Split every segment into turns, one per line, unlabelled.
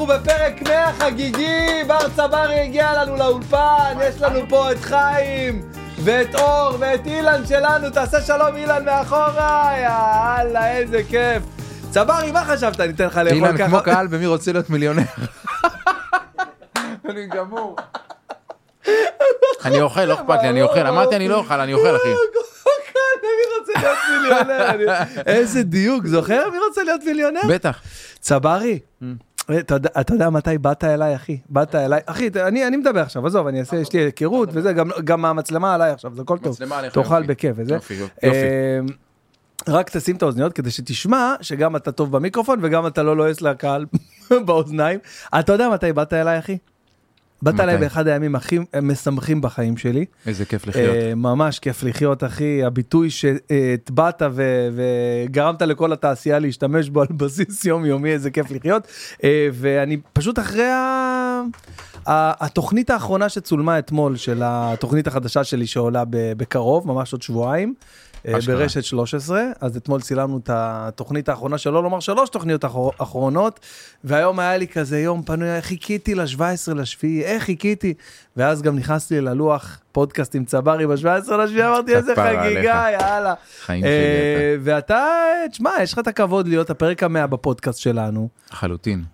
אנחנו בפרק 100 חגיגי, בר צברי הגיע לנו לאולפן, יש לנו פה את חיים, ואת אור, ואת אילן שלנו, תעשה שלום אילן מאחורה, יאללה, איזה כיף. צברי, מה חשבת? אני אתן לך לאכול
אילן
ככה?
כמו קהל במי רוצה להיות מיליונר. אני גמור. אני אוכל, לא אכפת לי, אני אוכל. אמרתי אני לא אוכל, אני אוכל אחי.
מי רוצה להיות מיליונר? אני- איזה דיוק, זוכר מי רוצה להיות מיליונר?
בטח.
צברי, אתה יודע- מתי באת אליי, אחי? באת אליי, אחי, אני אני מדבר עכשיו, עזוב, אני אעשה, יש לי היכרות וזה, גם- גם המצלמה עליי עכשיו, זה הכל טוב.
מצלמה עליך,
תאכל. בכיף וזה.
יופי, יופי.
אמ, רק תשים את האוזניות כדי שתשמע שגם אתה טוב במיקרופון וגם אתה לא לועס לקהל באוזניים. אתה יודע מתי באת אליי, אחי? באת? אליי באחד הימים הכי משמחים בחיים שלי.
איזה כיף לחיות.
אה, ממש כיף לחיות אחי הביטוי שהטבעת ו- וגרמת לכל התעשייה להשתמש בו על בסיס יומיומי איזה כיף לחיות אה, ואני פשוט אחרי ה... התוכנית האחרונה שצולמה אתמול של התוכנית החדשה שלי שעולה בקרוב ממש עוד שבועיים. אה,
אשכרה.
ברשת 13 אז אתמול צילמנו את התוכנית האחרונה שלא לומר שלוש תוכניות אחר- אחרונות והיום היה לי כזה יום פנוי חיכיתי ל-17 לשביעי איך חיכיתי ואז גם נכנסתי ללוח פודקאסט עם צברי ב-17 לשביעי אמרתי איזה חגיגה
עליך.
יאללה.
חיים
אה,
שלי
ואתה תשמע יש לך את הכבוד להיות הפרק המאה בפודקאסט שלנו.
לחלוטין.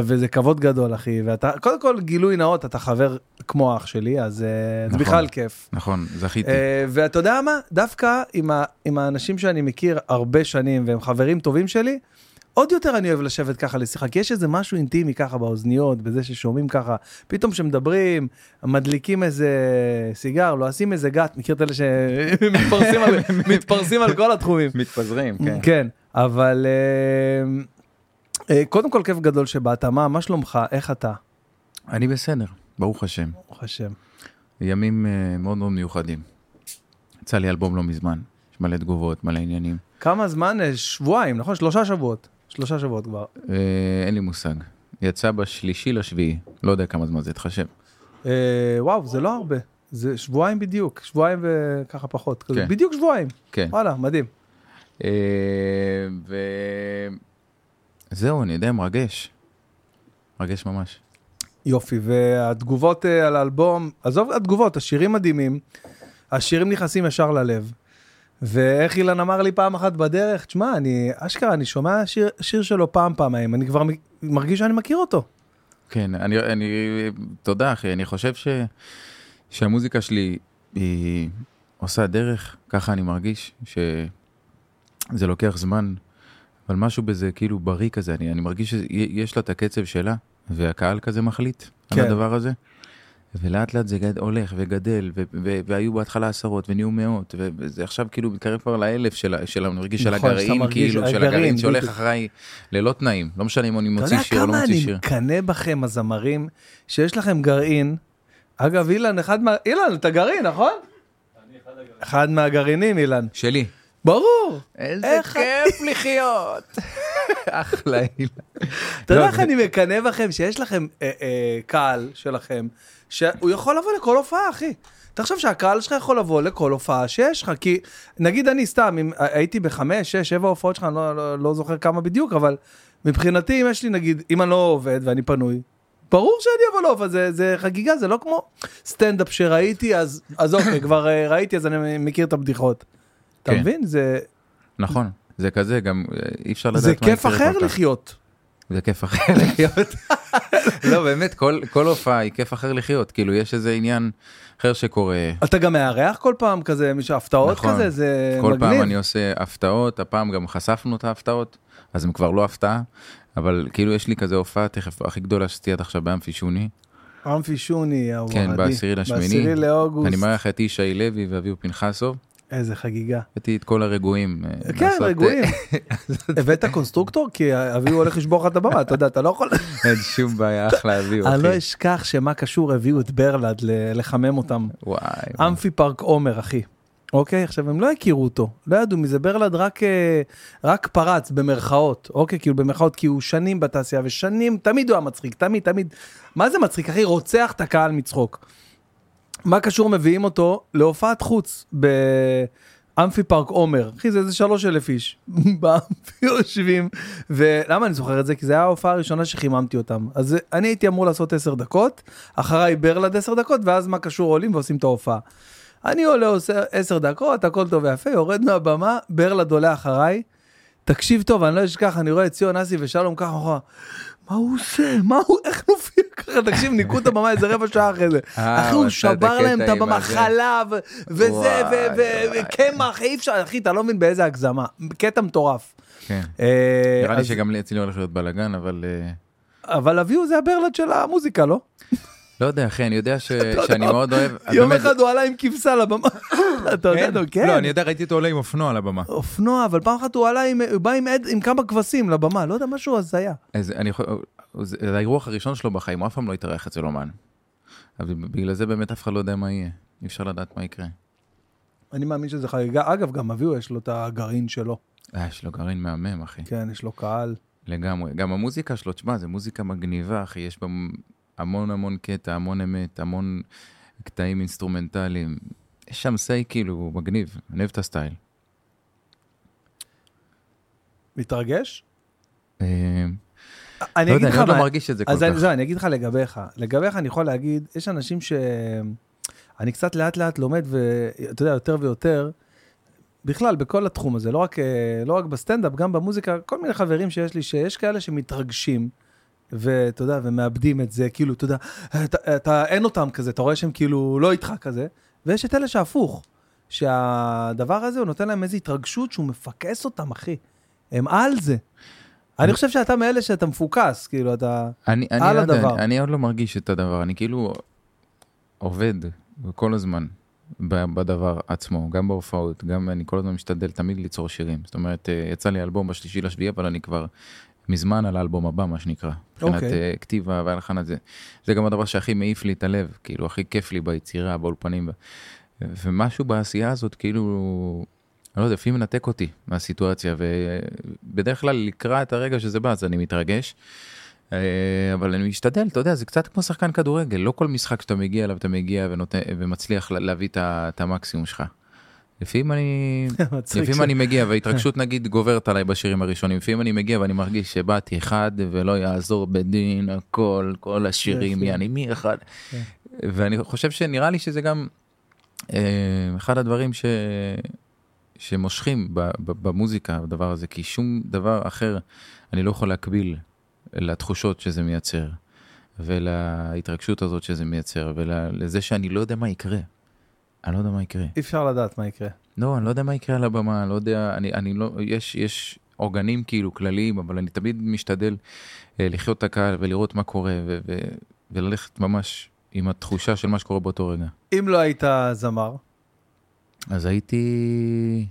וזה כבוד גדול אחי ואתה קודם כל גילוי נאות אתה חבר כמו אח שלי אז אה, זה
נכון.
בכלל כיף.
נכון, זכיתי.
אה, ואתה יודע מה? דווקא עם, ה, עם האנשים שאני מכיר הרבה שנים והם חברים טובים שלי, עוד יותר אני אוהב לשבת ככה לשיחה, כי יש איזה משהו אינטימי ככה באוזניות, בזה ששומעים ככה, פתאום שמדברים, מדליקים איזה סיגר, לועסים איזה גת, מכיר את אלה שמתפרסים על, על כל התחומים.
מתפזרים,
כן, אבל אה, אה, קודם כל כיף גדול שבאת, מה, מה שלומך, איך אתה?
אני בסדר, ברוך השם.
ברוך השם.
ימים אה, מאוד מאוד מיוחדים. יצא לי אלבום לא מזמן, יש מלא תגובות, מלא עניינים.
כמה זמן? אה, שבועיים, נכון? שלושה שבועות. שלושה שבועות כבר.
אה, אין לי מושג. יצא בשלישי לשביעי, לא יודע כמה זמן זה תחשב.
אה, וואו, זה לא הרבה. זה שבועיים בדיוק, שבועיים וככה פחות.
כן.
בדיוק שבועיים.
כן.
וואלה, מדהים.
אה, וזהו, אני יודע, מרגש. מרגש ממש.
יופי, והתגובות אה, על האלבום, עזוב התגובות, השירים מדהימים, השירים נכנסים ישר ללב. ואיך אילן אמר לי פעם אחת בדרך, תשמע, אני, אשכרה, אני שומע שיר, שיר שלו פעם, פעמיים, אני כבר מרגיש שאני מכיר אותו.
כן, אני, אני, תודה אחי, אני חושב ש, שהמוזיקה שלי היא עושה דרך, ככה אני מרגיש, שזה לוקח זמן, אבל משהו בזה כאילו בריא כזה, אני, אני מרגיש שיש לה את הקצב שלה, והקהל כזה מחליט
כן.
על הדבר הזה. ולאט לאט זה גד, הולך וגדל, ו, ו, והיו בהתחלה עשרות ונהיו מאות, ו- וזה עכשיו כאילו מתקרב כבר לאלף של, של, אני מרגיש של
נכון, שאתה
הגרעין, כאילו, של
הגרעין,
הגרעין שהולך
בדיוק.
אחריי ללא תנאים, לא משנה אם אני
אתה
מוציא
יודע
שיר או לא
כמה
מוציא
אני
שיר.
מקנא בכם, הזמרים, שיש לכם גרעין. אגב, אילן, אחד מה... אילן, אתה גרעין, נכון? אחד מהגרעינים, אילן.
שלי.
ברור.
איזה כיף לחיות. אחלה אילן.
אתה יודע
לא,
איך אני מקנא בכם שיש לכם אה, אה, קהל שלכם, שהוא יכול לבוא לכל הופעה, אחי. תחשוב שהקהל שלך יכול לבוא לכל הופעה שיש לך, כי נגיד אני סתם, אם הייתי בחמש, שש, שבע הופעות שלך, אני לא, לא, לא זוכר כמה בדיוק, אבל מבחינתי, אם יש לי נגיד, אם אני לא עובד ואני פנוי, ברור שאני אבוא להופעה, זה, זה חגיגה, זה לא כמו סטנדאפ שראיתי, אז, אז אוקיי, כבר אה, ראיתי, אז אני מכיר את הבדיחות. אתה
כן.
מבין? זה,
נכון, זה כזה, גם אה, אי אפשר לדעת
זה
מה
כיף
יקרה
אחר
כל כך.
לחיות.
זה כיף אחר לחיות. לא, באמת, כל- כל הופעה היא כיף אחר לחיות. כאילו, יש איזה עניין אחר שקורה.
אתה גם מארח כל פעם כזה, מישהו הפתעות
נכון.
כזה, זה
כל
מגניב.
פעם אני עושה הפתעות, הפעם גם חשפנו את ההפתעות, אז הם כבר לא הפתעה. אבל כאילו יש לי כזה הופעה תכף הכי גדולה שעשיתי עד עכשיו באמפי שוני.
אמפי שוני, הוואדי.
כן, בעשירי לשמיני.
בעשירי לאוגוסט.
אני מארח את ישי לוי ואביהו פנחסוב.
איזה חגיגה.
הבאתי את כל הרגועים. אה,
כן,
אה,
רגועים. הבאת קונסטרוקטור? כי אביהו הולך לשבור לך את הבמה, אתה יודע, אתה לא יכול...
אין שום בעיה, אחלה אביהו,
אני לא. אשכח שמה קשור, הביאו את ברלד לחמם אותם.
וואי.
אמפי פארק עומר, אחי. אוקיי, עכשיו הם לא הכירו אותו, לא ידעו מזה, ברלד רק, אה, רק פרץ במרכאות, אוקיי, כאילו במרכאות, כי הוא שנים בתעשייה ושנים, תמיד הוא היה מצחיק, תמיד, תמיד. מה זה מצחיק, אחי? רוצח את הקהל מצחוק. מה קשור מביאים אותו להופעת חוץ ב... אמפי פארק עומר, אחי זה איזה שלוש אלף איש, באמפי יושבים, ולמה אני זוכר את זה? כי זה היה ההופעה הראשונה שחיממתי אותם, אז אני הייתי אמור לעשות עשר דקות, אחריי ברלד עשר דקות, ואז מה קשור עולים ועושים את ההופעה. אני עולה עושה עשר דקות, הכל טוב ויפה, יורד מהבמה, ברלד עולה אחריי, תקשיב טוב, אני לא אשכח, אני רואה את ציון אסי ושלום ככה מה הוא עושה? מה הוא, איך נופיע ככה? תקשיב, ניקו את הבמה איזה רבע שעה אחרי זה.
אה,
אחי,
הוא
שבר להם את הבמה. חלב, וזה. וקמח, אי אפשר, אחי, אתה לא מבין באיזה הגזמה. קטע מטורף.
כן.
אה,
נראה לי שגם לי אצלי הולך להיות בלאגן, אבל אה,
אבל הביאו זה הברלד של המוזיקה, לא?
לא יודע, אחי, אני יודע ש- שאני מאוד אוהב...
יום אחד הוא עלה עם כבשה לבמה. אתה יודע,
כן?
נו, כן.
לא, אני יודע, ראיתי אותו עולה עם אופנוע על הבמה.
אופנוע, אבל פעם אחת הוא עלה עם, הוא בא עם כמה כבשים לבמה, לא יודע, משהו הזיה.
זה זה האירוח הראשון שלו בחיים, הוא אף פעם לא התארח אצל אומן. אבל בגלל זה באמת אף אחד לא יודע מה יהיה. אי אפשר לדעת מה יקרה.
אני מאמין שזה חגיגה. אגב, גם אביהו יש לו את הגרעין שלו.
אה, יש לו גרעין מהמם, אחי.
כן, יש לו קהל.
לגמרי. גם המוזיקה שלו, תשמע, זו מוזיקה מגניבה, אחי. יש בה המון המון קטע, המון אמת, המון קטעים אינסטרומנטליים. יש שם סיי כאילו מגניב, אני אוהב את הסטייל.
מתרגש?
אה,
אני
לא
אגיד לך
אני עוד לא מרגיש את זה כל
אז
כך.
זהו, אני אגיד לך לגביך. לגביך אני יכול להגיד, יש אנשים ש... אני קצת לאט לאט לומד, ואתה יודע, יותר ויותר, בכלל, בכל התחום הזה, לא רק, אה, לא רק בסטנדאפ, גם במוזיקה, כל מיני חברים שיש לי, שיש כאלה שמתרגשים, ואתה יודע, ומאבדים את זה, כאילו, אתה יודע, אתה, אתה, אין אותם כזה, אתה רואה שהם כאילו לא איתך כזה, ויש את אלה שהפוך, שהדבר הזה, הוא נותן להם איזו התרגשות שהוא מפקס אותם, אחי. הם על זה. אני חושב שאתה מאלה שאתה מפוקס, כאילו, אתה...
אני, אני,
על
לא
הדבר.
אני, אני עוד לא מרגיש את הדבר, אני כאילו עובד כל הזמן בדבר עצמו, גם בהופעות, גם אני כל הזמן משתדל תמיד ליצור שירים. זאת אומרת, אה, יצא לי אלבום בשלישי לשביעי, אבל אני כבר מזמן על האלבום הבא, מה שנקרא. מבחינת
אוקיי.
אה, כתיבה והלחן הזה. זה גם הדבר שהכי מעיף לי את הלב, כאילו, הכי כיף לי ביצירה, באולפנים. ומשהו בעשייה הזאת, כאילו, אני לא יודע, לפעמים מנתק אותי מהסיטואציה, ובדרך כלל לקראת הרגע שזה בא, אז אני מתרגש. אה, אבל אני משתדל, אתה יודע, זה קצת כמו שחקן כדורגל, לא כל משחק שאתה מגיע אליו, אתה מגיע ונותן, ומצליח לה- להביא את המקסימום שלך. לפעמים אני,
מצחיק
לפעמים אני מגיע וההתרגשות נגיד גוברת עליי בשירים הראשונים, לפעמים אני מגיע ואני מרגיש שבאתי אחד ולא יעזור בדין הכל, כל השירים. יעני מי אחד.
כן.
ואני חושב שנראה לי שזה גם אה, אחד הדברים ש... שמושכים במוזיקה, הדבר הזה, כי שום דבר אחר אני לא יכול להקביל לתחושות שזה מייצר, ולהתרגשות הזאת שזה מייצר, ולזה שאני לא יודע מה יקרה. אני לא יודע מה יקרה.
אי אפשר לדעת מה יקרה.
לא, אני לא יודע מה יקרה על הבמה, אני לא יודע, אני, אני לא, יש, יש עוגנים כאילו כלליים, אבל אני תמיד משתדל אה, לחיות את הקהל ולראות מה קורה, ו, ו, וללכת ממש עם התחושה של מה שקורה באותו רגע.
אם לא היית זמר,
אז הייתי...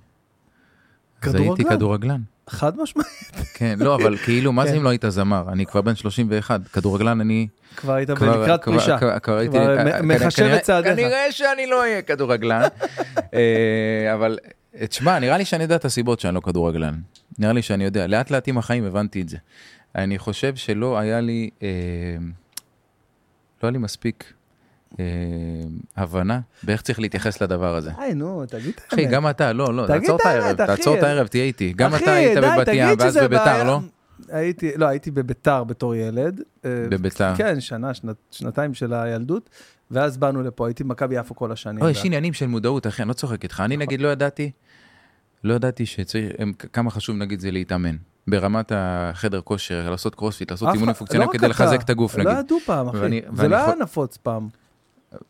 אז הייתי
כדורגלן. חד משמעית,
כן, לא, אבל כאילו, מה זה
כן.
אם לא היית זמר? אני כבר בן 31, כדורגלן אני...
כבר היית לקראת פרישה.
כבר- הייתי... כנראה-
מ- מחשב את צעדיך.
כנראה שאני לא אהיה כדורגלן. אה, אבל, תשמע, נראה לי שאני יודע את הסיבות שאני לא כדורגלן. נראה לי שאני יודע. לאט לאט עם החיים הבנתי את זה. אני חושב שלא היה לי... אה, לא היה לי מספיק אה, הבנה באיך צריך להתייחס לדבר הזה.
די, נו, תגיד את
אחי,
האמת.
גם אתה, לא, לא, תעצור
את
הערב,
אחי.
תעצור את הערב, תהיה איתי. גם
אחי,
אתה היית בבת ים, ואז בביתר. לא?
הייתי, לא, הייתי בביתר בתור ילד. אה,
בביתר.
כן, שנה, שנת, שנתיים של הילדות, ואז באנו לפה, הייתי במכבי יפו כל השנים.
לא, יש עניינים של מודעות, אחי, אני לא צוחק איתך. אני נגיד לא ידעתי, לא ידעתי שצריך, כמה חשוב נגיד זה להתאמן. ברמת החדר כושר, לעשות קרוספיט, לעשות אימונים
אחד-
פונקציונליים
לא
כדי. לחזק את הגוף
לא
נגיד.
ידעו פעם, אחי. זה לא היה נפוץ פעם.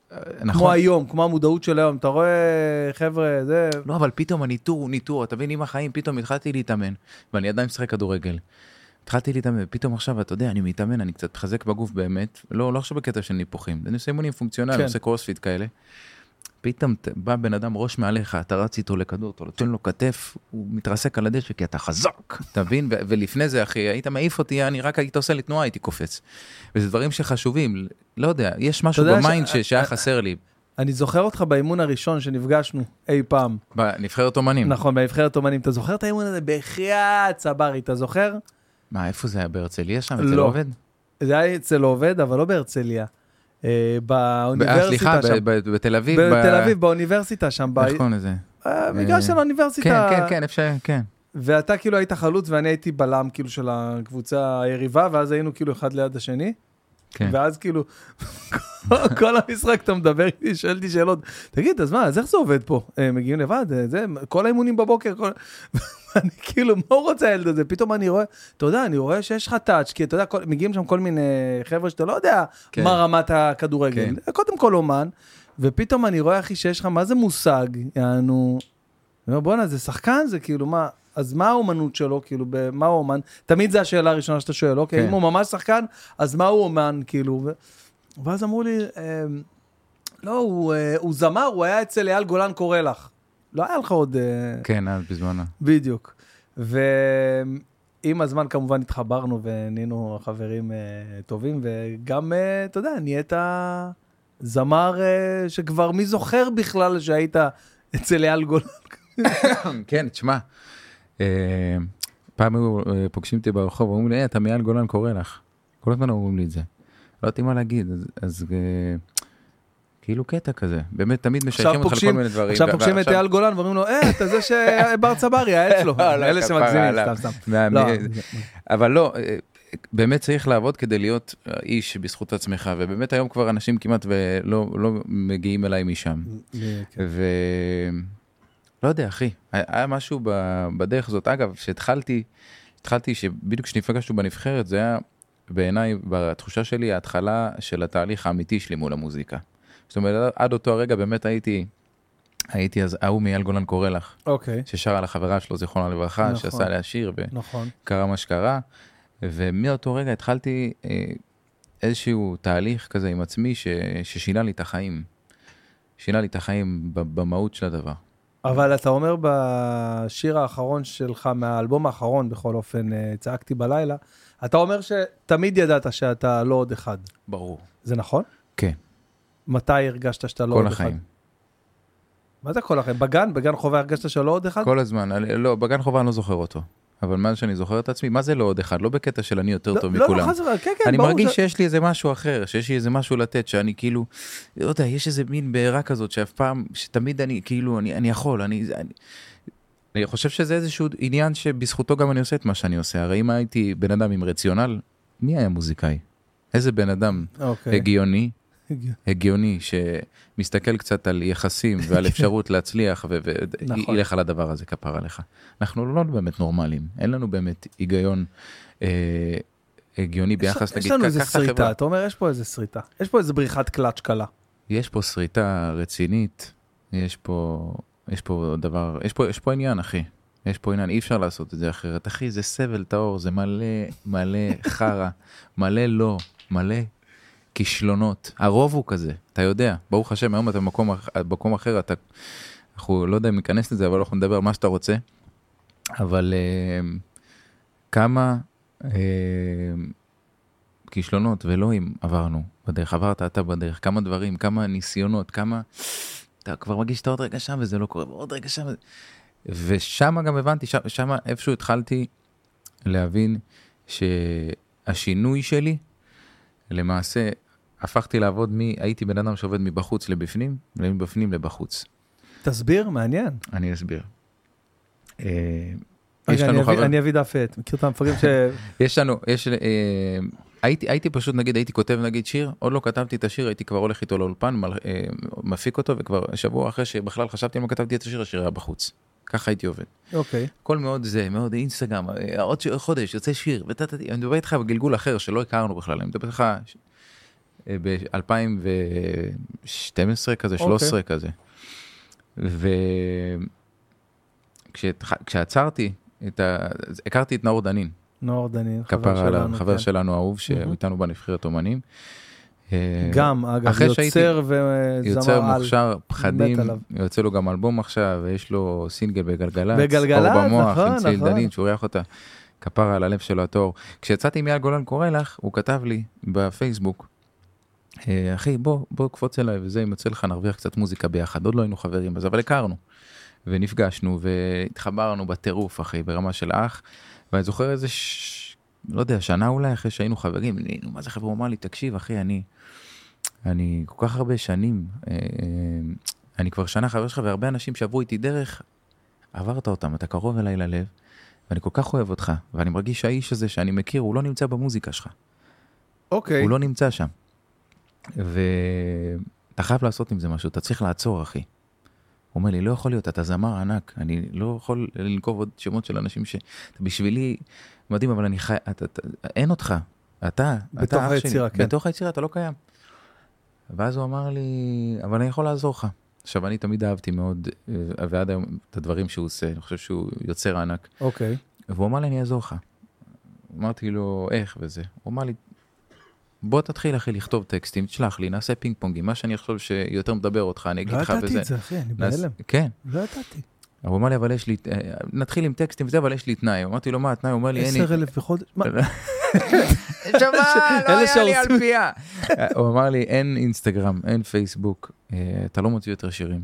כמו
נכון.
היום, כמו המודעות של היום. אתה רואה, חבר'ה, זה...
לא, אבל פתאום הניטור הוא ניטור, אתה מבין, עם החיים פתאום התחלתי להתאמן, ואני עדיין משחק כדורגל. התחלתי להתאמן, ופתאום עכשיו, אתה יודע, אני מתאמן, אני קצת מחזק בגוף באמת, לא, לא עכשיו בקטע של ניפוחים, אני עושה אימונים פונקציונליים,
כן.
עושה קרוספיט כאלה. פתאום בא בן אדם ראש מעליך, אתה רץ איתו לכדור, אתה נותן לו כתף, הוא מתרסק על הדשא כי אתה חזק, אתה מבין? ולפני זה, אחי, היית מעיף אותי, אני רק היית עושה לי תנועה, הייתי קופץ. וזה דברים שחשובים, לא יודע, יש משהו
ב
mind ש- שהיה חסר לי,
אני זוכר אותך באימון הראשון שנפגשנו אי פעם.
בנבחרת אומנים.
נכון, בנבחרת אומנים. אתה זוכר את האימון הזה? בחייאת צברי, אתה זוכר?
מה, איפה זה היה? בהרצליה שם? אצל
לא.
עובד?
זה היה אצל עובד, אבל לא בהרצליה. אה,
אה, סליחה,
באוניברסיטה שם.
ב- בתל אביב.
בתל אביב, באוניברסיטה שם.
איך קוראים לזה?
אה, מגרש של האוניברסיטה.
כן, כן, כן, אפשר, כן.
ואתה כאילו היית חלוץ ואני הייתי בלם כאילו של הקבוצה היריבה, ואז היינו כאילו אחד ליד השני.
כן.
ואז כאילו, כל המשחק אתה מדבר איתי, שואל אותי שאלות, תגיד, אז מה, אז איך זה עובד פה? מגיעים לבד, זה, כל האימונים בבוקר, כל... ואני כאילו, מה הוא רוצה הילד הזה? פתאום אני רואה, אתה יודע, אני רואה שיש לך טאץ', כי אתה יודע, כל, מגיעים שם כל מיני חבר'ה שאתה לא יודע
כן.
מה רמת הכדורגל.
כן.
קודם כל אומן, ופתאום אני רואה, אחי, שיש לך, מה זה מושג? יענו, אני אומר, בואנה, זה שחקן? זה כאילו, מה, אז מה האומנות שלו, כאילו, מה הוא אומן? תמיד זו השאלה הראשונה שאתה שואל, אוקיי,
כן.
אם הוא ממש שחקן, אז מה הוא אומן, כאילו? ו... ואז אמרו לי, אמ, לא, הוא, אה, הוא זמר, הוא היה אצל אייל גולן קורא לך. לא היה לך עוד... אה,
כן, אז בזמנו.
בדיוק. ועם הזמן כמובן התחברנו ונהיינו חברים אה, טובים, וגם, אה, אתה יודע, נהיית זמר שכבר מי זוכר בכלל שהיית אצל אייל גולן.
כן, תשמע, פעם היו פוגשים אותי ברחוב, אומרים לי, "אה, אתה מאייל גולן קורא לך. כל הזמן אומרים לי את זה. לא יודעת מה להגיד, אז- אז כאילו קטע כזה, באמת תמיד משייכים אותך לכל מיני דברים.
עכשיו פוגשים את אייל גולן ואומרים לו, אה, אתה זה שבר צברי.
לא, לא,
אלה שמגזימים,
עליו.
סתם, סתם. לא,
אבל לא, אה, באמת צריך לעבוד כדי להיות איש בזכות עצמך, ובאמת היום כבר אנשים כמעט ולא לא מגיעים אליי משם.
כן.
ו... לא יודע, אחי, היה היה משהו בדרך הזאת. אגב, כשהתחלתי, התחלתי שבדיוק כשנפגשנו בנבחרת, זה היה בעיניי, בתחושה שלי, ההתחלה של התהליך האמיתי שלי מול המוזיקה. זאת אומרת, עד אותו הרגע באמת הייתי, הייתי אז ההוא מאייל גולן קורא לך,
אוקיי,
ששר על החברה שלו, זיכרונה לברכה,
נכון.
שעשה עליה שיר, ו...
נכון.
מה שקרה, ומאותו רגע התחלתי אה, איזשהו תהליך כזה עם עצמי ש, ששינה לי את החיים. שינה לי את החיים במהות של הדבר.
אבל אתה אומר בשיר האחרון שלך, מהאלבום האחרון, בכל אופן, אה, צעקתי בלילה, אתה אומר שתמיד ידעת שאתה לא עוד אחד.
ברור.
זה נכון?
כן,
מתי הרגשת שאתה לא
כל
עוד
החיים.
אחד? מה זה כל החיים? בגן? בגן חובה הרגשת שלא עוד אחד?
כל הזמן. אני- לא, בגן חובה אני לא זוכר אותו. אבל מאז שאני זוכר את עצמי, מה זה לא עוד אחד? לא בקטע של אני יותר
לא,
טוב
לא,
מכולם.
לא, חס וחלילה, כן, כן,
אני
ברור
מרגיש
ש-
שיש לי איזה משהו אחר, שיש לי איזה משהו לתת, שאני כאילו, לא יודע, יש איזה מין בעירה כזאת שאף פעם, שתמיד אני, כאילו, אני, אני יכול, אני, אני, אני חושב שזה איזשהו עניין שבזכותו גם אני עושה את מה שאני עושה. הרי אם הייתי בן אדם עם רציונל, מי היה מוזיקאי? איזה בן אדם
אוקיי.
הגיוני,
הגיוני.
שמסתכל קצת על יחסים ועל אפשרות להצליח,
נכון.
וילך על הדבר הזה כפרה לך. אנחנו לא באמת נורמלים, אין לנו באמת היגיון אה, הגיוני ביחס,
יש
נגיד,
לנו
קח-
איזה. שריטה, אתה אומר, יש פה איזה שריטה. יש פה איזה בריחת קלאץ' קלה.
יש פה שריטה רצינית, יש פה, יש פה דבר, יש פה, יש פה עניין, אחי. יש פה עניין, אי אפשר לעשות את זה אחרת. אחי, זה סבל טהור, זה מלא, מלא חרא, מלא לא, מלא כישלונות. הרוב הוא כזה, אתה יודע. ברוך השם, היום אתה במקום, במקום אחר, אתה, אנחנו לא יודע אם ניכנס לזה, אבל אנחנו נדבר על מה שאתה רוצה. אבל אה, כמה אה, כישלונות ואלוהים עברנו בדרך, עברת אתה בדרך, כמה דברים, כמה ניסיונות, כמה... אתה כבר מרגיש שאתה עוד רגע שם וזה לא קורה, ועוד רגע שם. ושם גם הבנתי, שם, שם איפשהו התחלתי להבין שהשינוי שלי, למעשה, הפכתי לעבוד מ... הייתי בן אדם שעובד מבחוץ לבפנים, ומבפנים לבחוץ.
תסביר, מעניין.
אני אסביר. אה, יש
רגע, אני
לנו חבר...
אני אביא דף עט. מכיר את המפגרים ש...
יש לנו, יש, אה, הייתי, הייתי פשוט, נגיד, הייתי כותב נגיד שיר, עוד לא כתבתי את השיר, הייתי כבר הולך איתו לאולפן, מל- אה, מפיק אותו, וכבר שבוע אחרי שבכלל חשבתי על מה כתבתי את השיר, השיר היה בחוץ. ככה הייתי עובד.
אוקיי.
הכל מאוד זה, מאוד אינסטגרם, אה, עוד ש- חודש יוצא שיר, וטטטי, אני מדבר איתך בגלגול אחר שלא הכרנו בכלל, אני מדבר איתך ב-2012 כזה, 13 כזה. וכשעצרתי, ה... הכרתי את נאור דנין,
נאור דנין, חבר שלנו.
חבר
כן.
שלנו אהוב, שהוא. איתנו בנבחרת אומנים. אה,
גם, אגב,
אחרי שהייתי-
יוצר וזמר
יוצר
על.
מוכשר, פחדים. יוצא לו גם אלבום עכשיו, ויש לו סינגל בגלגלצ,
בגלגלצ,
אור במוח,
נכון,
עם ציל
נכון.
דנין, שאורח אותה, כפרה על הלב שלו הטהור. כשיצאתי מאייל גולן קורא לך, הוא כתב לי בפייסבוק, "אה, אחי, בוא, בוא קפוץ אליי וזה, אם יוצא לך נרוויח קצת מוזיקה ביחד, עוד לא היינו חברים אז, אבל הכרנו. ונפגשנו והתחברנו בטירוף, אחי, ברמה של אח, ואני זוכר איזה, ש... לא יודע, שנה אולי אחרי שהיינו חברים, נהיינו, מה זה חבר'ה, הוא אמר לי, תקשיב, אחי, אני, אני כל כך הרבה שנים, אה, אה, אני כבר שנה חבר שלך, והרבה אנשים שעברו איתי דרך, עברת אותם, אתה קרוב אליי ללב, ואני כל כך אוהב אותך, ואני מרגיש שהאיש הזה שאני מכיר, הוא לא נמצא במוזיקה שלך.
אוקיי.
הוא לא נמצא שם. ואתה חייב לעשות עם זה משהו, אתה צריך לעצור, אחי. הוא אומר לי, לא יכול להיות, אתה זמר ענק, אני לא יכול לנקוב עוד שמות של אנשים ש... בשבילי, מדהים, אבל אני חי... אתה, אתה, אין אותך. אתה,
בתוך
אתה אח
היצירה,
שלי.
כן.
בתוך היצירה אתה לא קיים. ואז הוא אמר לי, אבל אני יכול לעזור לך. עכשיו, אני תמיד אהבתי מאוד, אה, ועד היום, את הדברים שהוא עושה, אני חושב שהוא יוצר ענק.
אוקיי.
והוא אמר לי, אני אעזור לך. אמרתי לו, איך וזה. הוא אמר לי, בוא תתחיל אחי לכתוב טקסטים, תשלח לי, נעשה פינג פונגים, מה שאני חושב שיותר מדבר אותך, אני אגיד
לא
לך
ידעתי
וזה.
את זה, אחי, אני בהלם.
כן.
לא ידעתי.
הוא אמר לי, אבל יש לי, אה, נתחיל עם טקסטים וזה, אבל יש לי תנאי. אמרתי לו, מה התנאי? הוא אומר לי, אין לי...
עשר אלף בחודש? מה?
שמע, לא היה לי. על פיה. הוא אמר לי, אין אינסטגרם, אין פייסבוק, אה, אתה לא מוציא יותר שירים,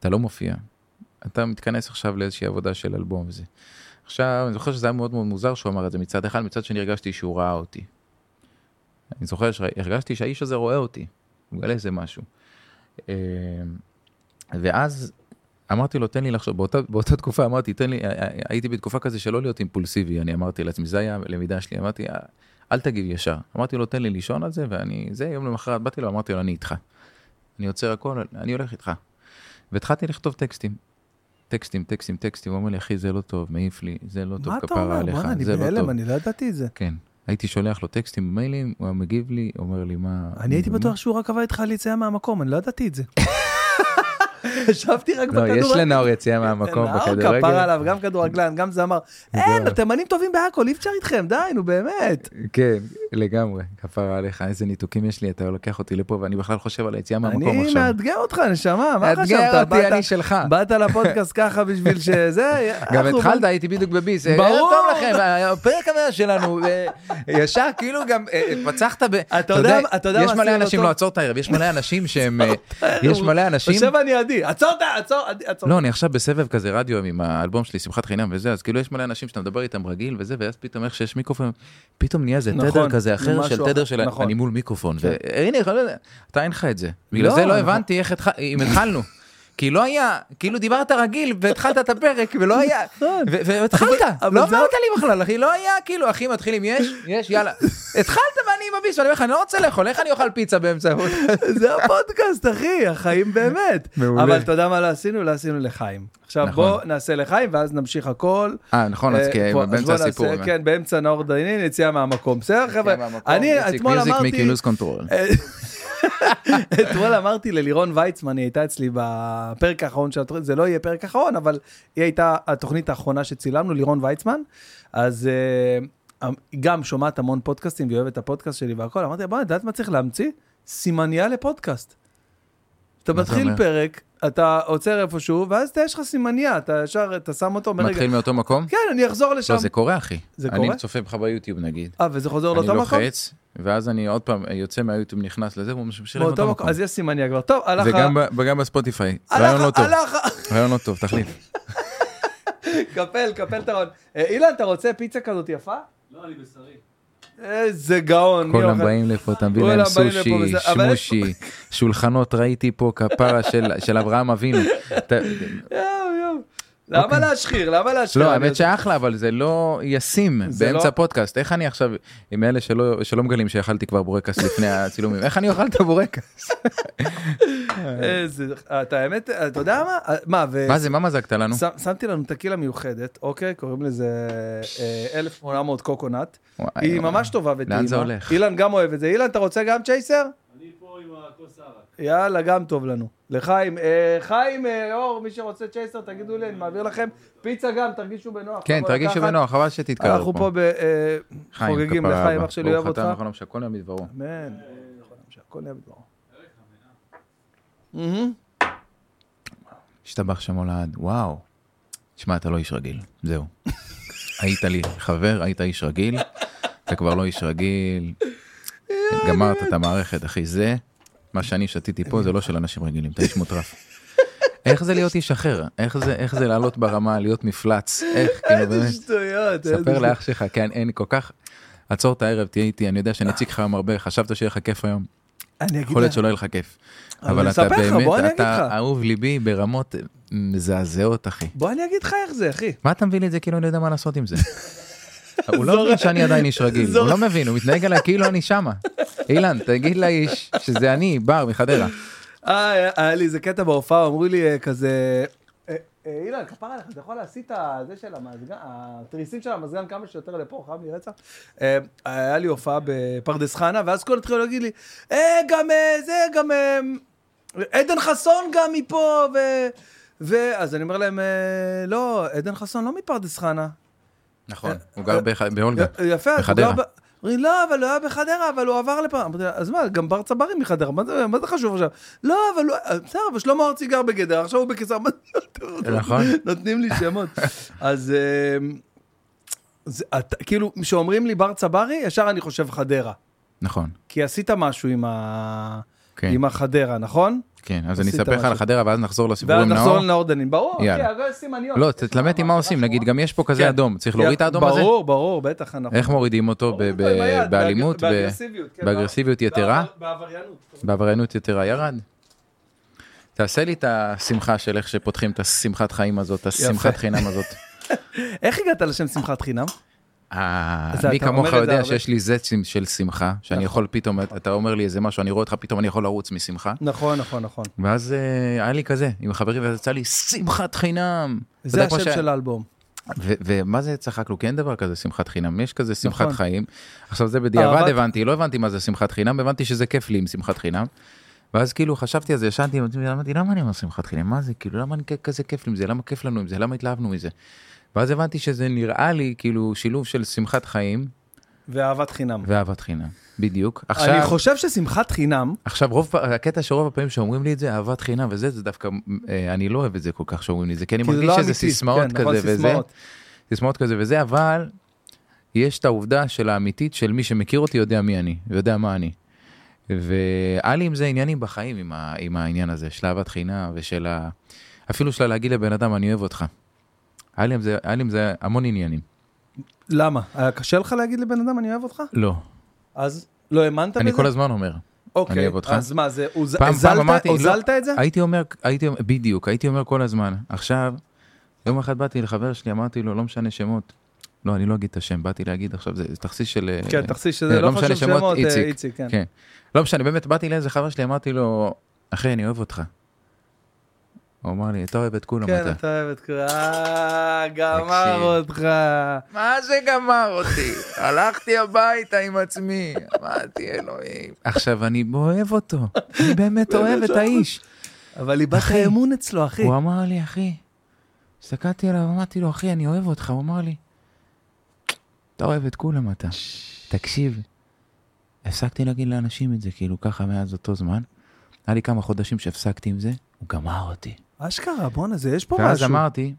אתה לא מופיע. אתה מתכנס עכשיו לאיזושהי עבודה של אלבום וזה. עכשיו, אני זוכר שזה היה מאוד מאוד מוזר שהוא אמר את זה מצד אחד, מצד שני הרגשתי שהוא ראה אותי. אני זוכר שהרגשתי שהאיש הזה רואה אותי, הוא מגלה איזה משהו. אה, ואז אמרתי לו, תן לי לחשוב, באותה, באותה תקופה אמרתי, תן לי, הייתי בתקופה כזה שלא להיות אימפולסיבי, אני אמרתי לעצמי, זה היה הלמידה שלי, אמרתי, "אה, אל תגיב ישר. אמרתי לו, תן לי לישון על זה, ואני, זה, יום למחרת באתי לו, אמרתי לו, אני איתך. אני עוצר הכל, אני הולך איתך. והתחלתי לכתוב טקסטים. טקסטים, טקסטים, טקסטים, הוא אומר לי, אחי, זה לא טוב, מעיף לי, זה לא טוב,
מה אתה
כפרה
אומר?
עליך,
בוא'נה, אני
זה לא טוב.
בהלם, אני לא ידעתי את זה.
כן. הייתי שולח לו טקסטים במיילים, הוא היה מגיב לי, אומר לי, מה...
אני הייתי
מה?"
בטוח שהוא רק עבר איתך על יציאה מהמקום, אני לא ידעתי את זה. ישבתי רק
לא,
בכדורגל.
יש לנאור יציאה מהמקום
נאור
בכדורגל.
כפרה עליו, גם כדורגלן, גם זמר. אין. התימנים טובים בהכל, אי אפשר איתכם, די, נו באמת.
כן, לגמרי, כפרה עליך, איזה ניתוקים יש לי, אתה לוקח אותי לפה ואני בכלל חושב על היציאה מהמקום
אני
עכשיו.
מאתגר אותך, נשמה, מה חשבת?
מאתגר אותי, אני שלך.
באת לפודקאסט ככה בשביל שזה...
גם
אנחנו
התחלת, הייתי בדיוק בביס,
ברור.
טוב לכם, הפרק הבא שלנו, אה, ישר כאילו גם אה, פצחת ב...
אתה יודע- מה
יש מלא
עשינו
אנשים? לא, עצור את הערב, יש מלא אנשים שהם, אה, יש מלא אנשים,
יושב אני עדי, עצור, את ה- עצור, עדי, עצור.
לא, אני עכשיו בסבב כזה רדיו עם האלבום שלי, שמחת חינם וזה, אז כאילו יש מלא אנשים שאתה מדבר איתם רגיל וזה, ואז פתאום איך שיש מיקרופון, פתאום נהיה איזה
נכון,
תדר כזה אחר של תדר של
נכון.
אני מול מיקרופון,
כן.
והנה, אתה אין לך את זה. בגלל
לא,
זה לא
נכון.
הבנתי איך התחלנו. כי לא היה, כאילו דיברת רגיל והתחלת את הפרק ולא היה,
נכון.
ו- והתחלת, לא אמרת לי בכלל, אחי, לא היה, כאילו, אחי מתחילים, יש, יש, יאללה. התחלת ואני עם הביס, ואני אומר לך, אני לא רוצה לאכול, איך אני אוכל פיצה באמצע?
זה הפודקאסט, אחי, החיים באמת.
מעולה.
אבל אתה יודע מה לא עשינו? לא עשינו לחיים. עכשיו
נכון.
בוא נעשה לחיים ואז נמשיך הכל.
אה, נכון, אז
אז
באמצע הסיפור.
כן, כן, באמצע נאור דיינין, יציאה מהמקום. בסדר, חבר'ה? אני אתמול אמרתי... אתמול אמרתי ללירון ויצמן, היא הייתה אצלי בפרק האחרון של התוכנית, זה לא יהיה פרק אחרון, אבל היא הייתה התוכנית האחרונה שצילמנו, לירון ויצמן. אז אה, היא גם שומעת המון פודקאסטים והיא אוהבת את הפודקאסט שלי והכל, אמרתי לה, בוא, את יודעת מה צריך להמציא? סימניה לפודקאסט. אתה מתחיל? פרק, אתה עוצר איפשהו, ואז יש לך סימניה, אתה ישר, אתה שם אותו, אומר, רגע,
מתחיל מאותו מקום?
כן, אני אחזור לשם.
לא, זה קורה, אחי.
זה
אני
קורה?
צופה בך ביוטיוב נגיד.
אה, וזה חוזר
אני
לאותו מקום?
לוחץ, ואז אני עוד פעם יוצא מהיוטיוב, נכנס לזה, והוא
באותו
לאותו
מקום. אז יש סימניה כבר. טוב, הלך... ה-
וגם ב- וגם בספוטיפיי. רעיון לא טוב. רעיון לא טוב, תחליף.
קפל, קפל את הרעיון. אה, אילן, אתה רוצה פיצה כזאת יפה?
לא, אני בשרי.
איזה גאון.
כולם? באים לפה, אתה מביא להם סושי, שמושי, שולחנות ראיתי פה כפרה של- של אברהם אבינו.
למה
אוקיי.
להשחיר? למה להשחיר?
לא, האמת שאחלה, אבל זה לא ישים באמצע
לא-
פודקאסט. איך אני עכשיו, עם אלה שלא מגלים שאכלתי כבר בורקס לפני הצילומים, איך אני אוכל את הבורקס?
איזה... אתה האמת, אתה יודע מה? אה, מה, ו...
מה זה, מה מזגת לנו?
שמתי לנו טקילה מיוחדת, אוקיי? קוראים לזה אה, 1800 קוקונט.
וואי,
היא. ממש טובה וטעימה.
לאן זה הולך?
אילן גם אוהב את זה. אילן, אתה רוצה גם צ'ייסר?
אני פה עם הכוס.
יאללה, גם טוב לנו. לחיים, אה, חיים, אה, אור, מי שרוצה צ'ייסר, תגידו לי, אני מעביר לכם. פיצה גם, תרגישו בנוח.
כן, תרגישו
לקחת.
בנוח, חבל שתתקרב
אנחנו פה ב- אה,
חיים,
חוגגים
כפרה
לחיים,
אבא.
אח שלי אוהב
ברוך
אותך.
אתה וחלום שהכל יעמיד דברו.
אמן. הכל נהיה בדברו. מהמם.
השתבח שמולד, וואו. שמע, אתה לא איש רגיל, זהו. היית לי חבר, היית איש רגיל, אתה כבר לא איש רגיל. גמרת את המערכת, אחי, זה, מה שאני שתיתי פה, זה לא של אנשים רגילים, אתה איש מוטרף. איך זה להיות איש אחר? איך זה, איך זה לעלות ברמה, להיות מפלץ? איך, כאילו,
איזה
באמת.
שטויות. איזה
ספר
שטויות.
לאח שלך, כן, אין כל כך... עצור את הערב, תהיה איתי, אני יודע שאני אציג לך היום הרבה, חשבת שיהיה לך כיף היום.
אני אגיד
יכול להיות
לך,
שלא יהיה לך כיף.
אבל
אתה
לך,
באמת, אתה
לך.
אהוב ליבי ברמות מזעזעות, אחי.
בוא אני אגיד לך איך זה, אחי.
מה אתה מביא לי את זה כאילו אני יודע מה לעשות עם זה? הוא לא מבין שאני עדיין איש רגיל. הוא לא מבין, הוא מתנהג עליי כאילו אני שמה. אילן, תגיד לאיש שזה אני, בר מחדרה.
אה, היה- לי איזה קטע בהופעה, אמרו לי אה, כזה, אה, אילן, כפרה עליך, אתה יכול להסיט את הזה של המזגן, התריסים של המזגן כמה שיותר לפה, חייב לי רצח. היה לי הופעה בפרדס חנה, ואז כל התחילו להגיד לי, אה, גם זה, גם עדן חסון גם מפה, ו... ואז אני אומר להם, לא, עדן חסון לא מפרדס חנה.
נכון, הוא גר.
י- יפה, הוא. גר אומרים, לא, אבל הוא היה בחדרה, אבל הוא עבר לפה. אמרתי לה, אז מה, גם בר צברי מחדרה, מה זה- חשוב עכשיו? לא, אבל הוא, בסדר, אבל שלמה ארצי גר בגדרה, עכשיו הוא בקיסר, זה-
נכון.
נותנים לי שמות. אז אמ, כאילו, כשאומרים לי בר צברי, ישר אני חושב חדרה.
נכון,
כי עשית משהו עם ה-
כן,
עם החדרה, נכון?
כן, אז אני אספר לך על
משהו.
חדרה ואז נחזור
ואז
לסיפורים
נחזור
נאור.
לנאור דנין. ברור,
יאללה.
הרי סימניות.
לא, תתלמד עם מה עושים. נגיד גם יש פה כזה. אדום, צריך להוריד את האדום הזה?
ברור, ברור, בטח, אנחנו.
איך מורידים אותו?
עם
באלימות?
באגרסיביות,
יתרה?
בעבר- בעבריינות.
בעבריינות יתרה ירד? תעשה לי את השמחה של איך שפותחים את השמחת חיים הזאת, השמחת חינם הזאת.
איך הגעת לשם שמחת חינם?
מי כמוך יודע. שיש לי זצים של שמחה, שאני
נכון.
יכול פתאום, אתה אומר לי איזה משהו, אני רואה אותך פתאום, אני יכול לרוץ משמחה.
נכון, נכון, נכון.
ואז אה, היה לי כזה, עם חברים, ואז יצא לי שמחת חינם.
זה השם של האלבום.
ומה זה צחקנו? כי אין דבר כזה שמחת חינם, יש כזה שמחת
נכון.
חיים. עכשיו זה בדיעבד הבנתי, לא הבנתי מה זה שמחת חינם, הבנתי שזה כיף לי עם שמחת חינם. ואז כאילו חשבתי על זה, ישנתי, אמרתי, למה אני אומר שמחת חינם? מה זה, כאילו, למה אני כזה כיף לי עם זה? למה כיף לנו עם זה? למה התלהבנו מזה? ואז הבנתי שזה נראה לי כאילו שילוב של שמחת חיים
ואהבת חינם.
ואהבת חינם. בדיוק.
אני
עכשיו,
חושב ששמחת חינם,
עכשיו רוב, הקטע שרוב הפעמים שאומרים לי את זה, אהבת חינם וזה, זה דווקא, אה, אני לא אוהב את זה כל כך שאומרים לי את זה, כי אני מרגיש
לא
שזה
אמיתי.
סיסמאות
כן, נכון,
כזה וזה.
סיסמאות.
סיסמאות כזה וזה, אבל יש את העובדה של האמיתית של מי שמכיר אותי יודע מי אני, יודע מה אני. והיה לי עם זה עניינים בחיים, עם, ה, עם העניין הזה, של אהבת חינם ושל ה... אפילו של להגיד לבן אדם, אני אוהב אותך. היה לי עם זה, היה לי עם זה המון עניינים.
למה? היה קשה לך להגיד לבן אדם, אני אוהב אותך?
לא,
אז לא האמנת בזה?
אני כל הזמן אומר.
אוקיי,
אני אוהב אותך.
אז מה זה, הוז-
פעם- פעם
הזלת-
אמרתי, לא,
הוזלת את זה?
הייתי אומר, הייתי בדיוק, הייתי אומר כל הזמן. עכשיו, יום אחד באתי לחבר שלי, אמרתי לו, לא משנה שמות. לא, אני לא אגיד את השם, באתי להגיד עכשיו, זה תכסיס של... אה,
כן, תכסיס
אה,
שזה
לא
לא
משנה
חשוב
שמות,
אה,
איציק.
איציק, כן.
כן. לא משנה, באמת, באתי לאיזה חבר שלי, אמרתי לו, אחי, אני אוהב אותך. הוא אמר לי, אתה אוהב את כולם
כן,
אתה.
אתה אוהב את כולם, אה, גמר. אותך.
מה זה גמר אותי? הלכתי הביתה עם עצמי, אמרתי, אלוהים. עכשיו, אני אוהב אותו, אני באמת אוהב את האיש.
אבל איבדת. אמון אצלו, אחי.
הוא אמר לי, אחי, הסתכלתי עליו, אמרתי לו, אחי, אני אוהב אותך. הוא אמר לי, אתה אוהב את כולם אתה. תקשיב, הפסקתי להגיד לאנשים את זה, כאילו ככה מאז אותו זמן. היה לי כמה חודשים שהפסקתי עם זה, הוא גמר אותי.
אשכרה, בואנה, זה יש פה
ואז
משהו.
אמרתי,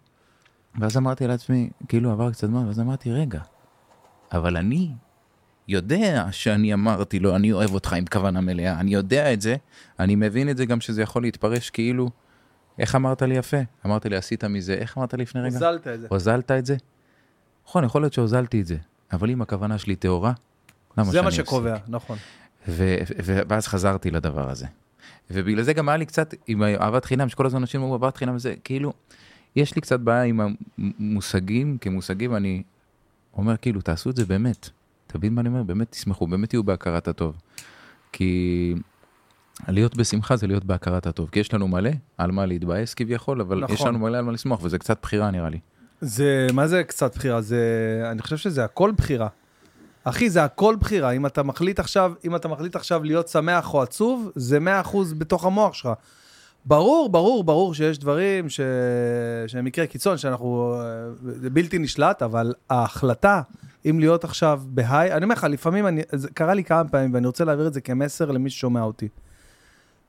ואז אמרתי לעצמי, כאילו עבר קצת זמן, ואז אמרתי, רגע, אבל אני יודע שאני אמרתי לו, אני אוהב אותך עם כוונה מלאה, אני יודע את זה, אני מבין את זה גם שזה יכול להתפרש כאילו, איך אמרת לי יפה? אמרת לי, עשית מזה, איך אמרת לי לפני רגע?
הוזלת את זה.
הוזלת את זה? נכון, יכול להיות שהוזלתי את זה, אבל אם הכוונה שלי טהורה, למה
זה
שאני
מה
אפסיק?
שקובע, נכון.
ו- ו- ואז חזרתי לדבר הזה. ובגלל זה גם היה לי קצת עם אהבת חינם, שכל הזמן אנשים אומרים אהבת חינם, זה כאילו, יש לי קצת בעיה עם המושגים, כמושגים, אני אומר כאילו, תעשו את זה באמת. אתה מבין מה אני אומר? באמת תשמחו, באמת תהיו בהכרת הטוב. כי להיות בשמחה זה להיות בהכרת הטוב. כי יש לנו מלא על מה להתבאס כביכול, אבל
נכון.
יש לנו מלא על מה לשמוח, וזה קצת בחירה נראה לי.
זה, מה זה קצת בחירה? זה, אני חושב שזה הכל בחירה. אחי, זה הכל בחירה. אם אתה מחליט עכשיו, אם אתה מחליט עכשיו להיות שמח או עצוב, זה 100% בתוך המוח שלך. ברור, ברור, ברור שיש דברים ש... שהם מקרה קיצון, שאנחנו... זה בלתי נשלט, אבל ההחלטה, אם להיות עכשיו בהיי, אני אומר לך, לפעמים, אני, זה קרה לי כמה פעמים, ואני רוצה להעביר את זה כמסר למי ששומע אותי.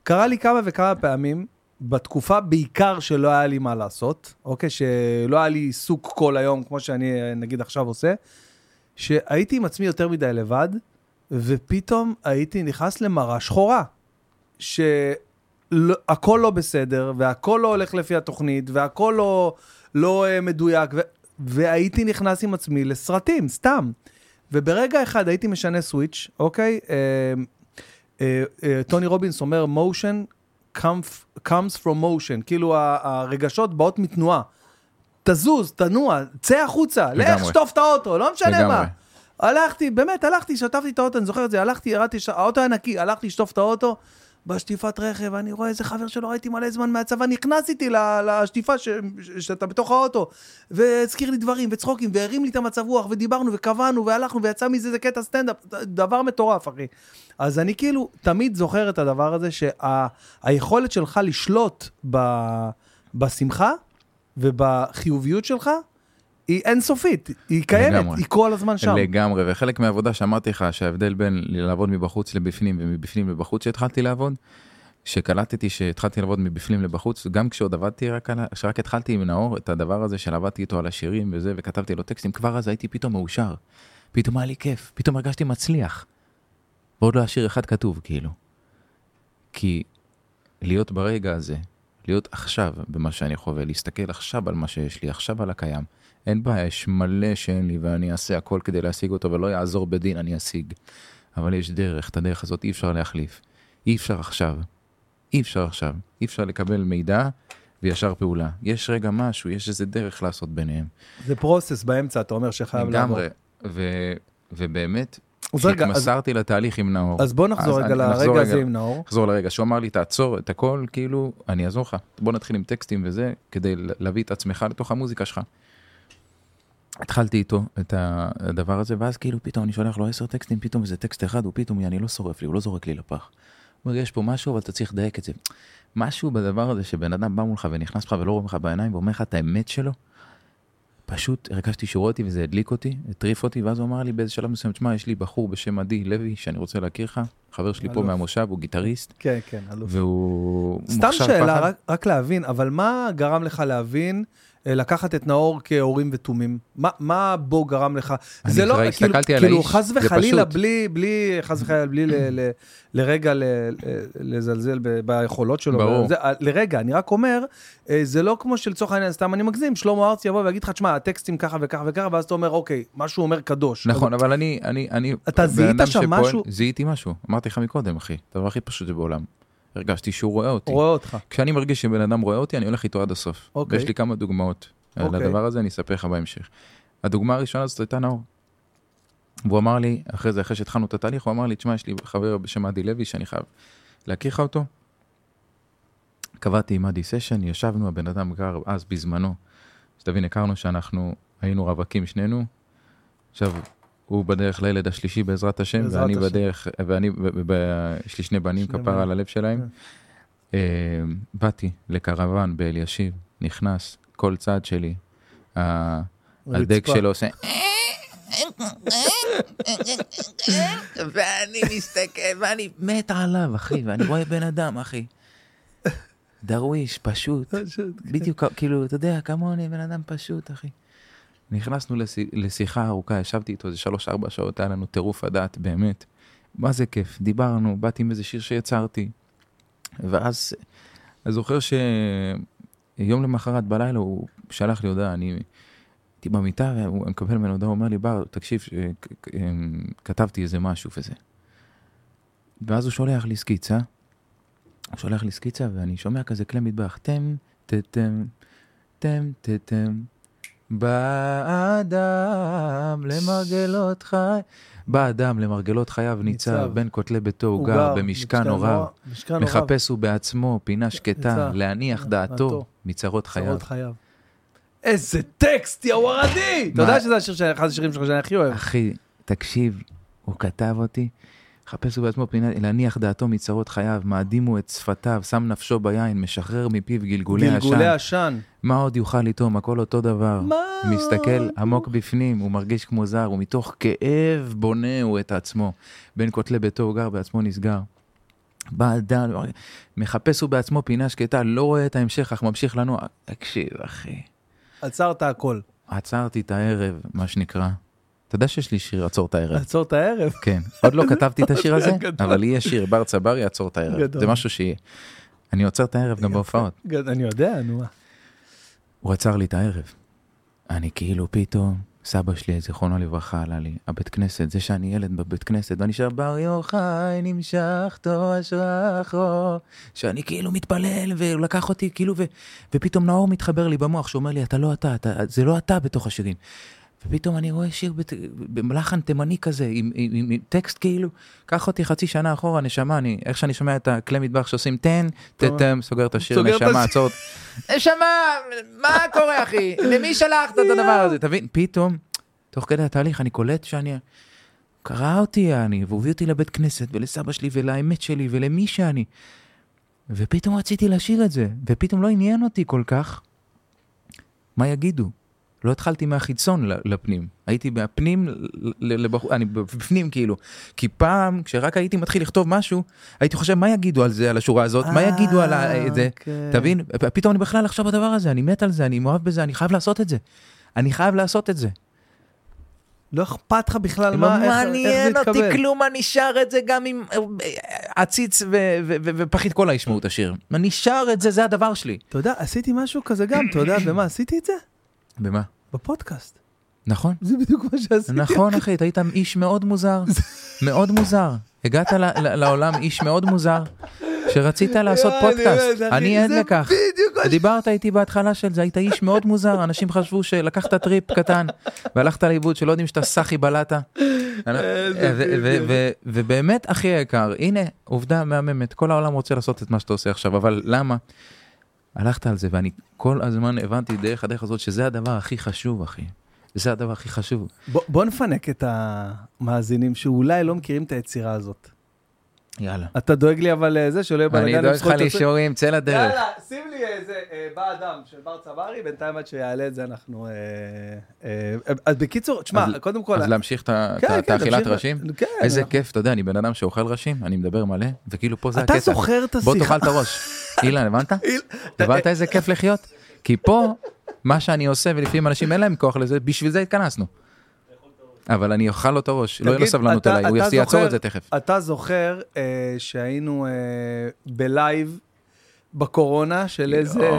קרה לי כמה וכמה פעמים, בתקופה בעיקר שלא היה לי מה לעשות, אוקיי? שלא היה לי עיסוק כל היום, כמו שאני אה, נגיד עכשיו עושה, שהייתי עם עצמי יותר מדי לבד, ופתאום הייתי נכנס למראה שחורה. שהכל לא בסדר, והכל לא הולך לפי התוכנית, והכל לא, לא אה, מדויק, ו... והייתי נכנס עם עצמי לסרטים, סתם. וברגע אחד הייתי משנה סוויץ', אוקיי? אה, אה, טוני רובינס אומר, motion comes, from motion, כאילו הרגשות באות מתנועה. תזוז, תנוע, צא החוצה, לך. שטוף את האוטו, לא משנה. מה. הלכתי, באמת, הלכתי, שטפתי את האוטו, אני זוכר את זה, הלכתי, ירדתי, ש- האוטו היה נקי, הלכתי לשטוף את האוטו, בשטיפת רכב, אני רואה איזה חבר שלא ראיתי מלא זמן מהצבא, נכנס איתי לשטיפה ש- שאתה בתוך האוטו, והזכיר לי דברים, וצחוקים, והרים לי את המצב רוח, ודיברנו, וקבענו, והלכנו, ויצא מזה איזה קטע סטנדאפ, דבר מטורף, אחי. אז אני כאילו תמיד זוכר את הדבר הזה, שהיכולת שלך לשלוט ב- בשמחה ובחיוביות שלך, היא אינסופית, היא קיימת,
לגמרי.
היא כל הזמן שם.
לגמרי, וחלק מהעבודה שאמרתי לך, שההבדל בין לעבוד מבחוץ לבפנים ומבפנים לבחוץ שהתחלתי לעבוד, שקלטתי שהתחלתי לעבוד מבפנים לבחוץ, גם כשעוד עבדתי רק על, כשרק התחלתי עם נאור את הדבר הזה של עבדתי איתו על השירים וזה, וכתבתי לו טקסטים, כבר אז הייתי פתאום מאושר. פתאום היה לי כיף, פתאום הרגשתי מצליח. ועוד לא היה שיר אחד כתוב, כאילו. כי להיות ברגע הזה, להיות עכשיו במה שאני חווה, להסתכל עכשיו על מה שיש לי, עכשיו על הקיים. אין בעיה, יש מלא שאין לי ואני אעשה הכל כדי להשיג אותו ולא יעזור בדין, אני אשיג. אבל יש דרך, את הדרך הזאת אי אפשר להחליף. אי אפשר עכשיו. אי אפשר עכשיו. אי אפשר לקבל מידע וישר פעולה. יש רגע משהו, יש איזה דרך לעשות ביניהם.
זה פרוסס באמצע, אתה אומר שחייב לעבור.
לגמרי. ו- ובאמת,
אז רגע, אז-
כשהתמסרתי לתהליך עם נאור.
אז בוא נחזור
אז
רגע לרגע
רגע.
הזה עם נאור.
נחזור לרגע שהוא אמר לי תעצור את הכל כאילו אני אעזור לך בוא נתחיל עם טקסטים וזה כדי להביא את עצמך לתוך המוזיקה שלך. התחלתי איתו את הדבר הזה ואז כאילו פתאום אני שולח לו עשר טקסטים פתאום איזה טקסט אחד הוא פתאום אני לא שורף לי הוא לא זורק לי לפח. הוא אומר יש פה משהו אבל אתה צריך לדייק את זה. משהו בדבר הזה שבן אדם בא מולך ונכנס לך ולא רואה לך בעיניים ואומר לך את האמת שלו. פשוט הרגשתי שהוא רואה אותי וזה הדליק אותי, הטריף אותי, ואז הוא אמר לי באיזה שלב מסוים, תשמע, יש לי בחור בשם עדי לוי שאני רוצה להכיר לך, חבר שלי פה
אלוף.
מהמושב, הוא גיטריסט,
כן, כן, אלוף.
והוא
סתם שאלה. רק, רק להבין, אבל מה גרם לך להבין, לקחת את נאור כהורים ותומים? מה, מה בו גרם לך?
אני
זה לא, כאילו,
הסתכלתי על
כאילו
האיש,
חס וחלילה. בלי, בלי, חס וחלילה, בלי ל, ל, לרגע ל, ל, לזלזל ב, ביכולות שלו.
ברור.
זה, לרגע, אני רק אומר, אה, זה לא כמו שלצורך העניין, סתם אני מגזים, שלמה ארצי יבוא ויגיד לך, תשמע, הטקסטים ככה וככה וככה, ואז אתה אומר, אוקיי, מה שהוא אומר קדוש.
נכון, אבל אני, אני, אני...
אתה זיהית שם
שפועל-
משהו?
זיהיתי משהו, אמרתי לך מקודם, אחי, הדבר הכי פשוט שבעולם. הרגשתי שהוא רואה אותי.
רואה אותך.
כשאני מרגיש שבן אדם רואה אותי, אני הולך איתו עד הסוף.
אוקיי.
ויש לי כמה דוגמאות
אוקיי.
לדבר הזה, אני אספר לך בהמשך. הדוגמה הראשונה זאת הייתה נאור. והוא אמר לי, אחרי זה, אחרי שהתחלנו את התהליך, הוא אמר לי, תשמע, יש לי חבר בשם עדי לוי שאני חייב להכיר לך אותו. קבעתי עם עדי סשן, ישבנו, הבן אדם גר אז בזמנו. שתבין, הכרנו שאנחנו היינו רווקים שנינו. עכשיו, הוא בדרך לילד השלישי בעזרת השם,
בעזרת
ואני
השם.
בדרך, ואני, יש לי שני בנים,
בנים.
על הלב שלהם.
כן.
אה, באתי לקרוון באלישיב, נכנס, כל צעד שלי, ה- הדק. שלו עושה... ואני מסתכל, ואני מת עליו, אחי, ואני רואה בן אדם, אחי. דרוויש, פשוט, בדיוק, כאילו, אתה יודע, כמוני, בן אדם פשוט, אחי. נכנסנו לש- לשיחה ארוכה, ישבתי איתו איזה שלוש-ארבע שעות, היה לנו טירוף הדעת, באמת. מה זה כיף, דיברנו, באתי עם איזה שיר שיצרתי. ואז, אני זוכר שיום למחרת בלילה הוא שלח לי הודעה, אני הייתי במיטה, והוא מקבל ממנו הודעה, הוא אומר לי, בר, תקשיב, אמ, כתבתי איזה משהו וזה. ואז הוא שולח לי סקיצה, הוא שולח לי סקיצה, ואני שומע כזה כלי מטבח, תם, טם, טם, טם, באדם למרגלות חי, באדם למרגלות חייו ניצב,
ניצב.
בין כותלי ביתו הוא גר, במשכן הוריו. מחפש הוא בעצמו פינה שקטה,
ניצב.
להניח
דעתו.
דעתו מצרות חייו.
חייו. איזה טקסט, יא וורדי! אתה? יודע שזה אחד השירים שלך שאני הכי אוהב.
אחי, תקשיב, הוא כתב אותי, מחפש הוא בעצמו פינה, להניח דעתו מצרות חייו, מאדים הוא את שפתיו, שם נפשו ביין, משחרר מפיו גלגולי
גלגולי
עשן.
עשן.
מה עוד יוכל לטעום, הכל אותו דבר.
מה
מסתכל עמוק בפנים, הוא מרגיש כמו זר, ומתוך כאב בונה הוא את עצמו. בין כותלי ביתו הוא גר, בעצמו נסגר. בא אדם, מחפש הוא בעצמו פינה שקטה, לא רואה את ההמשך, אך ממשיך לנוע. תקשיב, אחי.
עצרת הכל.
עצרתי את הערב, מה שנקרא. אתה יודע שיש לי שיר עצור את הערב.
עצור את הערב.
כן. עוד לא כתבתי את השיר הזה,
גדול.
אבל יהיה שיר, בר צברי עצור את הערב. זה משהו שיהיה. אני עוצר את הערב גם בהופעות.
אני יודע, נו מה.
הוא עצר לי את הערב. אני כאילו פתאום סבא שלי, זיכרונו לברכה, עלה לי, הבית כנסת, זה שאני ילד בבית כנסת, ואני שר בר יוחאי נמשכתו אשרך אור, שאני כאילו מתפלל, והוא לקח אותי, כאילו, ו, ופתאום נאור מתחבר לי במוח, שאומר לי, אתה לא אתה, אתה, זה לא אתה בתוך השירים. ופתאום אני רואה שיר בת, במלחן תימני כזה, עם, עם, עם, עם טקסט כאילו, קח אותי חצי שנה אחורה, נשמה, אני, איך שאני שומע את הכלי מטבח שעושים תן, תתם, סוגר את השיר, נשמה. עצור. נשמה, מה קורה אחי? למי שלחת את הדבר הזה? תבין, פתאום, תוך כדי התהליך אני קולט שאני, קרא אותי אני, והוא הביא אותי לבית כנסת, ולסבא שלי, ולאמת שלי, ולמי שאני. ופתאום רציתי לשיר את זה, ופתאום לא עניין אותי כל כך מה יגידו. לא התחלתי מהחיצון לפנים, הייתי מהפנים, לבחור, אני בפנים כאילו. כי פעם, כשרק הייתי מתחיל לכתוב משהו, הייתי חושב מה יגידו על זה, על השורה הזאת, מה יגידו על זה,
אוקיי.
תבין? פתאום אני בכלל עכשיו בדבר הזה, אני מת על זה, אני מאוהב בזה, אני חייב לעשות את זה. אני חייב לעשות את זה.
לא אכפת לך בכלל
לא
מה, איך, איך זה
מעניין אותי
יתקבל.
כלום, אני שר את זה גם עם אה, עציץ ופחית קולה ישמעו את השיר. אני שר את זה, זה הדבר שלי.
אתה יודע, עשיתי משהו כזה גם, אתה יודע במה עשיתי את זה?
במה?
בפודקאסט.
נכון.
זה בדיוק מה שעשיתי.
נכון אחי, אתה היית איש מאוד מוזר, מאוד מוזר. הגעת לעולם איש מאוד מוזר, שרצית לעשות פודקאסט. אני עד לכך. דיברת איתי בהתחלה של זה, היית איש מאוד מוזר, אנשים חשבו שלקחת טריפ קטן והלכת לאיבוד שלא יודעים שאתה סאחי בלטה. ו- ובאמת אחי היקר, הנה עובדה מהממת, כל העולם רוצה לעשות את מה שאתה עושה עכשיו, אבל למה? הלכת על זה ואני כל הזמן הבנתי דרך הדרך הזאת שזה הדבר הכי חשוב אחי. זה הדבר הכי חשוב.
בוא- בוא נפנק את המאזינים שאולי לא מכירים את היצירה הזאת.
יאללה.
אתה דואג לי אבל לזה, שלא יהיה
אני
בלאגן.
דואג
עם
לך? לאישורים, צא לדרך.
יאללה, שים לי איזה אה, בא אדם של בר צברי, בינתיים עד שיעלה את זה אנחנו... אה, אה, אז בקיצור, תשמע, קודם כל...
אז להמשיך את ה-
כן, כן,
האכילת. ראשים?
כן,
איזה
אנחנו-
כיף, אתה יודע, אני בן אדם שאוכל ראשים, אני מדבר מלא, וכאילו פה זה
אתה
הקטע.
זוכר את
בוא
השיחה?
תאכל את הראש. אילן, הבנת? הבנת איזה כיף לחיות? כי פה, מה שאני עושה, ולפעמים אנשים אין להם כוח לזה, בשביל זה התכנסנו. אבל אני אוכל לו את הראש, לא יהיה לו סבלנות אליי, הוא יעצור את זה תכף.
אתה זוכר אה, שהיינו אה, בלייב בקורונה של איזה...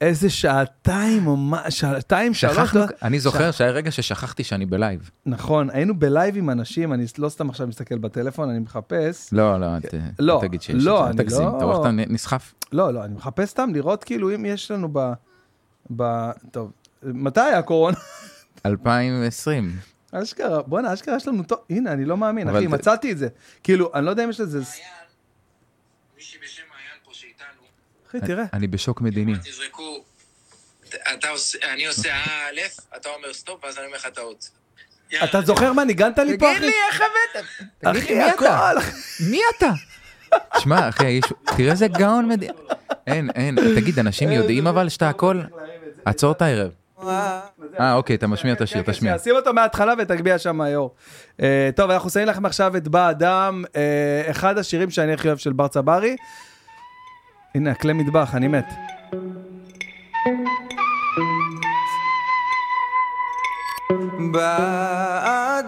איזה שעתיים או מה, שעתיים, שלוש, לא-
אני זוכר שהיה רגע ששכחתי שאני בלייב.
נכון, היינו בלייב עם אנשים, אני לא סתם עכשיו מסתכל בטלפון, אני מחפש.
לא, לא, אל ת-
לא,
אל תגיד שיש,
לא,
אל
אני
תגזים,
לא-
אתה רואה איך אתה נסחף?
לא, לא, אני מחפש סתם לראות כאילו אם יש לנו ב... ב... טוב, מתי היה הקורונה?
2020.
אשכרה, בואנה, אשכרה יש לנו טוב, הנה, אני לא מאמין, אחי, מצאתי את זה. כאילו, אני לא יודע אם יש לזה...
מישהי בשם מעיין פה שאיתנו,
אחי, תראה.
אני בשוק מדיני.
תזרקו, אני עושה א', אתה אומר סטופ, ואז אני אומר לך האות.
אתה זוכר מה ניגנת לי פה, אחי?
איך הבאת? תגיד לי,
אחי,
מי אתה? מי אתה? תשמע, אחי, יש- תראה איזה גאון מד... אין, אין, תגיד, אנשים יודעים אבל שאתה הכל? עצור את הערב. אה, אוקיי, אתה משמיע את השיר,
כן, כן,
תשמיע.
שים אותו מההתחלה ותגביה שם היו"ר. אה, טוב, אנחנו שמים לכם עכשיו את בא אדם, אה, אחד השירים שאני הכי אוהב של בר צברי. הנה, הכלי מטבח, אני מת.
באדם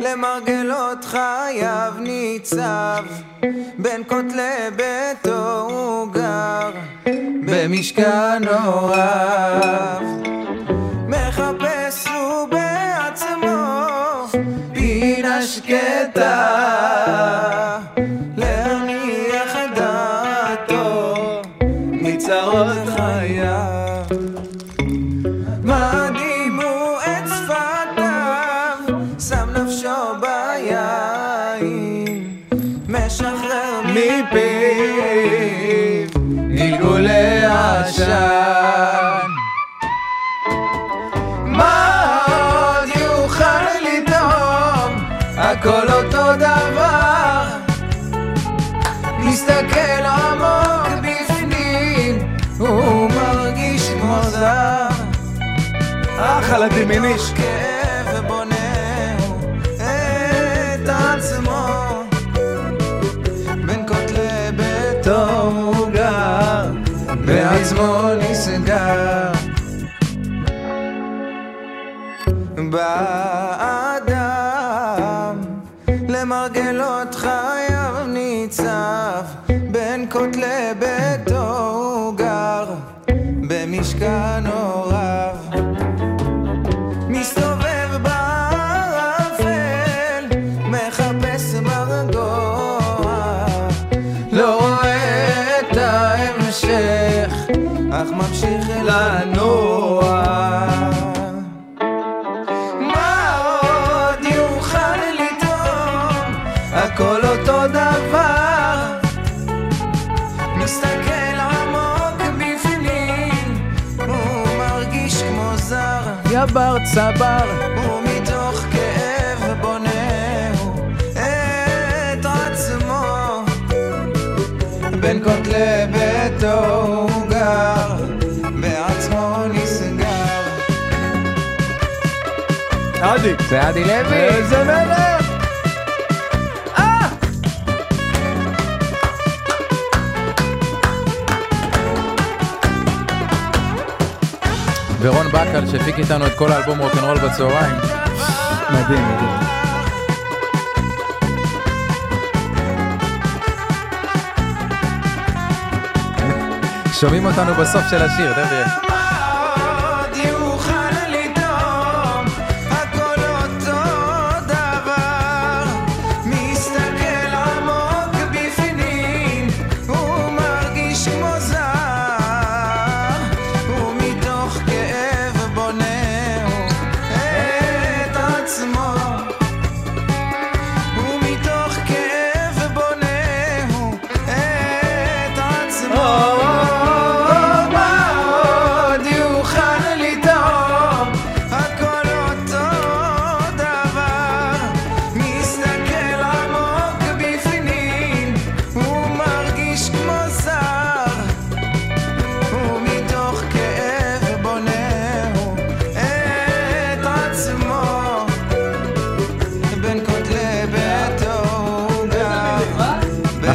למרגלות חייו ניצב בין כותלי ביתו הוא גר במשכן הוריו מחפש הוא בעצמו פינה שקטה הוא גר בעצמו נסגר
צבר.
ומתוך כאב בונהו את עצמו בין כותלי ביתו הוא גר בעצמו נסגר
עדי.
זה עדי לוי.
איזה מלך!
ורון בקל שהפיק איתנו את כל האלבום רוקנרול בצהריים.
מדהים, מדהים.
שומעים אותנו בסוף של השיר, תראה.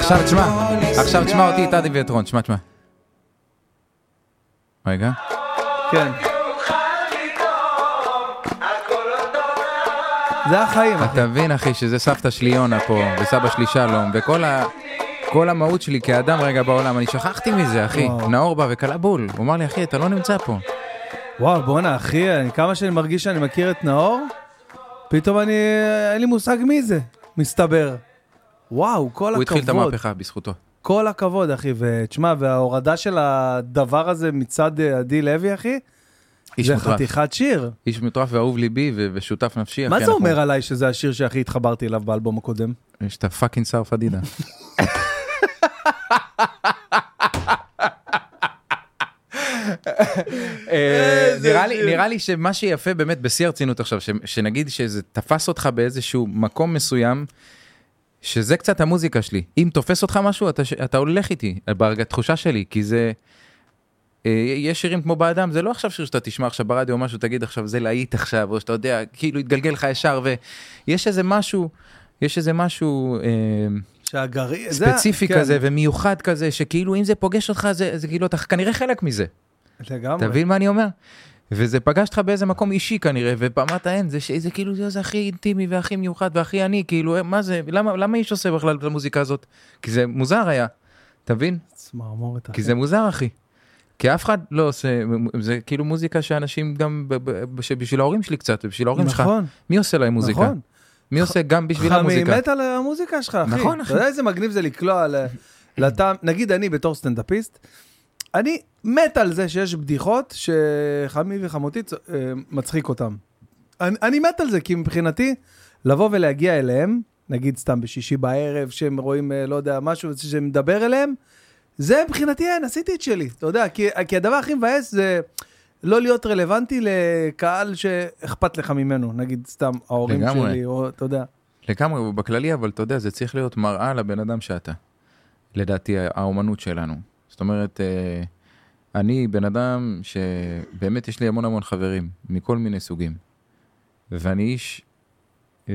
עכשיו תשמע, עכשיו תשמע. אותי את עדי ואת רון, תשמע, תשמע. רגע.
כן. זה החיים, אחי.
אתה מבין אחי שזה סבתא שלי יונה פה וסבא שלי שלום וכל ה... כל המהות שלי כאדם רגע בעולם אני שכחתי מזה אחי
וואו.
נאור בא וכלה בול הוא אמר לי אחי אתה לא נמצא פה
וואו, בואנה, אחי, אני, כמה שאני מרגיש שאני מכיר את נאור, פתאום אני, אין לי מושג מי זה, מסתבר. וואו, כל
הוא
הכבוד.
התחיל את המהפכה בזכותו
כל הכבוד, אחי, ותשמע, וההורדה של הדבר הזה מצד אה, עדי לוי, אחי, זה
מוטרף
חתיכת שיר.
איש מטורף ואהוב ליבי ו- ושותף נפשי
מה זה
אנחנו-
אומר עליי שזה השיר שהכי התחברתי אליו באלבום הקודם?
יש את הפאקינג שר פדידה אה, נראה לי- שמה שיפה באמת בשיא הרצינות עכשיו שנגיד שזה תפס אותך באיזשהו מקום מסוים. שזה קצת המוזיקה שלי אם תופס אותך משהו אתה, אתה הולך איתי בתחושה שלי כי זה. אה, יש שירים כמו באדם זה לא עכשיו שיר שאתה תשמע עכשיו ברדיו או משהו תגיד עכשיו זה להיט עכשיו או שאתה יודע כאילו יתגלגל לך ישר ויש איזה משהו יש איזה משהו אה,
שהגרעין... זה-
ספציפי
כן,
כזה ומיוחד כזה שכאילו אם זה פוגש אותך זה, זה כאילו אתה כנראה חלק מזה
לגמרי.
אתה מבין מה אני אומר? וזה פגש אותך באיזה מקום אישי כנראה ופעמת האין זה שזה כאילו זה, זה הכי אינטימי והכי מיוחד והכי עני כאילו מה זה למה למה איש עושה בכלל את המוזיקה הזאת כי זה מוזר היה. אתה מבין?
צמרמורת.
כי זה מוזר אחי. כי אף אחד לא עושה זה כאילו מוזיקה שאנשים גם בשביל ההורים שלי קצת ובשביל ההורים שלך
נכון,
מי עושה להם מוזיקה
נכון.
מי עושה גם בשביל
חמי
המוזיקה
מת על המוזיקה שלך, אחי.
נכון, אחי.
אתה יודע איזה מגניב זה לקלוע לטעם, נגיד אני בתור סטנדאפיסט, אני מת על זה שיש בדיחות שחמי וחמותי אה, מצחיק אותם. אני, אני מת על זה, כי מבחינתי, לבוא ולהגיע אליהם, נגיד סתם בשישי בערב, שהם רואים, אה, לא יודע, משהו שמדבר אליהם, זה מבחינתי, אין, עשיתי את שלי, אתה יודע, כי, כי הדבר הכי מבאס זה לא להיות רלוונטי לקהל שאכפת לך ממנו, נגיד סתם ההורים
לגמרי.
שלי, או אתה יודע.
לגמרי, בכללי, אבל אתה יודע, זה צריך להיות מראה לבן אדם שאתה. לדעתי, האומנות שלנו. זאת אומרת, אה, אני בן אדם שבאמת יש לי המון המון חברים, מכל מיני סוגים. ואני איש אה,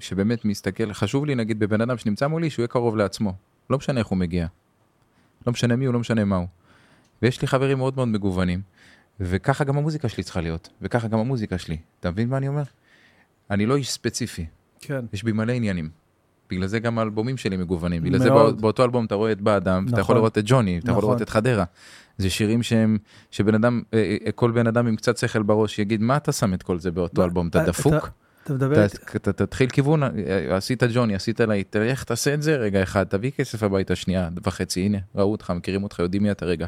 שבאמת מסתכל, חשוב לי נגיד בבן אדם שנמצא מולי שהוא יהיה קרוב לעצמו. לא משנה איך הוא מגיע. לא משנה מי הוא, לא משנה מה הוא. ויש לי חברים מאוד מאוד מגוונים. וככה גם המוזיקה שלי צריכה להיות, וככה גם המוזיקה שלי. אתה מבין מה אני אומר? אני לא איש ספציפי.
כן.
יש בי מלא עניינים. בגלל זה גם האלבומים שלי מגוונים. בגלל זה
מאוד.
בא- באותו אלבום אתה רואה את באדם,
נכון.
יכול לראות את ג'וני, אתה יכול
נכון.
לראות את חדרה. זה שירים שהם, שבן אדם, אה, אה, כל בן אדם עם קצת שכל בראש יגיד, מה אתה שם את כל זה באותו אלבום? אתה
אתה-
דפוק?
אתה מדבר,
תתחיל כיוון, אה, עשית ג'וני, עשית להיט, תלך תעשה את זה רגע אחד, תביא כסף הביתה שנייה וחצי, הנה, ראו אותך, מכירים אותך, יודעים מי אתה רגע.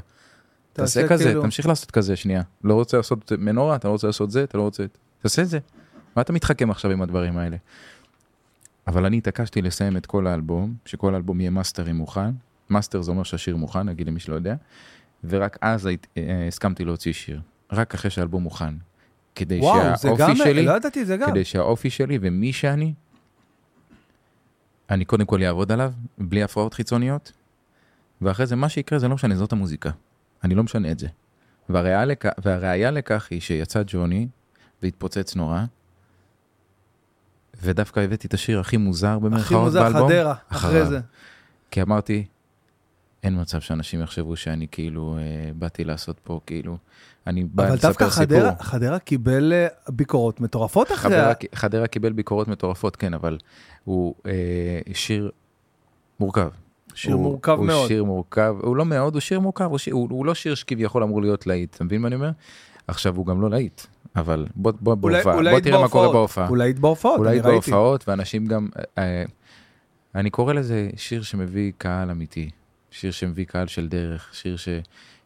תעשה
תעשה כזה,
כאילו-
תמשיך לעשות כזה שנייה. לא רוצה לעשות מנורה, אתה לא רוצה לעשות זה, אתה לא רוצה... תעשה את זה. מה אתה מתחכם עכשיו עם הדברים האלה? אבל אני התעקשתי לסיים את כל האלבום, שכל האלבום יהיה מאסטרים מוכן. מאסטר זה אומר שהשיר מוכן, נגיד למי שלא יודע. ורק אז היית- אה, הסכמתי להוציא שיר. רק אחרי שהאלבום מוכן. כדי
וואו, זה גם,
שהאופי שלי...
לא ידעתי זה גם.
כדי שהאופי שלי ומי שאני, אני קודם כל אעבוד עליו, בלי הפרעות חיצוניות, ואחרי זה מה שיקרה זה לא משנה, זאת המוזיקה. אני לא משנה את זה. והראיה, לכ... והראיה לכך היא שיצא ג'וני והתפוצץ נורא, ודווקא הבאתי את השיר הכי מוזר
הכי
במרכאות
מוזר
באלבום,
חדרה, אחרי. זה.
כי אמרתי, אין מצב שאנשים יחשבו שאני כאילו אה, באתי לעשות פה כאילו, אני בא
אבל דווקא
לספר סיפור.
חדרה, חדרה קיבל אה, ביקורות מטורפות אחרי...
חדרה, חדרה קיבל ביקורות מטורפות, כן, אבל הוא אה, שיר מורכב.
שיר
הוא,
מורכב
הוא
מאוד.
שיר מורכב, הוא לא מאוד, הוא שיר מורכב, הוא, שיר, הוא, הוא לא שיר שכביכול אמור להיות להיט, אתה מבין מה אני אומר? עכשיו הוא גם לא להיט, אבל בוא, בוא,
אולי-
בהופעה,
אולי
בוא
היית
תראה מה קורה. בהופעה.
אולי היית בהופעות,
אולי
ראיתי.
בהופעות, ואנשים גם, אה, אני קורא לזה שיר שמביא קהל אמיתי, שיר שמביא קהל של דרך, שיר ש...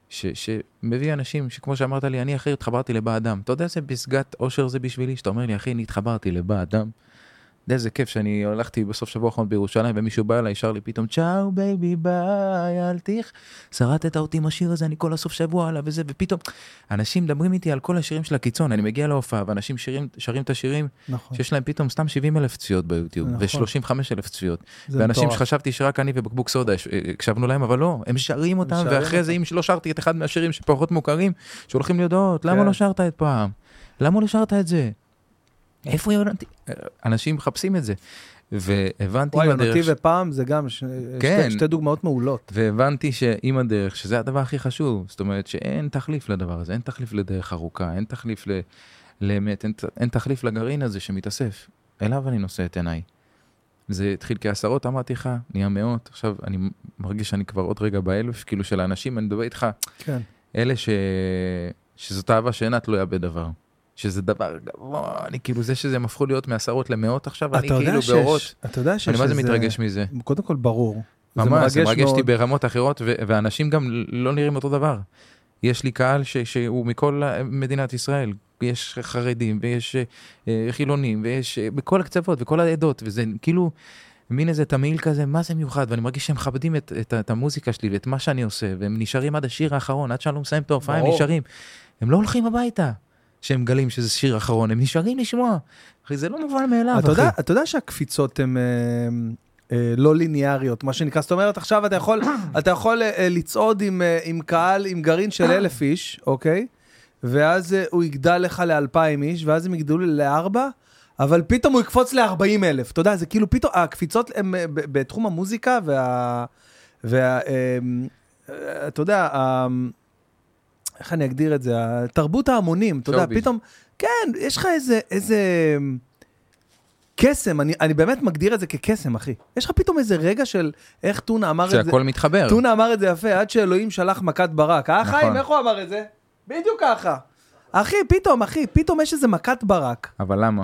ש, שמביא אנשים שכמו שאמרת לי, אני אחי התחברתי לבא אדם. אתה יודע איזה פסגת אושר זה בשבילי? שאתה אומר לי, אחי, אני התחברתי לבא אדם. יודע איזה כיף שאני הלכתי בסוף שבוע האחרון בירושלים ומישהו בא אליי, שר לי פתאום, צ'או baby bye, אל תיך. שרטת אותי עם השיר הזה, אני כל הסוף שבוע עליו וזה, ופתאום אנשים מדברים איתי על כל השירים של הקיצון, אני מגיע להופעה ואנשים שירים, שרים את השירים
נכון.
שיש להם פתאום סתם 70 אלף צפיות ביוטיוב,
נכון.
ו-35 אלף צפיות.
זה
ואנשים
מטורף.
שחשבתי שרק אני ובקבוק סודה הש- הקשבנו להם, אבל לא, הם שרים אותם,
שרים
ואחרי זה אם לא שרתי את אחד מהשירים שפחות מוכרים, שולחים לי הודעות, למה
כן.
לא שרת את פעם? למה לא שרת את זה? איפה יונתי? אנשים מחפשים את זה. והבנתי
וואי,
עם הדרך,
יונתי ופעם זה גם ש-
כן.
שתי- שתי דוגמאות מעולות.
והבנתי שעם הדרך, שזה הדבר הכי חשוב, זאת אומרת שאין תחליף לדבר הזה, אין תחליף לדרך ארוכה, אין תחליף ל... לאמת, אין, אין תחליף לגרעין הזה שמתאסף. אליו אני נושא את עיניי. זה התחיל כעשרות, אמרתי לך, נהיה מאות, עכשיו אני מרגיש שאני כבר עוד רגע באלף, כאילו של האנשים, אני מדבר איתך,
כן.
אלה ש... שזאת אהבה שאינה תלויה בדבר. שזה דבר גבוה, אני כאילו זה שזה הם הפכו להיות מעשרות למאות עכשיו, אני כאילו
שיש-
באורות,
אתה יודע שיש
אני מה זה מתרגש מזה.
קודם כל ברור.
ממש, זה מרגש אותי. ברמות אחרות, ואנשים גם לא נראים אותו דבר. יש לי קהל ש- שהוא מכל מדינת ישראל, יש חרדים ויש אה, חילונים ויש אה, בכל הקצוות וכל העדות, וזה כאילו מין איזה תמהיל כזה, מה זה מיוחד, ואני מרגיש שהם מכבדים את, את, את המוזיקה שלי ואת מה שאני עושה, והם נשארים עד השיר האחרון, עד שאני לא מסיים את ההופעה, הם. נשארים. הם לא הולכים הביתה. שהם מגלים שזה שיר אחרון, הם נשארים לשמוע. אחי, זה לא מובן מאליו,
אתה
אחי.
יודע, אתה יודע שהקפיצות הן אה, אה, לא ליניאריות, מה שנקרא, זאת אומרת, עכשיו אתה יכול, אתה יכול אה, לצעוד עם, עם קהל, עם גרעין של אלף איש, אוקיי? ואז הוא יגדל לך לאלפיים איש, ואז הם יגדלו לארבע, אבל פתאום הוא יקפוץ לארבעים אלף. אתה יודע, זה כאילו פתאום, הקפיצות הן בתחום המוזיקה וה... וה אתה יודע, איך אני אגדיר את זה? תרבות ההמונים, אתה יודע. פתאום, כן, יש לך איזה, איזה קסם, אני, אני באמת מגדיר את זה כקסם, אחי. יש לך פתאום איזה רגע של איך טונה אמר את זה,
שהכל מתחבר.
טונה אמר את זה יפה, עד שאלוהים שלח מכת ברק. אה,
נכון.
חיים, איך הוא אמר את זה? בדיוק ככה. אחי, פתאום, אחי, פתאום יש איזה מכת ברק.
אבל למה?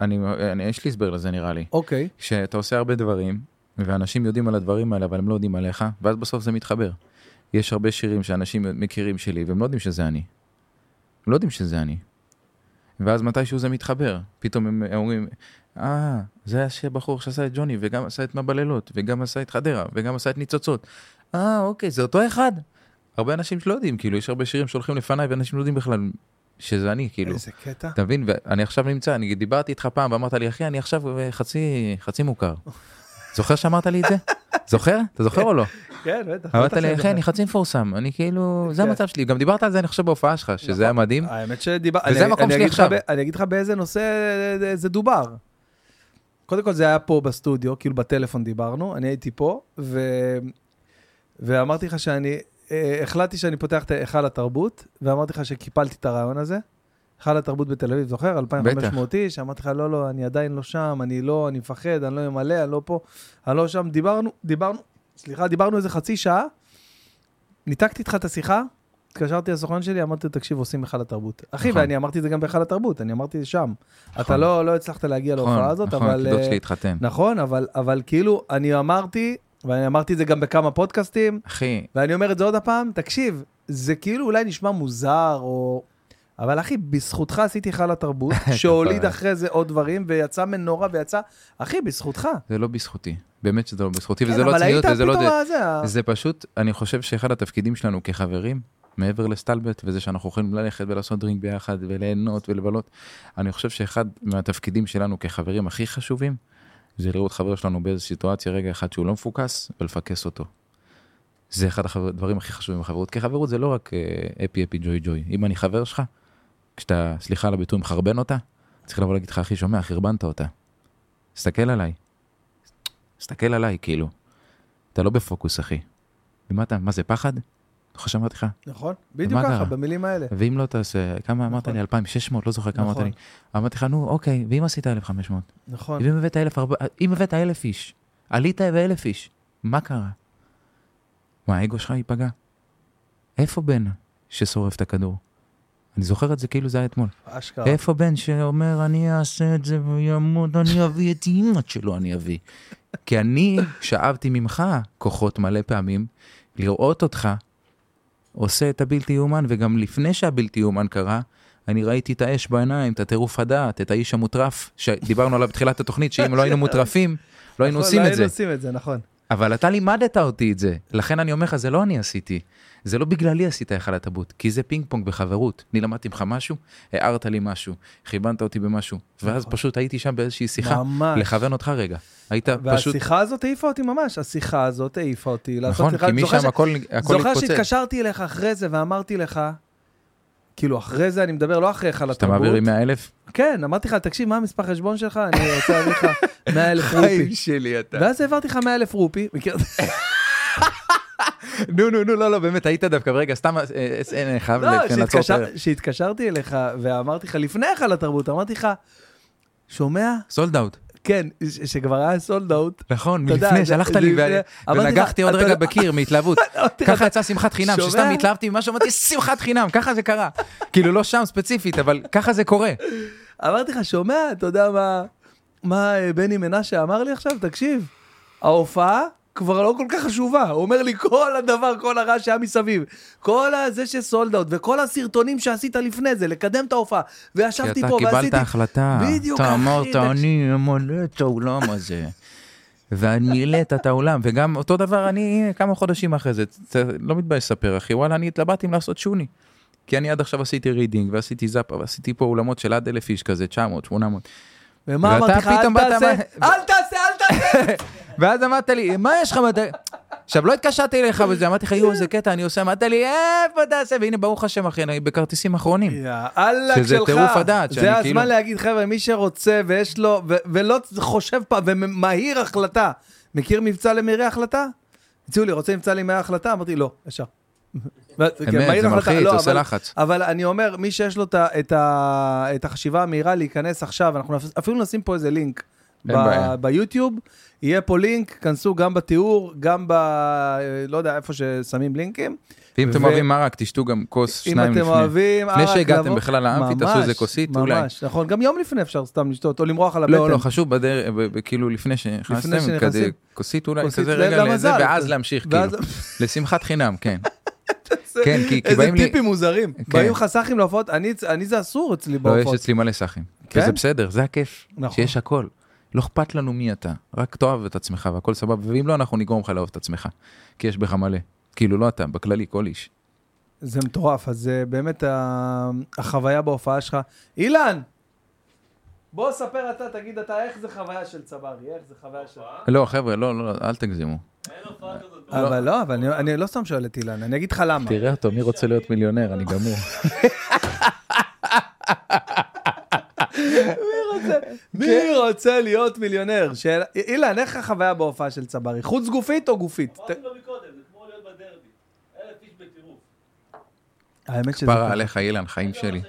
אני, אני, יש לי הסבר לזה נראה לי.
אוקיי.
כשאתה עושה הרבה דברים, ואנשים יודעים על הדברים האלה, אבל הם לא יודעים עליך, ואז בסוף זה מתחבר. יש הרבה שירים שאנשים מכירים שלי, והם לא יודעים שזה אני. הם לא יודעים שזה אני. ואז מתישהו זה מתחבר. פתאום הם אומרים, אה, זה הבחור שעשה את ג'וני, וגם עשה את מה בלילות, וגם עשה את חדרה, וגם עשה את ניצוצות. אה, אוקיי, זה אותו אחד. הרבה אנשים שלא יודעים, כאילו, יש הרבה שירים שהולכים לפניי, ואנשים לא יודעים בכלל שזה אני, כאילו.
איזה קטע.
אתה מבין? ואני עכשיו נמצא, אני דיברתי איתך פעם ואמרת לי, אחי, אני עכשיו חצי, חצי מוכר. זוכר שאמרת לי את זה? זוכר? אתה זוכר או לא?
כן, בטח.
אמרת לי, אחי. אני חצי מפורסם, אני כאילו, זה
כן.
המצב שלי. גם דיברת על זה, אני חושב, בהופעה שלך, שזה היה מדהים.
האמת שדיבר...
וזה המקום שלי עכשיו.
אני אגיד לך באיזה נושא זה דובר. קודם כל זה היה פה בסטודיו, כאילו בטלפון דיברנו, אני הייתי פה. ואמרתי לך שאני, אה, החלטתי שאני פותח את היכל התרבות, ואמרתי לך שקיפלתי את הרעיון הזה, היכל התרבות בתל אביב, זוכר? 2,500 איש, אמרתי לך, לא, לא, אני עדיין לא שם, אני לא, אני מפחד, אני לא אמלא, אני לא פה, אני לא שם. דיברנו, דיברנו, סליחה, דיברנו איזה חצי שעה, ניתקתי איתך את השיחה, התקשרתי לסוכן שלי, אמרתי לו, תקשיב, עושים היכל התרבות. אחי,
נכון.
ואני אמרתי את זה גם בהיכל התרבות, אני אמרתי שם. אתה
נכון.
לא, לא הצלחת להגיע להופעה הזאת,
נכון,
אבל...
דוד
אה,
שלי התחתן.
נכון, אבל, אבל כאילו, אני אמרתי, ואני אמרתי את זה גם בכמה פודקאסטים,
אחי,
ואני אומר את זה עוד הפעם, תקשיב, זה כאילו אולי נשמע מוזר, או... אבל אחי, בזכותך עשיתי היכל התרבות, שהוליד. אחרי זה עוד דברים, ויצא מנורה ויצא... אחי, בזכותך.
זה לא בזכותי. באמת שזה לא בזכותי,
כן,
וזה לא
אבל
צניעות,
היית
וזה לא...
פתאום
זה-
הזה, ה-
זה פשוט, אני חושב שאחד התפקידים שלנו כחברים, מעבר לסטלבט, וזה שאנחנו יכולים ללכת ולעשות דרינק ביחד, וליהנות ולבלות, אני חושב שאחד מהתפקידים שלנו כחברים הכי חשובים, זה לראות חבר שלנו באיזו סיטואציה רגע אחד שהוא לא מפוקס, ולפקס אותו. זה אחד הדברים הכי חשובים בחברות, כי חברות זה לא רק אפי אפי ג'וי ג'וי. אם אני חבר שלך, כשאתה, סליחה על הביטוי, מחרבן אותה, צריך לבוא להגיד לך, אחי, שומע, חרבנת אותה. תסתכל עליי. תסתכל עליי, כאילו. אתה לא בפוקוס, אחי. ומה אתה, מה זה, פחד? זוכר שאמרתי לך?
נכון, בדיוק ככה? במילים האלה.
ואם לא תעשה, כמה אמרת
נכון.
לי? 2,600? לא זוכר כמה אמרת
נכון.
לי. אמרתי לך, נו, אוקיי, ואם עשית 1,500?
נכון.
ואם הבאת 1,400? אם הבאת 1,000 איש, עלית ב-1,000 איש, מה קרה? מה, האגו שלך ייפגע? איפה בן ששורף את הכדור? אני זוכר את זה כאילו זה היה אתמול.
אשכרה.
איפה בן שאומר, אני אעשה את זה וימות, אני אביא את אימא שלו, אני אביא. כי אני שאבתי ממך כוחות מלא פעמים לראות אותך עושה את הבלתי יאומן, וגם לפני שהבלתי יאומן קרה, אני ראיתי את האש בעיניים, את הטירוף הדעת, את האיש המוטרף, שדיברנו עליו בתחילת התוכנית, שאם לא היינו מוטרפים, לא היינו
נכון,
עושים
לא
את זה.
היינו עושים את זה, נכון.
אבל אתה לימדת אותי את זה, לכן אני אומר לך, זה לא אני עשיתי. זה לא בגללי עשית היכל התרבות, כי זה פינג פונג בחברות. אני למדתי ממך משהו, הערת לי משהו, כיוונת אותי במשהו, ואז פשוט הייתי שם באיזושהי שיחה,
נכון. ממש.
לכוון אותך רגע. היית פשוט,
והשיחה הזאת העיפה אותי ממש, השיחה הזאת העיפה אותי.
נכון, כי
זוכר
משם
ש-
הכל הכל
זוכר
התפוצץ.
שהתקשרתי אליך אחרי זה ואמרתי לך, כאילו אחרי זה אני מדבר, לא אחרי
שאתה
התרבות.
מעביר עם 100 אלף?
כן, אמרתי לך, תקשיב, מה המספר חשבון שלך? אני רוצה להביא לך 100 אלף רופי.
שלי אתה.
ואז העברתי לך 100 אלף רופי?
נו, נו, נו, לא, לא, באמת, היית דווקא, רגע, סתם, אה, אה, אה, חייב
לא,
לעצור את
שהתקשר-
ה-
שהתקשרתי אליך ואמרתי לך, לפני היכל התרבות, אמרתי לך, שומע?
סולד אאוט.
כן, שכבר היה סולד אאוט.
נכון, מלפני, שלחת לי, ונגחתי עוד
אתה-
רגע בקיר מהתלהבות. ככה יצאה שמחת חינם? שסתם התלהבתי ממשהו, אמרתי, שמחת חינם, ככה זה קרה. כאילו, לא שם ספציפית, אבל ככה זה קורה.
אמרתי לך, שומע, אתה יודע מה, מה אה, בני מנשה אמר לי עכשיו? תקשיב, ההופעה כבר לא כל כך חשובה. הוא אומר לי, כל הדבר, כל הרעש שהיה מסביב, כל הזה שסולד אאוט, וכל הסרטונים שעשית לפני זה, לקדם את ההופעה,
כי
וישבתי
אתה
פה
קיבלת
ועשיתי...
החלטה.
בדיוק,
אתה אמרת. אני אמלא את האולם הזה. ומילאת את האולם, וגם אותו דבר אני כמה חודשים אחרי זה, אתה לא מתבייש לספר אחי, וואלה אני התלבטתי אם לעשות שוני. כי אני עד עכשיו עשיתי רידינג ועשיתי זאפה ועשיתי פה אולמות של עד אלף איש כזה, 900, 800.
ומה אמרתי לך, אל תעשה, אל תעשה, אל תעשה.
ואז אמרת לי, מה יש לך? אתה-" עכשיו לא התקשרתי אליך בזה, אמרתי לך, יואו, איזה קטע אני עושה, אמרת לי, איפה תעשה? והנה, ברוך השם, אחי, אני בכרטיסים אחרונים.
יאללה
שזה
שלך.
טירוף הדעת,
זה
כאילו-
הזמן להגיד, חבר'ה, מי שרוצה ויש לו, ולא חושב פעם, ומהיר החלטה. מכיר מבצע למהירי החלטה? הציעו לי, רוצה מבצע למהירי החלטה? אמרתי, לא, ישר. ו- כן,
אמת, זה מלחיץ,
לא,
זה עושה
אבל-
לחץ.
אבל אני אומר, מי שיש לו את החשיבה המהירה להיכנס עכשיו, אנחנו אפילו נשים פה איזה לינק. ביוטיוב, יהיה פה לינק, כנסו גם בתיאור, גם ב... לא יודע, איפה ששמים לינקים.
ואם אתם
ו-
אוהבים מרק, תשתו גם כוס,
אם
שניים
אתם
לפני.
אוהבים...
לפני
ערק,
שהגעתם
לבוא-
בכלל לאמפי, תעשו
ממש,
איזה כוסית, אולי.
ממש, נכון, גם יום לפני אפשר סתם לשתות, או למרוח על הבטן.
לא, לא, חשוב בדרך, כאילו לפני שנכנסתם. כזה כוסית אולי, כזה רגע לזה. ואז להמשיך, כאילו. לשמחת חינם, כן. כן, כי כי
איזה
באים לי...
טיפים מוזרים.
כן.
באים לך סאחים להופעות, אני אני זה אסור אצלי
לא, יש
בהופעות.
אצלי מלא סאחים.
כן?
וזה בסדר, זה הכיף.
נכון.
שיש הכל. לא אכפת לנו מי אתה, רק תאהב את עצמך והכל סבבה, ואם לא, אנחנו נגרום לך לאהוב את עצמך. כי יש בך מלא. כאילו, לא אתה, בכללי, כל איש.
זה מטורף, אז זה באמת ה- החוויה בהופעה שלך. אילן! בוא ספר אתה, תגיד אתה, איך זה חוויה של צברי, איך זה חוויה של...
לא, חבר'ה, לא, לא, אל תגזימו.
אבל לא, אבל אני- אני לא סתם שואל את אילן, אני אגיד לך למה.
תראה אותו, מי רוצה להיות מיליונר, אני גמור.
מי רוצה להיות מיליונר? אילן, איך החוויה בהופעה של צברי? חוץ גופית או גופית?
אמרתי לו מקודם, זה כמו להיות בדרבי. אלף איש בטירוף.
האמת שזה...
פרה
ככה.
עליך, אילן, חיים
זה
שלי.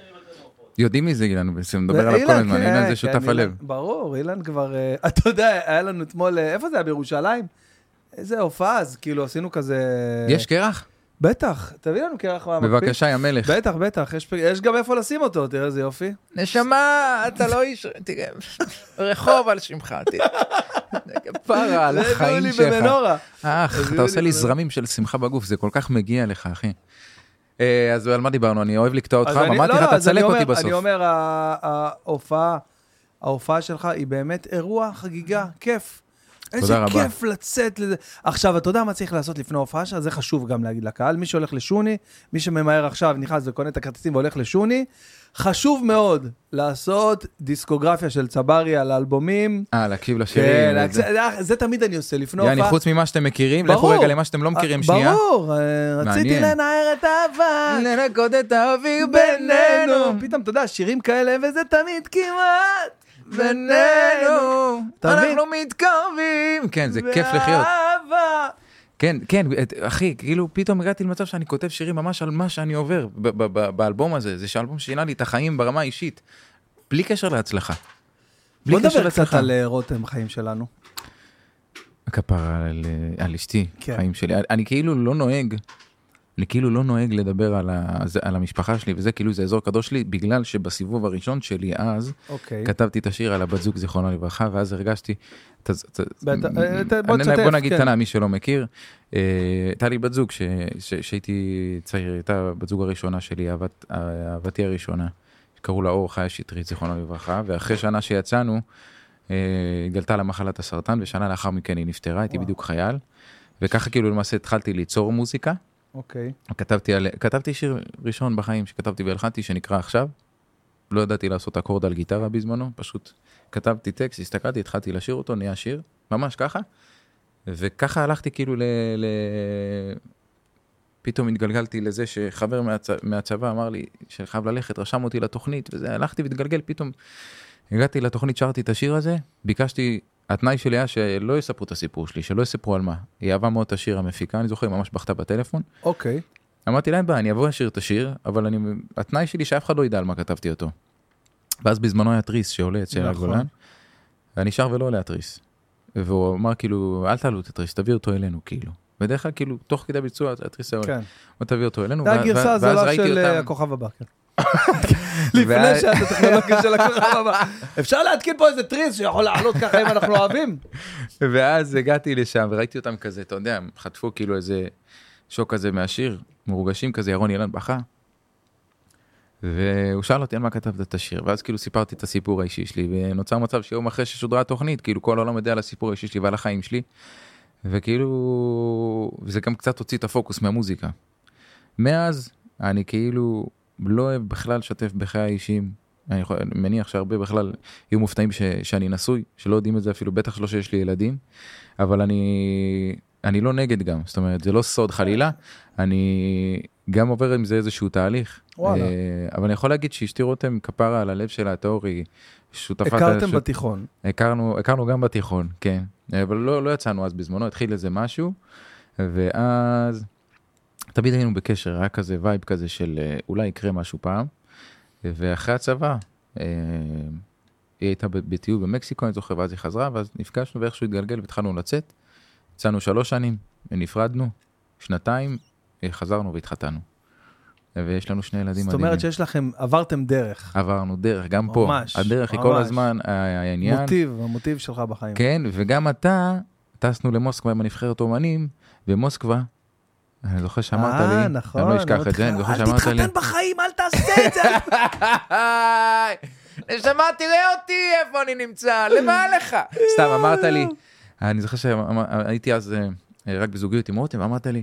יודעים מי זה אילן, בעצם מדבר עליו כל הזמן,
כן,
אילן
כן,
זה שותף
אילן-
הלב.
ברור, אילן כבר... אה, אתה יודע, היה לנו אתמול, אה, איפה זה היה? בירושלים? איזה הופעה, אז כאילו עשינו כזה...
יש קרח?
בטח, תביא לנו קרח מהמקפיא.
בבקשה, יא מלך.
בטח, בטח, יש, יש גם איפה לשים אותו, תראה איזה יופי.
נשמה, אתה לא איש... תראה, רחוב על שמך, תראה. כפרה על
זה הביאו
החיים
לי
שלך.
במנורה.
אך, אתה עושה
לי.
זרמים של שמחה בגוף, זה כל כך מגיע לך, אחי. אה, אז על מה דיברנו? אני אוהב לקטוע אותך,
אז אני-
אמרתי
לא,
לך,
לא,
תצלק אותי בסוף.
אני אומר, ההופעה, ההופעה שלך היא באמת אירוע, חגיגה, כיף. איזה. כיף לצאת לזה. עכשיו, אתה יודע מה צריך לעשות לפני ההופעה שלך? זה חשוב גם להגיד לקהל. מי שהולך לשוני, מי שממהר עכשיו, נכנס וקונה את הכרטיסים והולך לשוני, חשוב מאוד לעשות דיסקוגרפיה של צברי על האלבומים.
אה, להקשיב לשירים.
כן,
וזה.
זה- זה תמיד אני עושה לפני
יעני,
הופעה.
חוץ ממה שאתם מכירים, לכו
ברור.
רגע למה שאתם לא מכירים,
אה,
שנייה.
ברור, אה, רציתי. לנער את האהבה.
לנקות את האוויר
בינינו. פתאום, אתה יודע, שירים כאלה, וזה תמיד כמעט
בינינו? אנחנו מתקרבים. כן, זה כיף לחיות. כן, כן, אחי, כאילו פתאום הגעתי למצב שאני כותב שירים ממש על מה שאני עובר באלבום הזה, זה שאלבום שינה לי את החיים ברמה האישית, בלי קשר להצלחה. בלי
בוא
קשר
נדבר קצת
להצלחה.
על אה, רותם, חיים שלנו.
הכפרה על, אה, על אשתי,
כן.
חיים שלי. אני, אני כאילו לא נוהג, אני כאילו לא נוהג לדבר על, ה, על המשפחה שלי, וזה כאילו זה אזור קדוש לי, בגלל שבסיבוב הראשון שלי אז,
אוקיי.
כתבתי את השיר על הבת זוג זיכרונה לברכה, ואז הרגשתי, ת, ת,
בטח, אה, ת- בוא
אני-
תשתף,
בוא נגיד
כן.
קטנה, מי שלא מכיר, אה, הייתה לי בת זוג ש- ש- שהייתי צעיר, הייתה בת זוג הראשונה שלי, אהבת- אהבתי הראשונה, קראו לה אור חיה שטרית, זיכרונה לברכה, ואחרי שנה שיצאנו, אה, התגלתה לה מחלת הסרטן, ושנה לאחר מכן היא נפטרה, הייתי
וואו.
בדיוק חייל, וככה כאילו למעשה התחלתי ליצור מוזיקה.
אוקיי.
כתבתי, על, כתבתי שיר ראשון בחיים שכתבתי והלחנתי שנקרא עכשיו. לא ידעתי לעשות אקורד על גיטרה בזמנו, פשוט כתבתי טקסט, הסתכלתי, התחלתי לשיר אותו, נהיה שיר, ממש ככה. וככה הלכתי כאילו ל... ל... פתאום התגלגלתי לזה שחבר מהצ... מהצבא אמר לי שחייב ללכת, רשם אותי לתוכנית, וזה, הלכתי והתגלגל, פתאום הגעתי לתוכנית, שרתי את השיר הזה, ביקשתי, התנאי שלי היה שלא יספרו את הסיפור שלי, שלא יספרו על מה. היא אהבה מאוד את השיר המפיקה, אני זוכר, היא ממש בכתה בטלפון.
אוקיי.
אמרתי להם, בעיה, אני אבוא לשיר את השיר, אבל אני, התנאי שלי שאף אחד לא ידע על מה כתבתי אותו. ואז בזמנו היה תריס שעולה אצל
נכון.
הגולן, ואני שר ולא עולה התריס. והוא אמר כאילו, אל תעלו את התריס, תביא אותו אלינו, כאילו. בדרך כלל, כאילו, תוך כדי ביצוע, התריס היה עולה.
כן.
תביא אותו אלינו,
זה הגרסה הזולה של אה, הכוכב הבא. כן. לפני
ואז-
שאת הטכנולוגיה של הכוכב הבא. אפשר להתקין פה איזה תריס שיכול לעלות ככה אם אנחנו אוהבים?
ואז הגעתי לשם וראיתי אותם כזה, אתה יודע, הם חטפו כאילו איזה שוק כזה מהשיר, מרוגשים כזה, ירון אילן בכה. והוא שאל אותי על מה כתבת את השיר, ואז כאילו סיפרתי את הסיפור האישי שלי, ונוצר מצב שיום אחרי ששודרה התוכנית, כאילו כל העולם יודע על הסיפור האישי שלי ועל החיים שלי, וכאילו, וזה גם קצת הוציא את הפוקוס מהמוזיקה. מאז אני כאילו לא אוהב בכלל לשתף בחיי האישיים. אני, יכול, אני מניח שהרבה בכלל יהיו מופתעים ש, שאני נשוי, שלא יודעים את זה אפילו, בטח שלא שיש לי ילדים, אבל אני, אני לא נגד גם, זאת אומרת, זה לא סוד חלילה, אני גם עובר עם זה איזשהו תהליך.
וואלה.
אה, אבל אני יכול להגיד שאשתי רותם כפרה על הלב שלה הטהור, היא שותפת...
הכרתם
שות-
בתיכון.
הכרנו, הכרנו גם בתיכון, כן. אבל לא, לא יצאנו אז בזמנו, התחיל איזה משהו, ואז תמיד היינו בקשר, היה כזה וייב כזה של אה, אולי יקרה משהו פעם. ואחרי הצבא, אה, היא הייתה בטיול במקסיקו, אני זוכר, ואז היא חזרה, ואז נפגשנו ואיכשהו התגלגל והתחלנו לצאת. יצאנו שלוש שנים, נפרדנו, שנתיים, אה, חזרנו והתחתנו. ויש לנו שני ילדים
זאת
מדהימים.
אומרת שיש לכם, עברתם דרך.
עברנו דרך, גם פה.
ממש,
הדרך היא כל
ממש.
הזמן ה- העניין.
מוטיב, המוטיב שלך בחיים.
כן, וגם אתה, טסנו למוסקבה עם הנבחרת אומנים, ומוסקבה, אני זוכר שאמרת לי,
אה, נכון.
אני לא אשכח את זה, אני זוכר שאמרת לי,
אל תתחתן בחיים, אל תעשה את זה.
נשמה, תראה אותי, איפה אני נמצא, למה לך? סתם, אמרת לי, אני זוכר שהייתי אז אה, רק בזוגיות עם רותם, ואמרת לי,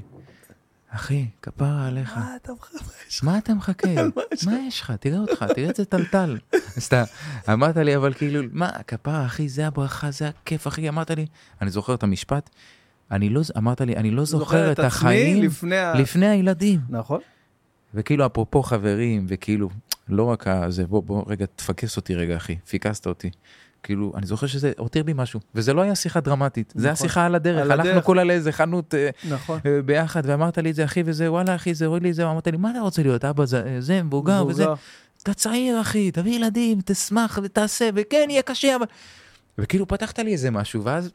אחי, כפרה עליך,
מה אתה מחפש?
מה אתה מחכה? מה יש לך? תראה אותך, תראה איזה טלטל. סתם, אמרת לי, אבל כאילו, מה, כפרה, אחי, זה הברכה, זה הכיף, אחי, אמרת לי, אני זוכר את המשפט, אני לא, אמרת לי, אני לא זוכר את החיים
לפני ה...
לפני הילדים.
נכון.
וכאילו, אפרופו חברים, וכאילו, לא רק זה, בוא, בוא, רגע, תפקס אותי רגע, אחי, פיקסת אותי. כאילו, אני זוכר שזה הותיר לי משהו, וזה לא היה שיחה דרמטית, זה היה
נכון.
שיחה על הדרך,
על
הלכנו. כולה לאיזה חנות אה,
נכון.
אה, ביחד, ואמרת לי את זה, אחי, וזה, וואלה, אחי, זה הוריד לי זה, אמרת לי, מה אתה רוצה להיות, אבא, זה, זה מבוגר, וזה, אתה צעיר אחי, תביא ילדים, תשמח ותעשה, וכן, יהיה קשה, אבל... וכאילו פתחת לי איזה משהו, ואז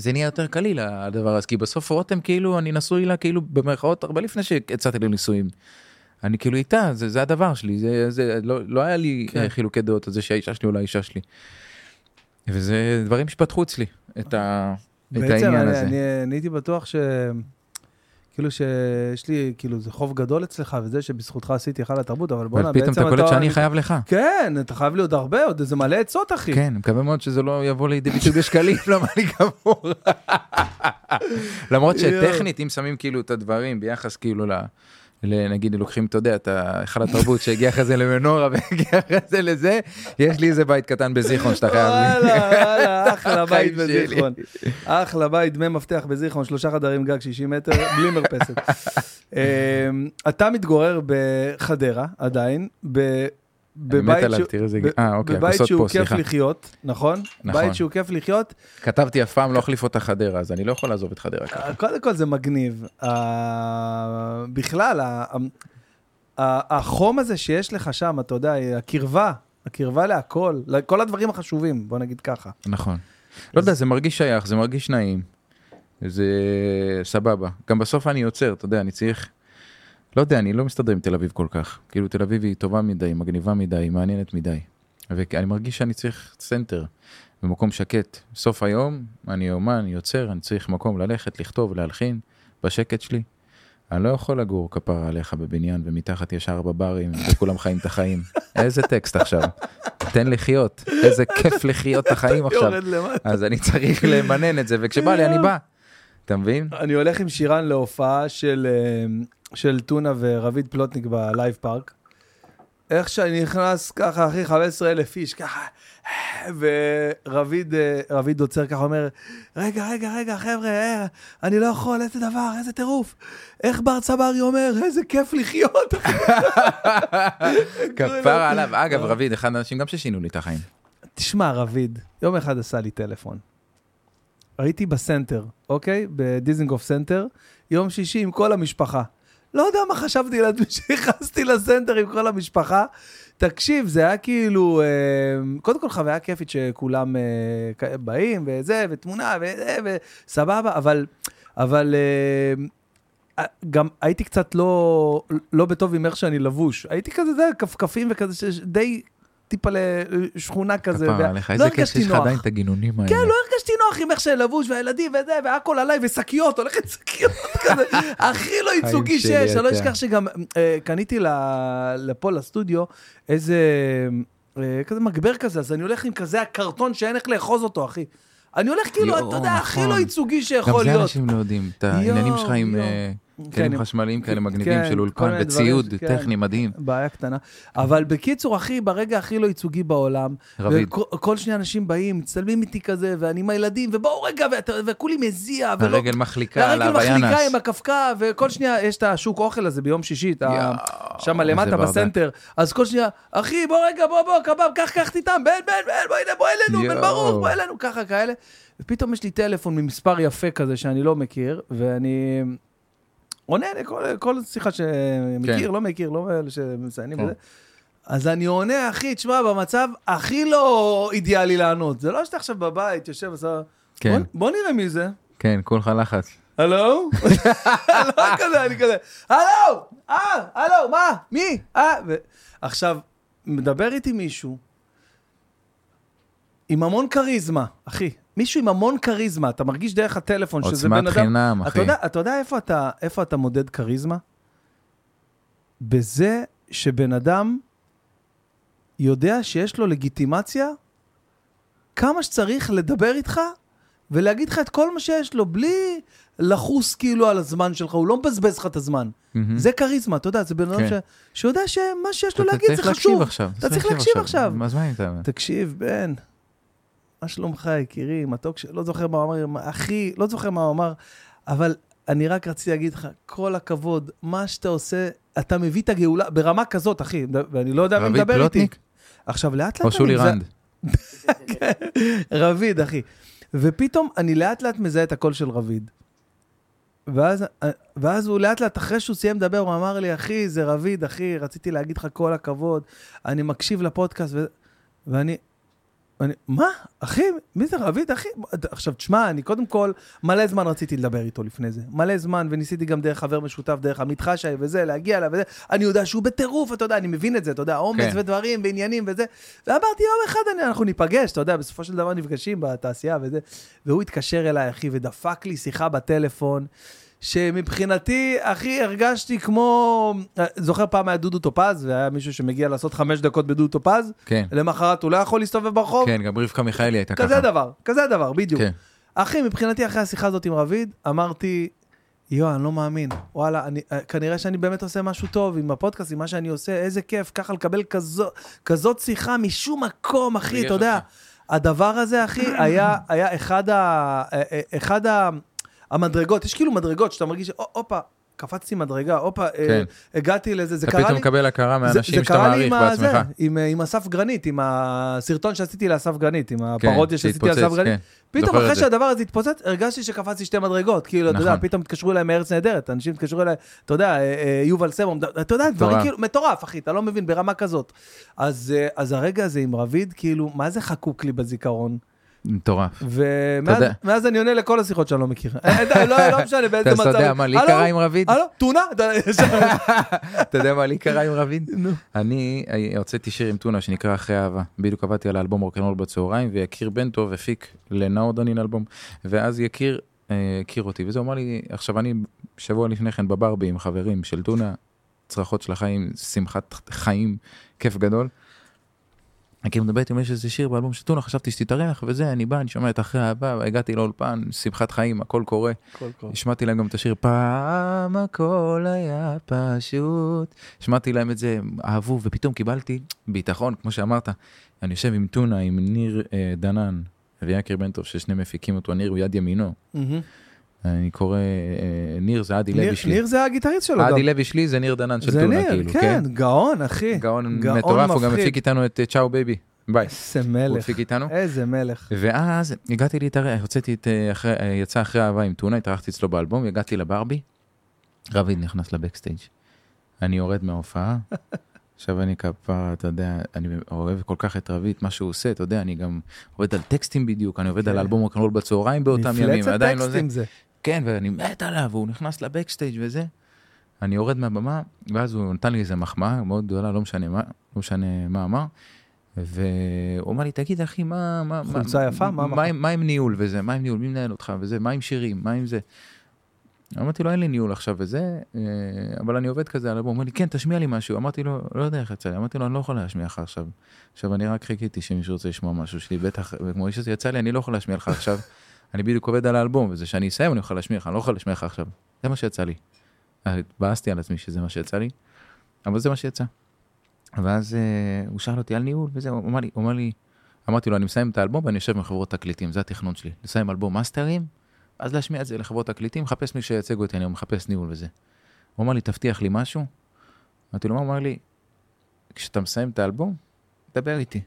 זה נהיה יותר קליל הדבר הזה, כי בסוף רותם כאילו, אני נשוי לה כאילו במרכאות הרבה לפני שהצעתי לנישואים. אני כאילו איתה, זה, זה הדבר שלי, זה, זה לא, לא היה לי
כן.
כן. חילוקי דעות על זה שהאישה שלי או לא האישה שלי. וזה דברים שפתחו אצלי את, ה, את
בעצם
העניין
אני,
הזה.
אני, אני הייתי בטוח ש... כאילו שיש לי, כאילו, זה חוב גדול אצלך, וזה שבזכותך עשיתי היכל התרבות, אבל בוא'נה, בעצם
פתאום אתה קולט שאני חייב לך.
כן, אתה חייב לי עוד הרבה, עוד איזה מלא עצות, אחי.
כן, מקווה מאוד שזה לא יבוא לידי ביטוי בשקלים, בא לי גמור. למרות שטכנית, אם שמים כאילו את הדברים ביחס כאילו ל... נגיד לוקחים, אתה יודע, את היכל התרבות שהגיע אחרי זה למנורה והגיע אחרי זה לזה, יש לי איזה בית קטן בזיכרון שאתה חייב לי.
וואלה, וואלה, אחלה בית. בזיכרון. אחלה בית, דמי מפתח בזיכרון, שלושה חדרים גג 60 מטר, בלי מרפסת. אמ, אתה מתגורר בחדרה עדיין, בבית
עליו,
שהוא-
איזה...
ב-
אה, אוקיי,
בבית שהוא
פה,
כיף
סליחה.
לחיות, נכון?
נכון.
בית שהוא כיף לחיות.
כתבתי אף פעם לא אחליף אותה חדרה, אז אני לא יכול לעזוב את חדרה ככה.
קודם כל זה מגניב. אה, בכלל, ה- ה- החום הזה שיש לך שם, אתה יודע, הקרבה, הקרבה להכל, לכל הדברים החשובים, בוא נגיד ככה.
נכון. לא יודע, זה מרגיש שייך, זה מרגיש נעים. זה סבבה. גם בסוף אני יוצר, אתה יודע, אני צריך... לא יודע, אני לא מסתדר עם תל אביב כל כך. כאילו, תל אביב היא טובה מדי, מגניבה מדי, מעניינת מדי. ואני מרגיש שאני צריך center, במקום שקט. סוף היום, אני אומן, יוצר, אני צריך מקום ללכת, לכתוב, להלחין, בשקט שלי. אני לא יכול לגור כפרה עליך בבניין ומתחת יש ארבע ברים וכולם חיים את החיים. איזה טקסט עכשיו? תן לחיות, איזה כיף לחיות את החיים עכשיו. אז אני צריך למנן את זה, וכשבא לי אני בא. אתה מבין?
אני הולך עם שירן להופעה של, אה, של טונה ורביד פלוטניק בלייב פארק. איך שאני נכנס ככה, אחי, 15 אלף איש, ככה, ורביד אה, עוצר ככה, אומר, רגע, רגע, רגע, חבר'ה, אה, אני לא יכול, איזה דבר, איזה טירוף. איך בר צברי אומר, איזה כיף לחיות.
כפרה עליו. אגב, רביד, אחד האנשים גם ששינו לי את החיים.
תשמע, רביד, יום אחד עשה לי טלפון. הייתי בסנטר, אוקיי? בדיזנגוף סנטר, יום שישי עם כל המשפחה. לא יודע מה חשבתי לעצמי שנכנסתי לסנטר עם כל המשפחה. תקשיב, זה היה כאילו, אה, קודם כל חוויה כיפית שכולם אה, באים וזה, ותמונה וזה, וסבבה, אבל, אבל אה, גם הייתי קצת לא, לא בטוב עם איך שאני לבוש. הייתי כזה, זה, כפכפים וכזה, די טיפה לשכונה כזה.
כפרה עליך,
לא
איזה כיף שיש לך. עדיין את הגינונים האלה.
כן, לא הרגשתי נוח עם איך שלבוש והילדים וזה, והכל עליי, ושקיות, הולכת שקיות כזה, הכי לא ייצוגי שיש. אני לא. אשכח שגם אה, קניתי לפה לסטודיו איזה אה, כזה מגבר כזה, אז אני הולך עם כזה הקרטון שאין איך לאחוז אותו, אחי. אני הולך כאילו, אתה יודע, הכי
נכון.
לא ייצוגי
גם
שיכול
זה
להיות.
אנשים לא יודעים, את העניינים שלך עם. אה,
כן,
כלים
עם-
חשמליים כאלה מגניבים
כן,
של אולפן וציוד
כן.
טכני מדהים.
בעיה קטנה. אבל בקיצור, אחי, ברגע הכי לא ייצוגי בעולם,
רביד.
כל שנייה אנשים באים, מצטלמים איתי כזה, ואני עם הילדים, ובואו רגע, וכולי מזיע, ולא...
הרגל מחליקה על
והרגל מחליקה
הוויאנס.
עם הכפכה, וכל שנייה יש את השוק אוכל הזה ביום שישי, שם למטה. בסנטר. אז כל שנייה, אחי, בוא רגע, בוא, בוא, קבב, קח, קח תיתם, בן, בן, בן, בוא, הנה, בוא אלינו, בן. ברוך, בוא אלינו, ככה, כאלה. ופתאום יש לי טלפון ממספר יפה כזה שאני לא מכיר, ואני עונה לכל כל שיחה שמכיר,
כן.
לא מכיר, לא אלה שמציינים
כן.
וזה. אז אני עונה, אחי, תשמע, במצב הכי לא אידיאלי לענות. זה לא שאתה עכשיו בבית, יושב, עושה...
כן,
בוא- בוא נראה מי זה.
כן, כולך לחץ.
הלו? לא כזה, אני כזה, הלו! אה, הלו, מה? מי? אה. עכשיו, מדבר איתי מישהו עם המון כריזמה, אחי. מישהו עם המון כריזמה, אתה מרגיש דרך הטלפון שזה בן
עוצמת
אדם...
חינם,
אתה
אחי.
יודע, אתה יודע איפה אתה, איפה אתה מודד כריזמה? בזה שבן אדם יודע שיש לו לגיטימציה כמה שצריך לדבר איתך ולהגיד לך את כל מה שיש לו, בלי לחוס כאילו על הזמן שלך, הוא לא מבזבז לך את הזמן.
מהמם.
זה כריזמה, אתה יודע, זה בן אדם
כן.
ש... שיודע שמה שיש לו
אתה
להגיד זה
צריך
חשוב.
להקשיב עכשיו.
אתה צריך להקשיב עכשיו.
אז מה איתה?
תקשיב, בן, מה שלומך, יקירי, מתוק, ש- לא זוכר מה הוא אמר, אחי, לא זוכר מה הוא אמר, אבל אני רק רציתי להגיד לך, כל הכבוד, מה שאתה עושה, אתה מביא את הגאולה ברמה כזאת, אחי, ואני לא יודע מי מדבר איתי. עכשיו, לאט לאט
או שולי רנד?
רביד, אחי. ופתאום אני לאט לאט מזהה את הקול של רביד. ואז, ואז הוא לאט לאט, אחרי שהוא סיים לדבר, הוא אמר לי, אחי, זה רביד, אחי, רציתי להגיד לך כל הכבוד, אני מקשיב לפודקאסט, ו... ואני, אני, מה? אחי, מי זה רביד, אחי? עכשיו, תשמע, אני קודם כל, מלא זמן רציתי לדבר איתו לפני זה. מלא זמן, וניסיתי גם דרך חבר משותף, דרך עמית חשאי וזה, להגיע אליו וזה. אני יודע שהוא בטירוף, אתה יודע, אני מבין את זה, אתה יודע, עומס
כן.
ודברים ועניינים וזה. ואמרתי, יום אחד אני, אנחנו ניפגש, אתה יודע, בסופו של דבר נפגשים בתעשייה וזה. והוא התקשר אליי, אחי, ודפק לי שיחה בטלפון. שמבחינתי, אחי, הרגשתי כמו... זוכר פעם היה דודו טופז, והיה מישהו שמגיע לעשות חמש דקות בדודו טופז,
כן,
למחרת הוא לא יכול להסתובב ברחוב,
כן, גם רבקה מיכאלי הייתה ככה.
כזה דבר, כזה דבר, בדיוק.
כן.
אחי, מבחינתי, אחרי השיחה הזאת עם רביד, אמרתי, יואו, אני לא מאמין. וואלה, אני, אה, כנראה שאני באמת עושה משהו טוב עם הפודקאסט, עם מה שאני עושה, איזה כיף, ככה לקבל כזו, כזאת שיחה משום מקום, אחי, אתה יודע. הדבר הזה, אחי, היה, היה אחד, ה, אה, אה, אחד ה, המדרגות, יש כאילו מדרגות שאתה מרגיש, "הופ- הופה, קפצתי מדרגה, הופה, אה,
כן.
הגעתי לזה, זה
אתה
קרה לי...
פתאום מקבל הכרה מאנשים שאתה
קרה לי
מעריך
ה- זה,
בעצמך.
עם, אה, עם אסף גרנית, עם הסרטון שעשיתי לאסף גרנית, עם
כן,
הפרודיה שעשיתי
שהתפוצץ,
לאסף גרנית.
כן.
פתאום אחרי. שהדבר הזה התפוצץ, הרגשתי שקפצתי שתי מדרגות. כאילו, אתה יודע,
נכון.
פתאום התקשרו אליי מארץ נהדרת, אנשים התקשרו אליי, אתה יודע, אה, אה, יובל סמום, אתה יודע, דברים. כאילו, מטורף, אחי, אתה לא מבין, ברמה כזאת. אז אה, אז הרגע הזה עם רביד, כאילו, מה זה חקוק לי בזיכרון?
מטורף.
ומאז אני עונה לכל השיחות שאני לא מכיר. אה, די, לא לא משנה באיזה
אתה
מצב.
יודע מה לי? קרה עם רביד?
הלו, טונה? אתה-
אתה יודע מה לי קרה עם רביד? אני אה, הוצאתי שיר עם טונה שנקרא אחרי אהבה. בדיוק עבדתי על האלבום רוקנרול בצהריים, ויקיר בן טוב הפיק לנאור דנין אלבום. ואז יקיר אה, הכיר אותי, וזה אמר לי, עכשיו אני שבוע לפני כן בברבי עם חברים של טונה, צרחות של החיים, שמחת חיים, כיף גדול. יקיר מדבר איתי, יש איזה שיר באלבום של טונה, חשבתי שתתארח וזה, אני בא, אני שומע את אחרי אהבה, הגעתי לאולפן, שמחת חיים, הכל קורה. השמעתי להם גם את השיר פעם הכל היה פשוט. השמעתי להם את זה, אהבו, ופתאום קיבלתי ביטחון, כמו שאמרת. אני יושב עם טונה, עם ניר אה, דנן ויקיר בן טוב, ששניהם מפיקים אותו, ניר הוא יד ימינו.
מהמם.
אני קורא, אה, ניר זה אדי
ניר-
לוי שלי.
ניר זה הגיטריסט שלו.
אדי לוי שלי זה ניר דנן של
זה
טונה,
ניר,
כאילו,
כן, גאון, אחי.
גאון מטורף, הוא גם. הפיק איתנו את אה, צ'או בייבי. ביי.
איזה
הוא
מלך,
הפיק איתנו.
איזה מלך.
ואז הגעתי להתארח, הוצאתי את, אה, אחרי, אה, יצא אחרי אהבה עם טונה, התארחתי אצלו באלבום, הגעתי לברבי, רביד נכנס ל backstage. אני יורד מההופעה, עכשיו אני כפרה, אתה יודע, אני אוהב כל כך את רביד, מה שהוא עושה, אתה יודע, אני גם עובד על טקסטים בדיוק, אני עובד על
כן.
אלבום רוקנרול בצהריים באותם ימים,
מפלצת
עדיין לא
זה.
כן, ואני מת עליו, והוא נכנס לבקסטייג' וזה. אני יורד מהבמה, ואז הוא נתן לי איזה מחמאה מאוד גדולה, לא משנה מה, לא משנה מה אמר. והוא אמר לי, תגיד אחי, מה, מה, מה,
חולצה יפה? מה
מה? עם- מה עם ניהול וזה, מה עם ניהול, מי מנהל אותך וזה, מה עם שירים, מה עם זה. אמרתי לו, אין לי ניהול עכשיו וזה, אה, אבל אני עובד כזה על אלבום. הוא אומר לי, כן, תשמיע לי משהו. אמרתי לו, לא יודע איך יצא לי. אמרתי לו, אני לא יכול להשמיע לך עכשיו. עכשיו, אני רק חיכיתי שמישהו רוצה לשמוע משהו שלי, בטח, וכמו איש הזה יצא לי, אני לא יכול להשמיע לך עכשיו. אני בדיוק עובד על האלבום, וזה שאני אסיים, אני יכול להשמיע לך, אני לא יכול להשמיע לך עכשיו. זה מה שיצא לי. אה, התבאסתי על עצמי שזה מה שיצא לי, אבל זה מה שיצא. ואז אה, הוא שאל אותי על ניהול וזה, הוא אמר לי, הוא אמר לי, אמרתי לו, אני מסיים את האלבום ואני יושב עם חברות תקליטים, זה התכנון שלי. לסיים אלבום מאסטרים, אז להשמיע את זה לחברות תקליטים, מחפש מי שייצג אותי, אני מחפש ניהול וזה. הוא אמר לי, תבטיח לי משהו? אמרתי לו, מה? הוא אמר לי, כשאתה מסיים את האלבום, דבר איתי.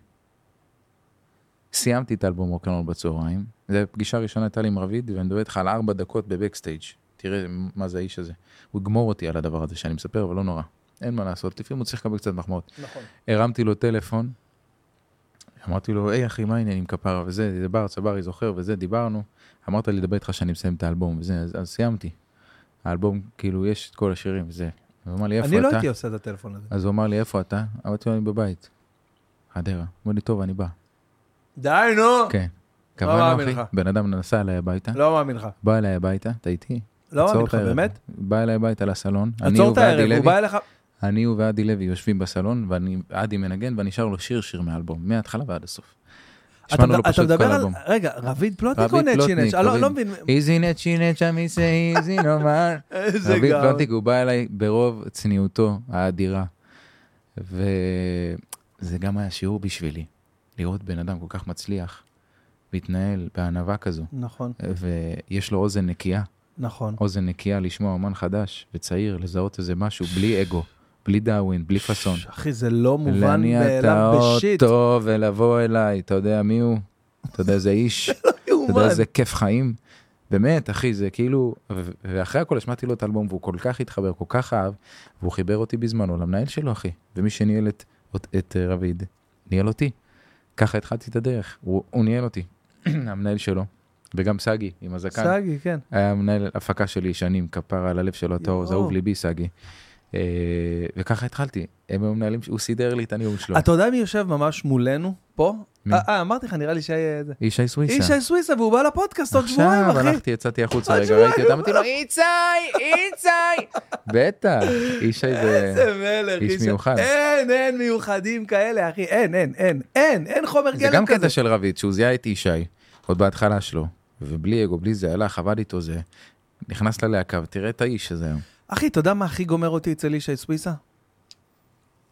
סיימתי את האלבום רוקנרול בצהריים, זו פגישה ראשונה הייתה לי עם רביד, ואני מדבר איתך על ארבע דקות בבקסטייג', תראה מה זה האיש הזה. הוא יגמור אותי על הדבר הזה שאני מספר, אבל לא נורא. אין מה לעשות, לפעמים הוא צריך לקבל קצת מחמאות.
נכון.
הרמתי לו טלפון, אמרתי לו, היי אחי, מה העניין עם כפרה וזה, זה בר צברי זוכר וזה, דיברנו. אמרת לי לדבר איתך שאני מסיים את האלבום וזה, אז, אז סיימתי. האלבום, כאילו, יש את כל השירים וזה. הוא אמר לי, איפה
אני לא
אתה?
הייתי עושה את הטלפון הזה.
אז הוא אמר לי, איפה אתה? אמרתי לו, אני בבית. חדרה. אומר לי, טוב, אני בא.
די, נו.
כן.
לא מאמין
אחי,
לך.
בן אדם נסע אליי הביתה,
לא מאמין לך.
בא אליי הביתה, אתה איתי?
לא מאמין לך. באמת?
בא אליי הביתה לסלון,
עצור את
ועדי
הערב, הוא בא אליך...
אני ועדי לוי יושבים בסלון, ואדי מנגן, ואני שר לו שיר שיר מהאלבום, מההתחלה ועד הסוף.
אתה
לו פשוט
מדבר
כל
על... רגע, רביד פלוטניק או
רביד
נצ'י
פלוטניק,
נצ'? אני לא-
רביד.
לא מבין.
איזי נצ'י נצ'ה מיסי איזי נאמר.
איזה
רביד
גאון.
פלוטניק, הוא בא אליי ברוב צניעותו האדירה. וזה גם היה שיעור בשבילי, לראות בן אדם כל כך מצליח, להתנהל בענווה כזו,
נכון,
ויש לו אוזן נקייה,
נכון.
אוזן נקייה לשמוע אומן חדש וצעיר, לזהות איזה משהו, בלי אגו, בלי דאווין, בלי פאסון.
אחי, זה לא מובן
להניע את
מאליו בשיט.
האוטו ולבוא אליי, אתה יודע מי הוא? אתה יודע איזה איש? אתה יודע. איזה כיף חיים? באמת, אחי, זה כאילו, ואחרי הכל השמעתי לו את האלבום, והוא כל כך התחבר, כל כך אהב, והוא חיבר אותי בזמנו למנהל שלו, אחי. ומי שניהל את, את, את רביד, ניהל אותי. ככה התחלתי את הדרך, הוא, הוא ניהל אותי, המנהל שלו. וגם סגי, עם הזקן.
סגי, כן.
היה מנהל הפקה שלי שנים, כפרה על הלב שלו,
יואו.
אהוב ליבי, סגי. אה, וככה התחלתי, הם היו מנהלים, הוא סידר לי את הנאום שלו.
אתה יודע מי יושב ממש מולנו פה? אה, אה, אמרתי לך, נראה לי שי... זה.
ישי סוויסה.
ישי סוויסה, והוא בא לפודקאסט עוד שבועיים,
עכשיו
אחי.
הלכתי, יצאתי החוצה רגע, ראיתי אותם, אמרתי לו,
הוא
איצי, איצי. בטח, ישי
איזה
זה...
מלך,
איש. מיוחד.
אין, אין מיוחדים כאלה, אחי. אין, אין, אין, אין, אין חומר
זה
גלם
גם
כזה.
קטע של רביד, שהוא זיהה את ישי, עוד בהתחלה שלו, ובלי אגו, בלי זה, הלך, עבד איתו זה, נכנס ללהקה, ותראה את האיש הזה היום.
אחי, אתה יודע מה הכי גומר אותי אצל ישי סוויסה?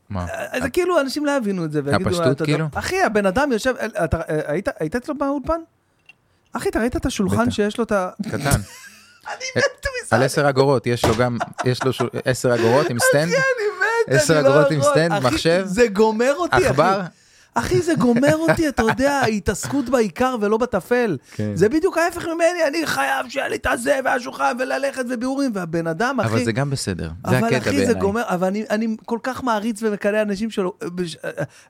מה?
אה, זה כאילו, אנשים לא יבינו את זה. ויגידו,
הפשטות, כאילו?
אחי, הבן אדם יושב, אה, אה, היית אצלו באולפן? אחי, אתה ראית את השולחן. שיש לו את ה...
קטן.
מזה.
על עשר אגורות, יש לו גם, יש לו עשר אגורות עם stand,
אני מת,
עשר
אני לא
אגורות עם. stand,
אחי,
מחשב,
זה גומר אותי, אחי.
עכבר.
אחי, זה גומר אותי, אתה יודע, ההתעסקות בעיקר ולא בטפל.
כן.
זה בדיוק ההפך ממני, אני חייב שיהיה לי את הזה והשולחן וללכת וביאורים, והבן אדם, אחי...
אבל זה גם בסדר, זה
אבל
הקטע
אחי, זה
בעיניי.
גומר, אבל אני, אני כל כך מעריץ ומקנא אנשים שלו,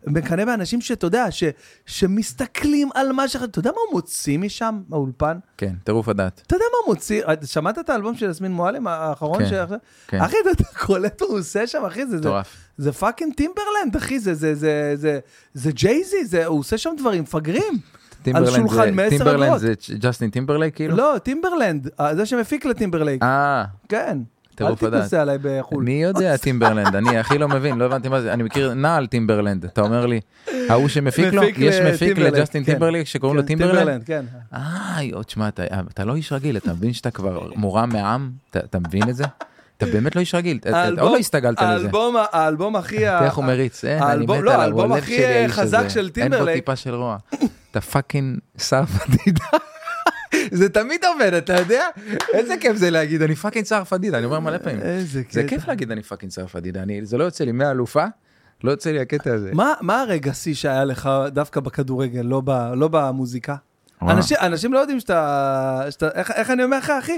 מקנא באנשים שאתה יודע, ש, שמסתכלים על מה ש... אתה יודע מה הוא מוציא משם, מהאולפן?
כן, טירוף הדעת.
אתה יודע מה הוא מוציא? שמעת את האלבום של יסמין מועלם האחרון?
כן,
שעכשיו-
כן.
אחי, אתה- קולט מה הוא עושה שם, אחי, זה... זה-
מטורף.
זה fucking טימברלנד, אחי, זה, זה, זה, זה, זה ג'ייזי, זה, הוא עושה שם דברים מפגרים.
טימברלנד
שולחן
טימברלנד. זה ג'סטין טימברלייק כאילו?
לא, טימברלנד, אה, זה שמפיק לטימברלייק,
אה,
כן. אל. תתנשא עליי בחו"ל.
מי יודע טימברלנד, אני הכי לא מבין, לא הבנתי מה זה, אני מכיר נעל טימברלנד, אתה אומר לי, ההוא שמפיק לו, יש מפיק לג'סטין
כן.
טימברלייק שקוראים לו
כן,
טימברלנד?
כן.
אה, יואו, תשמע, אתה- לא איש רגיל, אתה מבין שאתה כבר מורם מעם? אתה מבין את זה? אתה באמת לא איש רגיל, אתה- עוד לא הסתגלת לזה.
האלבום, האלבום הכי...
תראה איך הוא מריץ, אין, אני
האלבום-
מת
לא,
עליו,
האלבום
הוא הלב
הכי
שלי האיש
חזק
הזה.
של
אין פה
טימברלייק.
טיפה של רוע. אתה פאקינג שר פדידה. זה תמיד עובד, אתה יודע? איזה כיף זה להגיד, אני fucking שר פדידה, אני אומר מלא פעמים.
איזה
זה
קטע.
כיף להגיד אני fucking שר פדידה, אני- זה לא יוצא לי מהאלופה, לא יוצא לי הקטע הזה.
מה, מה הרגע שיא שהיה לך דווקא בכדורגל, לא, לא במוזיקה? אנשים, אנשים לא יודעים שאתה, איך אני אומר לך, אחי?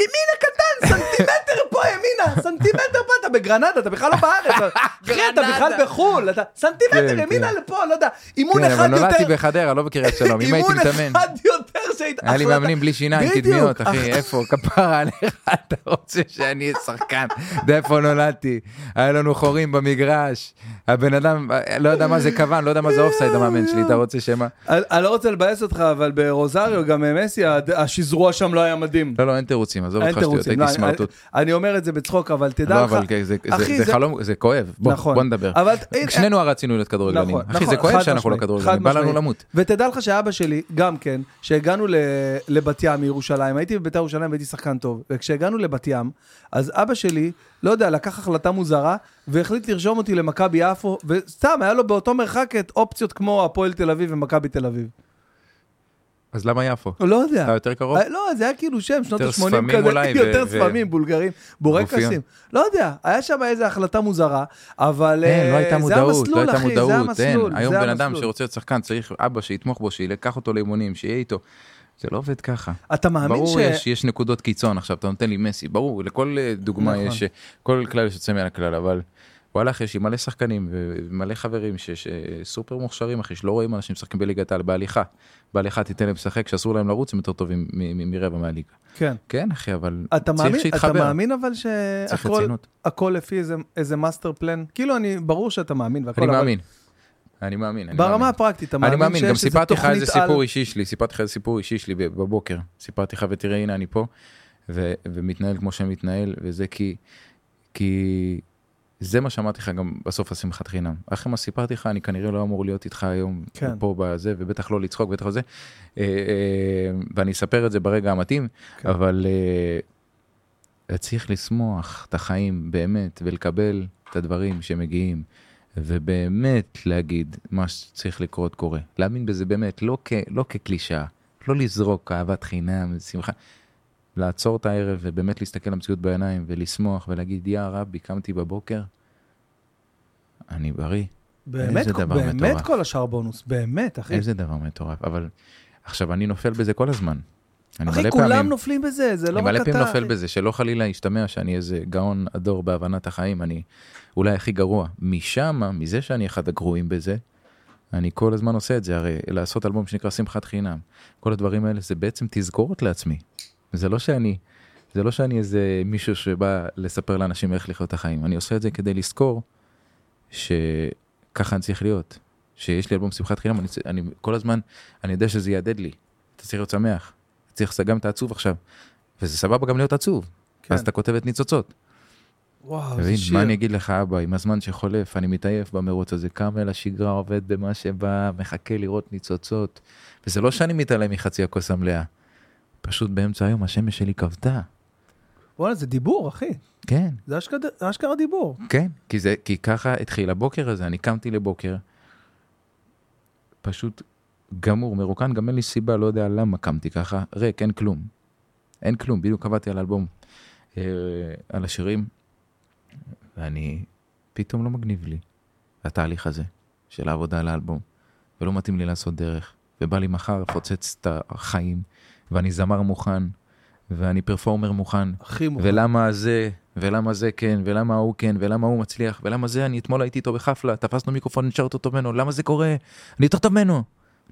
ימינה קטן, סנטימטר פה ימינה, סנטימטר פה, אתה בגרנדה, אתה בכלל לא בארץ. אחי, אתה בכלל בחו"ל, אתה סנטימטר
כן,
ימינה
כן.
לפה, לא יודע, אימון
כן, אבל
אחד
נולדתי
יותר,
בחדרה, לא בקריית שלום, אם הייתי מתאמן.
אימון אחד יותר שהיית...
היה לי מאמנים בלי שיניים, קדמיות,
אח-
אחי, איפה, כפרה עליך, אתה רוצה שאני אהיה שחקן, איפה נולדתי, היה לנו חורים במגרש, הבן אדם, לא יודע מה זה כוון, לא יודע מה זה אופסייד המאמן שלי, אתה רוצה שמה?
אני לא רוצה לבאס אותך, אבל ברוזריו, גם מסי, השזרוע שם לא היה מדהים.
לא, לא, אין תירוצים, עזוב אותך שטויות, הייתי
לא, אני-
סמרטוט.
אני אומר את זה בצחוק, אבל תדע
לא,
לך...
אבל כן, זה-
אחי,
חלום, זה כואב, בוא
נכון.
בוא נדבר.
אבל-
שנינו רצינו להיות כדורגלנים,
נכון,
אחי,
נכון,
זה כואב
חד
שאנחנו לא כדורגלנים, בא לנו. למות.
ותדע לך שאבא שלי, גם כן, שהגענו ל- לבת ים מירושלים, הייתי בבית"ר ירושלים והייתי שחקן טוב, וכשהגענו לבת ים, אז אבא שלי, לא יודע, לקח החלטה מוזרה, והחליט לרשום אותי למכבי יפו, וסתם, היה לו באותו מרחק את אופציות כמו הפועל תל אביב ומכבי תל אביב.
אז למה יפו?
לא יודע.
אתה יותר קרוב?
אה, לא, זה היה כאילו שם, שנות
יותר
ה-80
שפמים
כזה,
אולי, ו-
יותר
ו-
שפמים, בולגרים, בורקסים. לא יודע, היה שם איזו החלטה מוזרה, אבל
אין, לא
אה,
הייתה מודעות, לא
המסלול,
הייתה
אחי, זה
מודעות, אין.
המסלול,
היום בן אדם
המסלול.
שרוצה להיות שחקן צריך אבא שיתמוך בו, שילקח אותו לאימונים, שיהיה איתו. זה לא עובד ככה.
אתה מאמין
ברור
ש...
יש, יש נקודות קיצון, עכשיו אתה נותן לי מסי, ברור, לכל אה, דוגמה
נכון.
יש, כל כלל יש יוצא מן הכלל, אבל וואלה אחי, יש לי מלא שחקנים ומלא חברים שיש אה, סופר מוכשרים אחי, שלא רואים אנשים משחקים בליגת העל, בהליכה. בהליכה תיתן להם לשחק, שאסור להם לרוץ, הם יותר טובים מרבע מהליגה.
כן.
כן אחי, אבל
אתה מאמין,
צריך
אתה
שיתחבר.
מאמין אבל שהכל לפי איזה, איזה master plan? כאילו אני, ברור שאתה מאמין והכל,
אני
אבל
מאמין. אני מאמין. אני
ברמה
מאמין.
הפרקטית, אתה
אני
מאמין
מאמין, גם
שיש איזה
סיפרתי לך איזה
תוכנית על...
סיפור אישי שלי, סיפרתי לך איזה סיפור אישי שלי בבוקר. סיפרתי לך ותראה הנה אני פה, ו- ומתנהל כמו שמתנהל, וזה כי, כי זה מה שאמרתי לך גם בסוף השמחת חינם. אחרי מה סיפרתי לך, אני כנראה לא אמור להיות איתך היום
כן.
פה בזה, ובטח לא לצחוק, בטח לא זה. אה, אה, ואני אספר את זה ברגע המתאים,
כן.
אבל אה, צריך לשמוח את החיים באמת, ולקבל את הדברים שמגיעים. ובאמת להגיד מה שצריך לקרות קורה. להאמין בזה באמת, לא, כ, לא כקלישאה, לא לזרוק אהבת חינם, שמחה. לעצור את הערב ובאמת להסתכל למציאות בעיניים ולשמוח ולהגיד, יא רבי, קמתי בבוקר, אני בריא.
באמת,
איזה דבר
באמת
מטורף.
כל השאר בונוס, באמת, אחי.
איזה דבר מטורף. אבל עכשיו, אני נופל בזה כל הזמן. אני
אחי,
מלא
כולם
פעמים-
נופלים בזה, זה לא
אני
רק
מלא
אתה.
פעמים נופל. בזה, שלא חלילה ישתמע שאני איזה גאון הדור בהבנת החיים, אני אולי הכי גרוע. משם, מזה שאני אחד הגרועים בזה, אני כל הזמן עושה את זה, הרי לעשות אלבום שנקרא שמחת חינם, כל הדברים האלה זה בעצם תזכורת לעצמי. זה לא שאני, זה לא שאני איזה מישהו שבא לספר לאנשים איך לחיות את החיים, אני עושה את זה כדי לזכור שככה אני צריך להיות. שיש לי אלבום שמחת חינם, אני, אני כל הזמן, אני יודע שזה יהדהד לי. אתה צריך להיות שמח, אתה צריך גם את העצוב עכשיו. וזה סבבה גם להיות עצוב.
כן.
אז אתה כותב את ניצוצות.
וואו,
אתה
זה? שיר.
מה אני אגיד לך אבא, עם הזמן שחולף, אני מתעייף במרוץ הזה, קם אל השגרה, עובד במה שבא, מחכה לראות ניצוצות. וזה לא שאני מתעלם מחצי הכוס המלאה. פשוט באמצע היום השמש שלי כבתה.
וואלה, זה דיבור, אחי.
כן,
זה אשכרה- אשכרה דיבור.
כן, כי, זה, כי ככה התחיל הבוקר הזה, אני קמתי לבוקר, פשוט גמור, מרוקן, גם אין לי סיבה, לא יודע למה קמתי ככה, ריק, אין כלום. אין כלום, בדיוק עבדתי על אלבום, אה, על השירים, ואני, פתאום לא מגניב לי התהליך הזה של העבודה על האלבום, ולא מתאים לי לעשות דרך, ובא לי מחר לפוצץ את החיים, ואני זמר מוכן, ואני פרפורמר מוכן,
הכי מוכן.
ולמה זה, ולמה זה כן, ולמה ההוא כן, ולמה הוא מצליח, ולמה זה, אני אתמול הייתי איתו בחפלה, תפסנו מיקרופון, נשארת אותו ממנו, למה זה קורה? אני יותר טוב ממנו,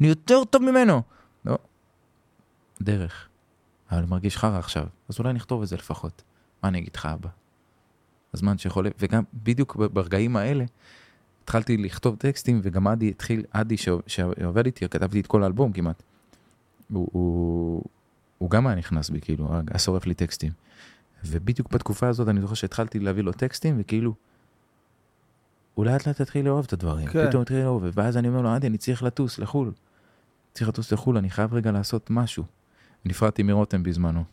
אני יותר טוב ממנו. לא, דרך. אבל אני מרגיש חרא עכשיו, אז אולי נכתוב את זה לפחות. מה אני אגיד לך, אבא? הזמן שחולף, וגם בדיוק ברגעים האלה, התחלתי לכתוב טקסטים, וגם עדי התחיל, עדי שעובד איתי, כתבתי את כל האלבום כמעט. הוא, הוא, הוא גם היה נכנס בי, כאילו, היה שורף לי טקסטים. ובדיוק בתקופה הזאת אני זוכר שהתחלתי להביא לו טקסטים, וכאילו, הוא לאט לאט התחיל לאהוב את הדברים.
כן.
פתאום התחיל לאהוב, ואז אני אומר לו, עדי, אני צריך לטוס לחו"ל. צריך לטוס לחו"ל, אני חייב רגע לעשות משהו. נפרדתי מרותם בזמנו.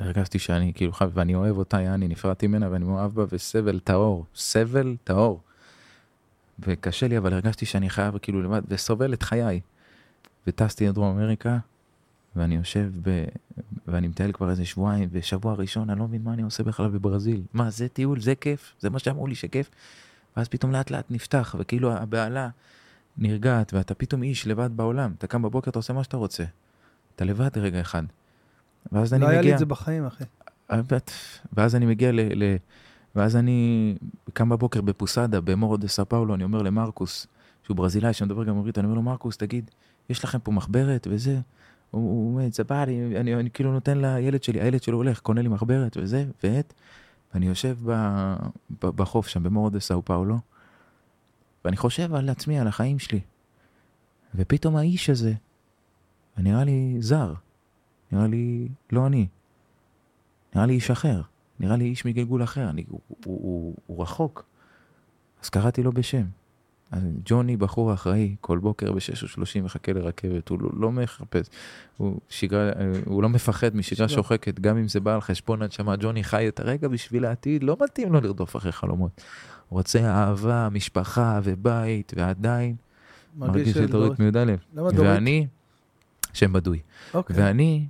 הרגשתי שאני כאילו חייב, ואני אוהב אותה, יעני, נפרדתי ממנה ואני מאוהב בה, וסבל טהור, סבל טהור. וקשה לי, אבל הרגשתי שאני חייב כאילו לבד, וסובל את חיי. וטסתי לדרום אמריקה, ואני יושב ב... ואני מטייל כבר איזה שבועיים, ושבוע ראשון אני לא מבין מה אני עושה בכלל בברזיל. מה, זה טיול? זה כיף? זה מה שאמרו לי שכיף? ואז פתאום לאט לאט נפתח, וכאילו הבהלה נרגעת, ואתה פתאום איש לבד בעולם. אתה קם בבוקר, אתה עושה מה שאתה רוצה. אתה לבד רגע אחד. ואז אני
לא
מגיע...
היה לי את זה בחיים, אחי.
באמת. ואז אני מגיע ל... ל... ואז אני קם בבוקר בפוסדה, במורו דה סאו פאולו, אני אומר למרקוס, שהוא ברזילאי, שמדבר גם עברית, אני אומר לו, מרקוס, תגיד, יש לכם פה מחברת וזה? הוא- זה בא לי, אני, אני כאילו נותן לילד שלי, הילד שלו הולך, קונה לי מחברת וזה, ועט, ואני יושב ב, ב, בחוף שם, במורו סאו פאולו, ואני חושב על עצמי, על החיים שלי. ופתאום האיש הזה, נראה לי זר, נראה לי לא אני. נראה לי איש אחר, נראה לי איש מגלגול אחר, אני, הוא, הוא, הוא, הוא רחוק. אז קראתי לו בשם. אז ג'וני בחור אחראי, כל בוקר ב-6:30 מחכה לרכבת, הוא לא, לא מחפש, הוא, שגרה, הוא לא מפחד משגרה
שגרה.
שוחקת, גם אם זה בא על חשבון הנשמה, ג'וני חי את הרגע בשביל העתיד, לא מתאים לו לרדוף אחרי חלומות. הוא רוצה אהבה, משפחה ובית, ועדיין מרגיש את דורית מי"א. ואני, שם בדוי.
אוקיי.
ואני,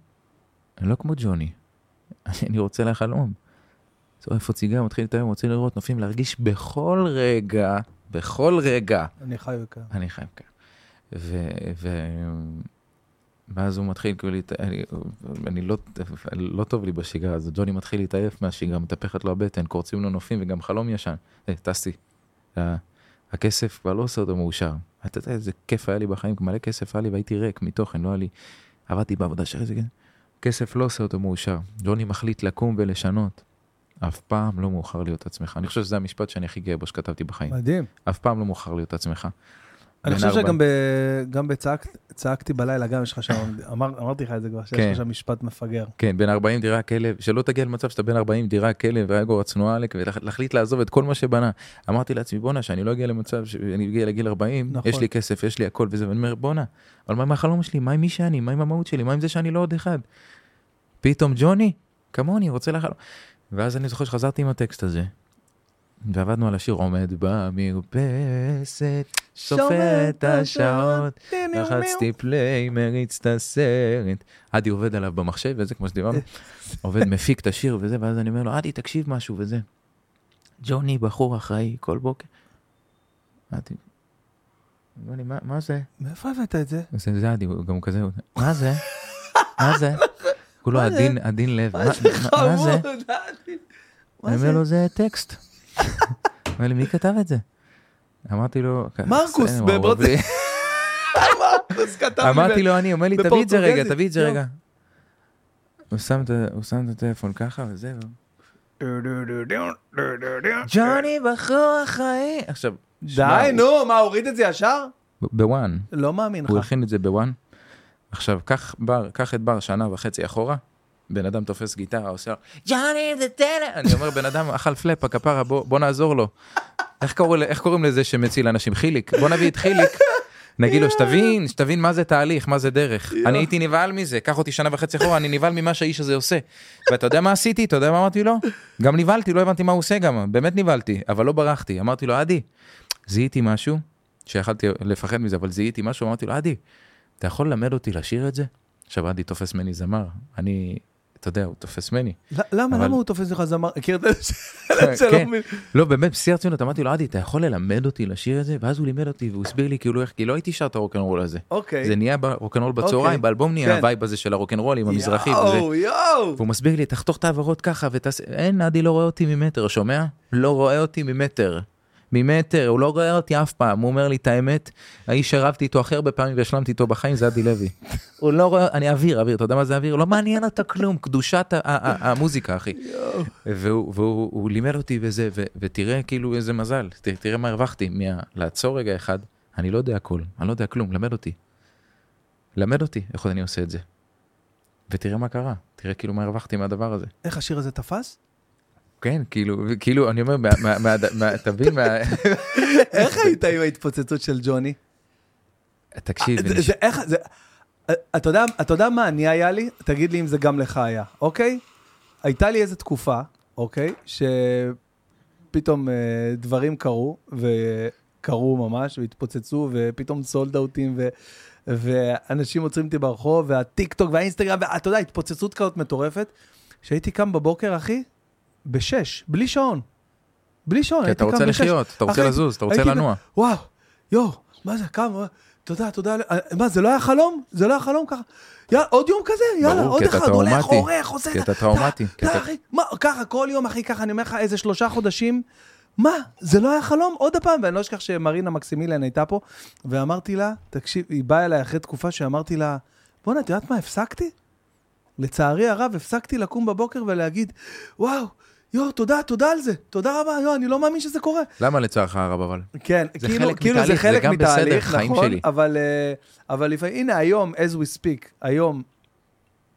אני לא כמו ג'וני, אני רוצה לחלום. שורף עוד סיגר, מתחיל את היום, רוצה לראות נופים, להרגיש בכל רגע, בכל רגע,
אני חי וכאן.
אני חייב כאן. ו... ו... ואז הוא מתחיל כאילו, להת- אני, אני לא, לא טוב לי בשגרה הזאת, ג'וני מתחיל להתעייף מהשגרה, מתהפכת לו הבטן, קורצים לו נופים וגם חלום ישן. אה, טסתי. ה- הכסף כבר לא עושה אותו מאושר. אתה יודע איזה כיף היה לי בחיים, מלא כסף היה לי והייתי ריק מתוכן, לא היה לי, עבדתי בעבודה שלי, זה כן. כסף לא עושה אותו מאושר. ג'וני מחליט לקום ולשנות. אף פעם לא מאוחר להיות עצמך. אני חושב שזה המשפט שאני הכי גאה בו שכתבתי בחיים.
מדהים.
אף פעם לא מאוחר להיות עצמך.
אני חושב. שגם ב- גם בצעקתי בלילה, גם יש לך שם, אמר- אמרתי לך את זה כבר, שיש
כן.
לך שם משפט מפגר.
כן, בין 40 דירה כלב, שלא תגיע למצב שאתה בין 40 דירה כלב והאגו הצנועה עלק, ולהחליט לעזוב את כל מה שבנה. אמרתי לעצמי, בואנה, שאני לא אגיע למצב שאני אגיע לגיל 40,
נכון.
יש לי כסף, יש לי הכל וזה, ואני אומר, בואנה, אבל מה עם החלום שלי? מה עם מי שאני? מה עם המהות שלי? מה עם זה שאני לא עוד אחד? פתאום ג'וני, כמוני, רוצה לחלום. ואז אני זוכר שחזרתי עם הטקסט הזה, ועבדנו על השיר עומד במרפסת, סופר את השעות, לחצתי פליי, מריץ את הסרט. עדי עובד עליו במחשב וזה, כמו שדיברנו. עובד, מפיק את השיר וזה, ואז אני אומר לו, עדי, תקשיב משהו וזה. ג'וני, בחור אחראי, כל בוקר. עדי, אומר לי, "מה- זה?
מאיפה הבאת את זה?
זה זה עדי, הוא גם כזה, מה זה? מה זה? כולו? עדין, עדין לב. מה-
זה
מה- מה זה?
חמוד, אני-?
אומר לו, זה טקסט. אומר לי, מי כתב את זה? אמרתי לו,
מרקוס בברזיל.
לי-
מרקוס כתב לי
אמרתי לו, אני אומר לי, תביא את זה רגע, תביא את זה
יואו.
רגע. הוא שם את הטלפון ככה וזהו. ג'וני בחור אחראי. עכשיו,
די, נו, מה, הוריד את זה ישר?
בוואן,
לא מאמין לך.
הוא הלחין את זה בוואן. עכשיו, קח בר, קח את בר שנה וחצי אחורה, בן אדם תופס גיטרה, עושה לו, ג'וני זה טלר. אני אומר, בן אדם אכל פלאפ, הכפרה, בוא בוא נעזור לו. איך קוראים- איך קוראים לזה שמציל אנשים? חיליק. בוא נביא את חיליק. נגיד לו, שתבין, שתבין מה זה תהליך, מה זה דרך. אני הייתי נבהל מזה, קח אותי שנה וחצי אחורה, אני נבהל ממה שהאיש הזה עושה. ואתה יודע מה עשיתי? אתה יודע מה אמרתי לו? גם נבהלתי, לא הבנתי מה הוא עושה גם, באמת נבהלתי, אבל לא ברחתי. אמרתי לו, אדי, זיהיתי משהו, שיכלתי לפחד מזה, אבל זיהיתי משהו, אמרתי לו, אדי, אתה יכול ללמד אותי לשיר את זה? עכשיו אדי תופס ממני זמר, אני, אתה יודע, הוא תופס ממני.
למה, למה הוא תופס לך זמר? מכיר את? שלא. מבין.
לא, באמת, בשיא הרצינות, אמרתי לו, אדי, אתה יכול ללמד אותי לשיר את זה? ואז הוא לימד אותי, והוא הסביר לי כאילו איך, כי לא הייתי שר את הרוקנרול הזה.
אוקיי.
זה נהיה ברוקנרול
אוקיי.
בצהריים, באלבום נהיה
כן.
ה vibe הזה של הרוקנרול עם המזרחי.
יואו, יואו.
והוא מסביר לי, תחתוך את העברות ככה ותעשה, אין, אדי לא רואה אותי ממטר, שומע? לא רואה אותי ממטר. ממטר, הוא לא רואה אותי אף פעם, הוא אומר לי את האמת, האיש שרבתי איתו הכי הרבה פעמים והשלמתי איתו בחיים זה אדי לוי. הוא לא רואה, אני אוויר, אוויר, אתה יודע מה זה אוויר? לא מעניין אותו כלום, קדושת המוזיקה, אחי. והוא, והוא הוא לימד אותי וזה, ותראה כאילו איזה מזל, תראה מה הרווחתי, לעצור רגע אחד, אני לא יודע הכל, אני לא יודע כלום, למד אותי. למד אותי איך אני עושה את זה. ותראה מה קרה, תראה כאילו מה הרווחתי מהדבר הזה.
איך השיר הזה תפס?
כן, כאילו, כאילו, אני אומר, תבין,
איך היית עם ההתפוצצות של ג'וני?
תקשיב,
זה- זה איך, זה, אתה יודע, אתה יודע מה אני היה לי? תגיד לי אם זה גם לך היה, אוקיי? הייתה לי איזה תקופה, אוקיי? שפתאום אה, דברים קרו, וקרו ממש, והתפוצצו, ופתאום סולד אאוטים, ו... ואנשים עוצרים אותי ברחוב, והטיק טוק והאינסטגרם, ואתה יודע, התפוצצות כזאת מטורפת, שהייתי קם בבוקר, אחי, בשש, בלי שעון. בלי שעון,
כי
הייתי
אתה
קם
רוצה
בשש.
לחיות, אתה רוצה
אחי,
לזוז, אתה רוצה לנוע.
וואו, יואו, מה זה, קם, אה, תודה, תודה, אה, מה, זה לא היה חלום? זה לא היה חלום ככה? יאללה, עוד יום כזה, יאללה,
ברור,
עוד
כי אתה
אחד, הולך,
טראומטי.
עורך, עושה...
כי
את
אתה
ה-
טראומטי,
די,
כי אתה-
אחי, מה, ככה, כל יום, אחי, ככה, אני אומר לך, איזה שלושה חודשים, מה, זה לא היה חלום? עוד פעם, ואני לא אשכח שמרינה מקסימיליאן הייתה פה, ואמרתי לה, תקשיב, היא באה אליי אחרי תקופה שאמרתי לה, בואנה, את יודעת מה, הפסקתי? לצערי הרב, הפסקתי לקום בבוקר ולהגיד, וואו, יואו, תודה, תודה על זה, תודה רבה, יואו, אני לא מאמין שזה קורה.
למה לצערך הרב אבל?
כן,
זה
כאילו,
חלק
כאילו זה
מתהליך, זה
חלק
גם בסדר,
מתהליך,
חיים
נכון,
שלי.
אבל, אה, אבל לפעמים, הנה היום, as we speak, היום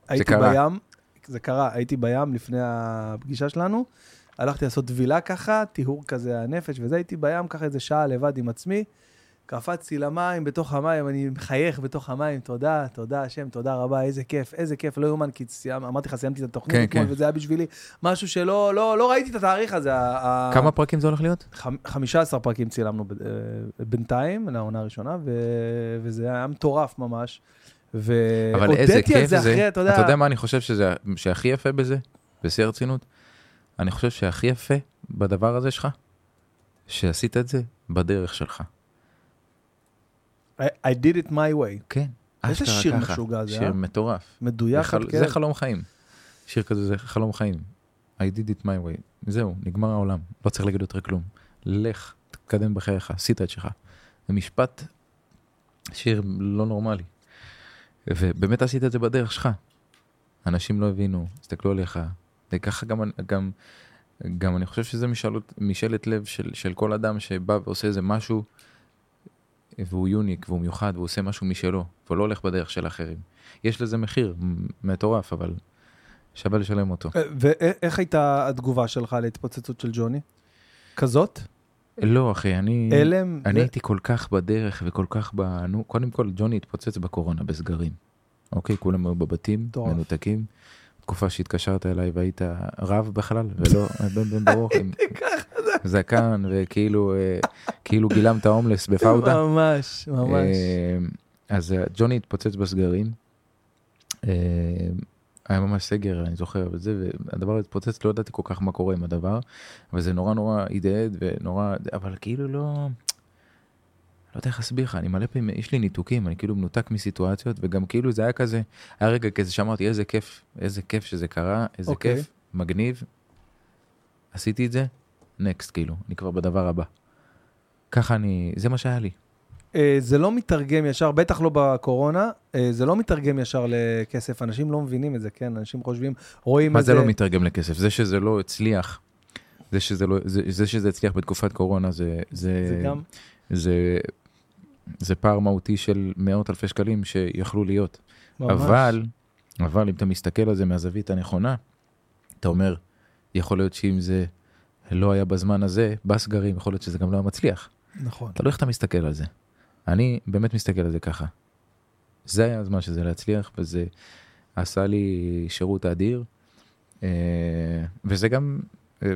הייתי
קרה.
בים, זה קרה, הייתי בים לפני הפגישה שלנו, הלכתי לעשות טבילה ככה, טיהור כזה הנפש וזה, הייתי בים ככה איזה שעה לבד עם עצמי, קפצתי למים, בתוך המים, אני מחייך בתוך המים, תודה, תודה השם, תודה רבה, איזה כיף, איזה כיף, לא יאומן, כי סיימ, אמרתי לך, סיימתי את התוכנית
כן,
אתמול,
כן.
וזה היה בשבילי משהו שלא, לא, לא ראיתי את התאריך הזה. ה- ה-
כמה פרקים זה הולך להיות?
חמ- 15 פרקים צילמנו ב- אה, בינתיים, לעונה הראשונה, ו- וזה היה מטורף ממש.
אבל איזה
והודיתי על
כיף
זה
זה.
אחרי, אתה יודע,
אתה יודע מה אני חושב שזה- שהכי יפה בזה? בשיא הרצינות? אני חושב שהכי יפה בדבר הזה שלך, שעשית את זה בדרך שלך.
I, did it my way.
כן.
איזה שיר
ככה.
משוגע זה,
שיר
אה?
מטורף.
מדויק,
זה חל-
עד כן.
זה חלום חיים. שיר כזה זה חלום חיים. I did it my way. זהו, נגמר העולם. לא צריך להגיד יותר כלום. לך, תתקדם בחייך, עשית את שלך. זה משפט, שיר לא נורמלי. ובאמת עשית את זה בדרך שלך. אנשים לא הבינו, הסתכלו עליך. וככה גם, גם, גם אני חושב שזה משאלות, משאלת לב של, של כל אדם שבא ועושה איזה משהו, והוא יוניק והוא מיוחד והוא עושה משהו משלו, והוא לא הולך בדרך של אחרים. יש לזה מחיר מטורף, אבל שווה לשלם אותו.
אה, ואיך הייתה התגובה שלך להתפוצצות של ג'וני? כזאת?
לא, אחי, אני...
הלם?
אני
ו-
הייתי כל כך בדרך וכל כך ב... נו, קודם כל, ג'וני התפוצץ בקורונה בסגרים. אוקיי, כולם היו בבתים,
מטורף.
מנותקים. תקופה שהתקשרת אליי והיית רב בכלל, ולא בן בן ברוך עם זקן, וכאילו אה, כאילו גילמת הומלס בפאודה.
ממש, ממש.
אה, אז אה, ג'וני התפוצץ בסגרים. היה ממש סגר, אני זוכר, וזה, והדבר הזה התפוצץ, לא ידעתי כל כך מה קורה עם הדבר, אבל זה נורא נורא הדהד ונורא, אבל כאילו לא... לא יודע איך להסביר לך, אני מלא פעמים, יש לי ניתוקים, אני כאילו מנותק מסיטואציות, וגם כאילו זה היה כזה, היה רגע כזה שאמרתי, איזה כיף, איזה כיף שזה קרה, איזה
אוקיי.
כיף, מגניב. עשיתי את זה, נקסט, כאילו, אני כבר בדבר הבא. ככה אני, זה מה שהיה לי.
אה, זה לא מתרגם ישר, בטח לא בקורונה, אה, זה לא מתרגם ישר לכסף, אנשים לא מבינים את זה, כן? אנשים חושבים, רואים
מה
את
זה לא מתרגם לכסף? זה שזה לא הצליח, זה שזה, לא, זה, זה שזה הצליח בתקופת קורונה, זה, זה,
זה גם,
זה, זה פער מהותי של מאות אלפי שקלים שיכלו להיות.
ממש.
אבל, אבל אם אתה מסתכל על זה מהזווית הנכונה, אתה אומר, יכול להיות שאם זה לא היה בזמן הזה, בסגרים, יכול להיות שזה גם לא היה מצליח.
נכון.
תלוי איך אתה מסתכל על זה. אני באמת מסתכל על זה ככה. זה היה הזמן שזה להצליח, וזה עשה לי שירות אדיר. אה, וזה גם, אה,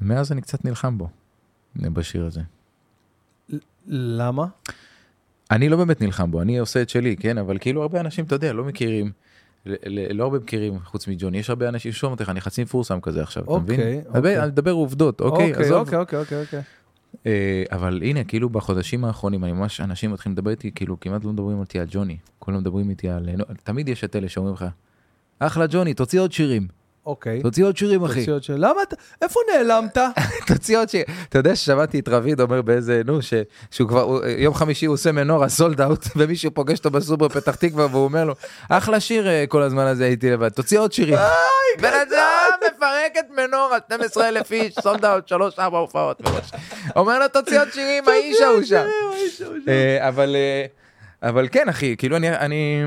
ומאז אני קצת נלחם בו, בשיר הזה.
למה?
אני לא באמת נלחם בו, אני עושה את שלי, כן? אבל כאילו הרבה אנשים, אתה יודע, לא מכירים, לא הרבה מכירים חוץ מג'וני, יש הרבה אנשים, שומעים אותך, אני חצי מפורסם כזה עכשיו, אתה מבין?
אוקיי,
אני
אוקיי.
אני מדבר עובדות, אוקיי?
אוקיי. אוקיי, אוקיי, אוקיי.
אה, אבל הנה, כאילו בחודשים האחרונים, אני ממש, אנשים מתחילים לדבר איתי, כאילו כמעט לא מדברים איתי על ג'וני, כולם מדברים איתי על... תמיד יש את אלה שאומרים לך, אחלה ג'וני, תוציא עוד שירים,
אוקיי.
תוציא עוד שירים אחי,
תוציא עוד שאלה. למה אתה, איפה נעלמת?
תוציא עוד שירים. אתה יודע ששמעתי את רביד אומר באיזה, נו, ש- שהוא כבר, יום חמישי הוא עושה מנורה סולד אאוט, ומישהו פוגש אותו בסופר פתח תקווה והוא אומר לו, אחלה שיר אה, כל הזמן הזה הייתי לבד, תוציא עוד שירים. בן אדם מפרק את מנורה, 12 אלף איש, סולד אאוט, 3-4 הופעות. אומר לו תוציא עוד שירים, האיש ההוא שם. אה, אבל אה, אבל כן אחי כאילו אני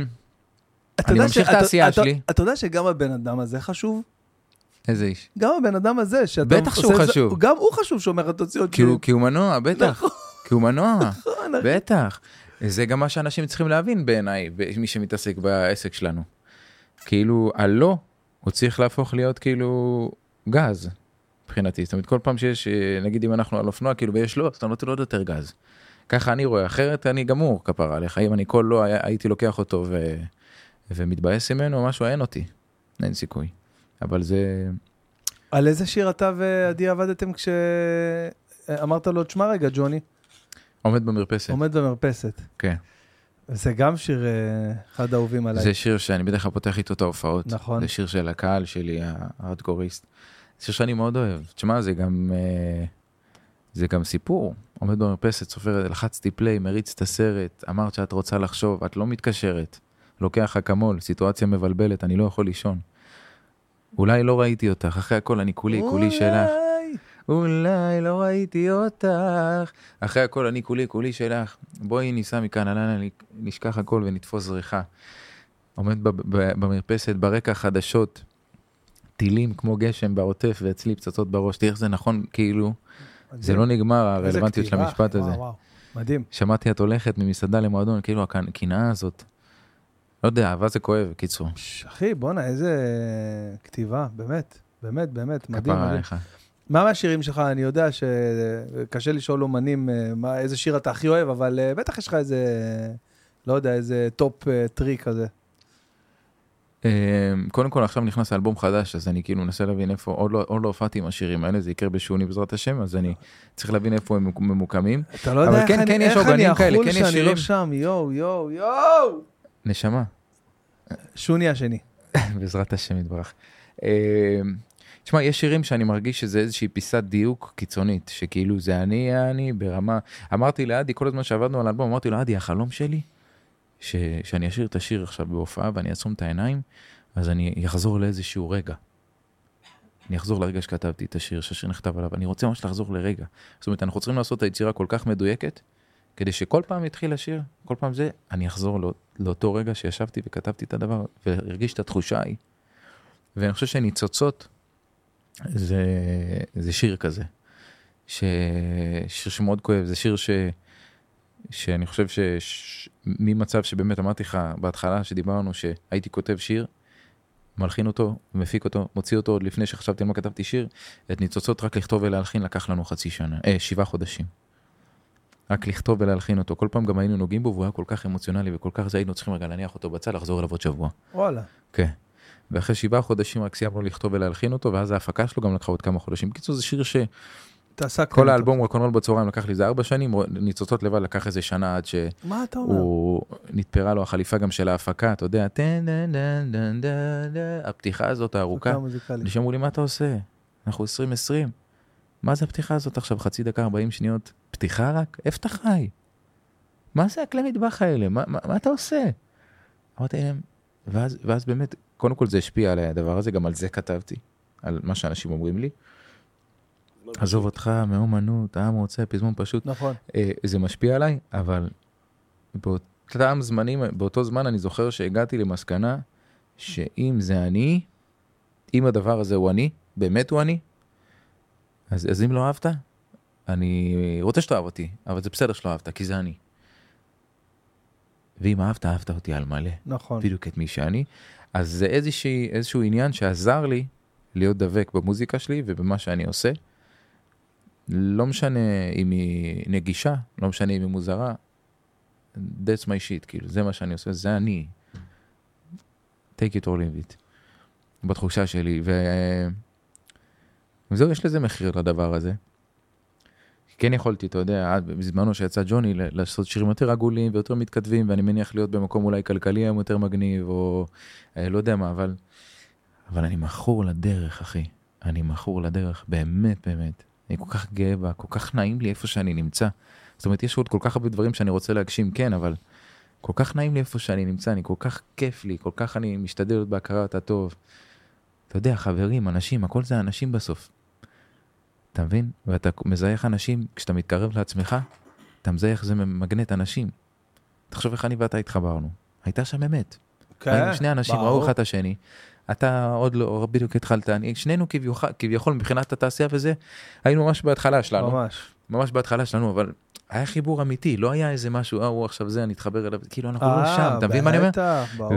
אתה
אני ממשיך את העשייה שלי.
אתה יודע שגם הבן אדם הזה חשוב?
איזה איש
גם הבן אדם הזה, שאתה
בטח שהוא חשוב.
גם הוא חשוב שאומר תוציא עוד
כי הוא-
שירים.
כי הוא מנוע בטח כי הוא מנוע
נכון.
בטח זה גם מה שאנשים צריכים להבין בעיניי מי שמתעסק בעסק שלנו. כאילו הלא הוא צריך להפוך להיות כאילו גז מבחינתי זאת אומרת כל פעם שיש אה, נגיד אם אנחנו על אופנוע כאילו ויש לא אז אתה נותן לו עוד יותר גז. ככה אני רואה אחרת אני גמור כפרה עליך אם אני כל לא הייתי לוקח אותו ו... ומתבאס ממנו משהו אין אותי אין סיכוי אבל זה
על איזה שיר אתה ועדי עבדתם כשאמרת לו, תשמע רגע, ג'וני,
עומד במרפסת
עומד במרפסת.
כן
זה גם שיר אה, אחד האהובים עליי.
זה שיר שאני בדרך כלל פותח איתו את ההופעות
נכון.
זה שיר של הקהל שלי הארדקוריסט. זה שיר שאני מאוד אוהב תשמע זה גם אה, זה גם סיפור עומד במרפסת סופר לחצתי פליי מריץ את הסרט אמרת שאת רוצה לחשוב את לא מתקשרת לוקח אקמול סיטואציה מבלבלת אני לא יכול לישון. אולי לא ראיתי אותך אחרי הכל אני כולי כולי שלך
אולי.
לא ראיתי אותך. אחרי הכל אני כולי כולי שלך. בואי ניסע מכאן, אננה, נשכח הכל ונתפוס זריחה. עומד במרפסת ברקע חדשות, טילים כמו גשם בעוטף ואצלי פצצות בראש. תראה איך זה נכון, כאילו, זה לא נגמר הרלוונטיות של המשפט
אחי,
הזה.
וואו, וואו. מדהים.
שמעתי את הולכת ממסעדה למועדון, כאילו הקנאה הזאת. לא יודע, אהבה זה כואב, קיצור.
אחי, בואנה, איזה כתיבה, באמת, באמת, באמת, מדהים.
כפרה. עליך.
מה מהשירים שלך, אני יודע שקשה לשאול אומנים אה, מה- איזה שיר אתה הכי אוהב, אבל אה, בטח יש לך איזה, לא יודע, איזה top three כזה.
אה, קודם כל עכשיו נכנס אלבום חדש אז אני כאילו מנסה להבין איפה עוד לא עוד לא הופעתי עם השירים האלה זה יקרה בשוני בעזרת השם אז אני צריך להבין איפה הם ממוקמים
אתה לא יודע איך
כן,
אני-
כן, יש
איך
עוגנים
אני
כאלה, כן, יש
שאני לא
שירים.
שם, יואו, יואו, יואו.
נשמה
שוני השני.
בעזרת השם יתברך. אה, תשמע יש שירים שאני מרגיש שזה איזושהי פיסת דיוק קיצונית שכאילו זה אני אני ברמה אמרתי לאדי כל הזמן שעבדנו על האלבום אמרתי לו אדי החלום שלי ש... שאני אשאיר את השיר עכשיו בהופעה ואני אעצום את העיניים אז אני אחזור לאיזשהו רגע. אני אחזור לרגע שכתבתי את השיר שהשיר נכתב עליו אני רוצה ממש לחזור לרגע. זאת אומרת אנחנו צריכים לעשות את היצירה כל כך מדויקת כדי שכל פעם יתחיל השיר כל פעם זה אני אחזור לא, לאותו רגע שישבתי וכתבתי את הדבר והרגיש את התחושה ההיא. ואני חושב שניצוצות זה, זה שיר כזה. ש... שיר שמאוד כואב, זה שיר ש... שאני חושב שממצב שבאמת אמרתי לך בהתחלה שדיברנו שהייתי כותב שיר, מלחין אותו, מפיק אותו, מוציא אותו עוד לפני שחשבתי על מה כתבתי שיר, את ניצוצות רק לכתוב ולהלחין לקח לנו חצי שנה, אה, שבעה חודשים. רק לכתוב ולהלחין אותו, כל פעם גם היינו נוגעים בו והוא היה כל כך אמוציונלי וכל כך זה היינו צריכים רגע להניח אותו בצד, לחזור אליו עוד שבוע.
וואלה.
כן. ואחרי שבעה חודשים רק סיימנו לכתוב ולהלחין אותו, ואז ההפקה שלו גם לקחה עוד כמה חודשים. בקיצור, זה שיר ש... כל. האלבום רוקנרול בצהריים לקח לי איזה ארבע שנים, ניצוצות לבד לקח איזה שנה עד שהוא? נתפרה לו החליפה גם של ההפקה, אתה יודע, הפתיחה הזאת הארוכה. אנשים אמרו לי, מה אתה עושה? אנחנו 2020. מה זה הפתיחה הזאת עכשיו? חצי דקה, 40 שניות? פתיחה רק? איפה אתה חי? מה זה הכלי מטבח האלה? מה, מה, מה אתה עושה? אמרתי להם, ואז, ואז באמת, קודם כל זה השפיע עליי הדבר הזה, גם על זה כתבתי, על מה שאנשים אומרים לי. עזוב אותך מאומנות, העם רוצה פזמון פשוט.
נכון.
אה, זה משפיע עליי, אבל באותם זמנים, באותו זמן אני זוכר שהגעתי למסקנה שאם זה אני, אם הדבר הזה הוא אני, באמת הוא אני, אז, אז אם לא אהבת, אני רוצה שתאהב אותי, אבל זה בסדר שלא אהבת, כי זה אני. ואם אהבת, אהבת אותי על מלא,
נכון.
בדיוק את מי שאני. אז זה איזושהי, איזשהו עניין שעזר לי להיות דבק במוזיקה שלי ובמה שאני עושה. לא משנה אם היא נגישה, לא משנה אם היא מוזרה, that's my shit, כאילו, זה מה שאני עושה, זה אני. take it or leave it, בתחושה שלי, ו... וזהו, יש לזה מחיר לדבר הזה. כן יכולתי, אתה יודע, בזמנו שיצא ג'וני, לעשות שירים יותר עגולים ויותר מתכתבים, ואני מניח להיות במקום אולי כלכלי היום יותר מגניב, או אה, לא יודע מה, אבל, אבל אני מכור לדרך, אחי. אני מכור לדרך, באמת, באמת. אני כל כך גאה בה, כל כך נעים לי איפה שאני נמצא. זאת אומרת, יש עוד כל כך הרבה דברים שאני רוצה להגשים, כן, אבל כל כך נעים לי איפה שאני נמצא, אני כל כך כיף לי, כל כך אני משתדל להיות בהכרת הטוב. אתה יודע, חברים, אנשים, הכל זה אנשים בסוף. אתה מבין? ואתה מזהה איך אנשים, כשאתה מתקרב לעצמך, אתה מזהה איך זה מגנט אנשים. תחשוב איך אני ואתה התחברנו. הייתה שם אמת.
כן,
היינו שני אנשים
ברור.
ראו אחד את השני. אתה עוד לא, בדיוק התחלת, אני, שנינו כביכול, כביכול מבחינת התעשייה וזה, היינו ממש בהתחלה שלנו.
ממש.
ממש בהתחלה שלנו, אבל היה חיבור אמיתי, לא היה איזה משהו, אה, הוא עכשיו זה, אני אתחבר אליו, כאילו אנחנו לא
אה,
שם, אתה מבין מה אני אומר?
ברור.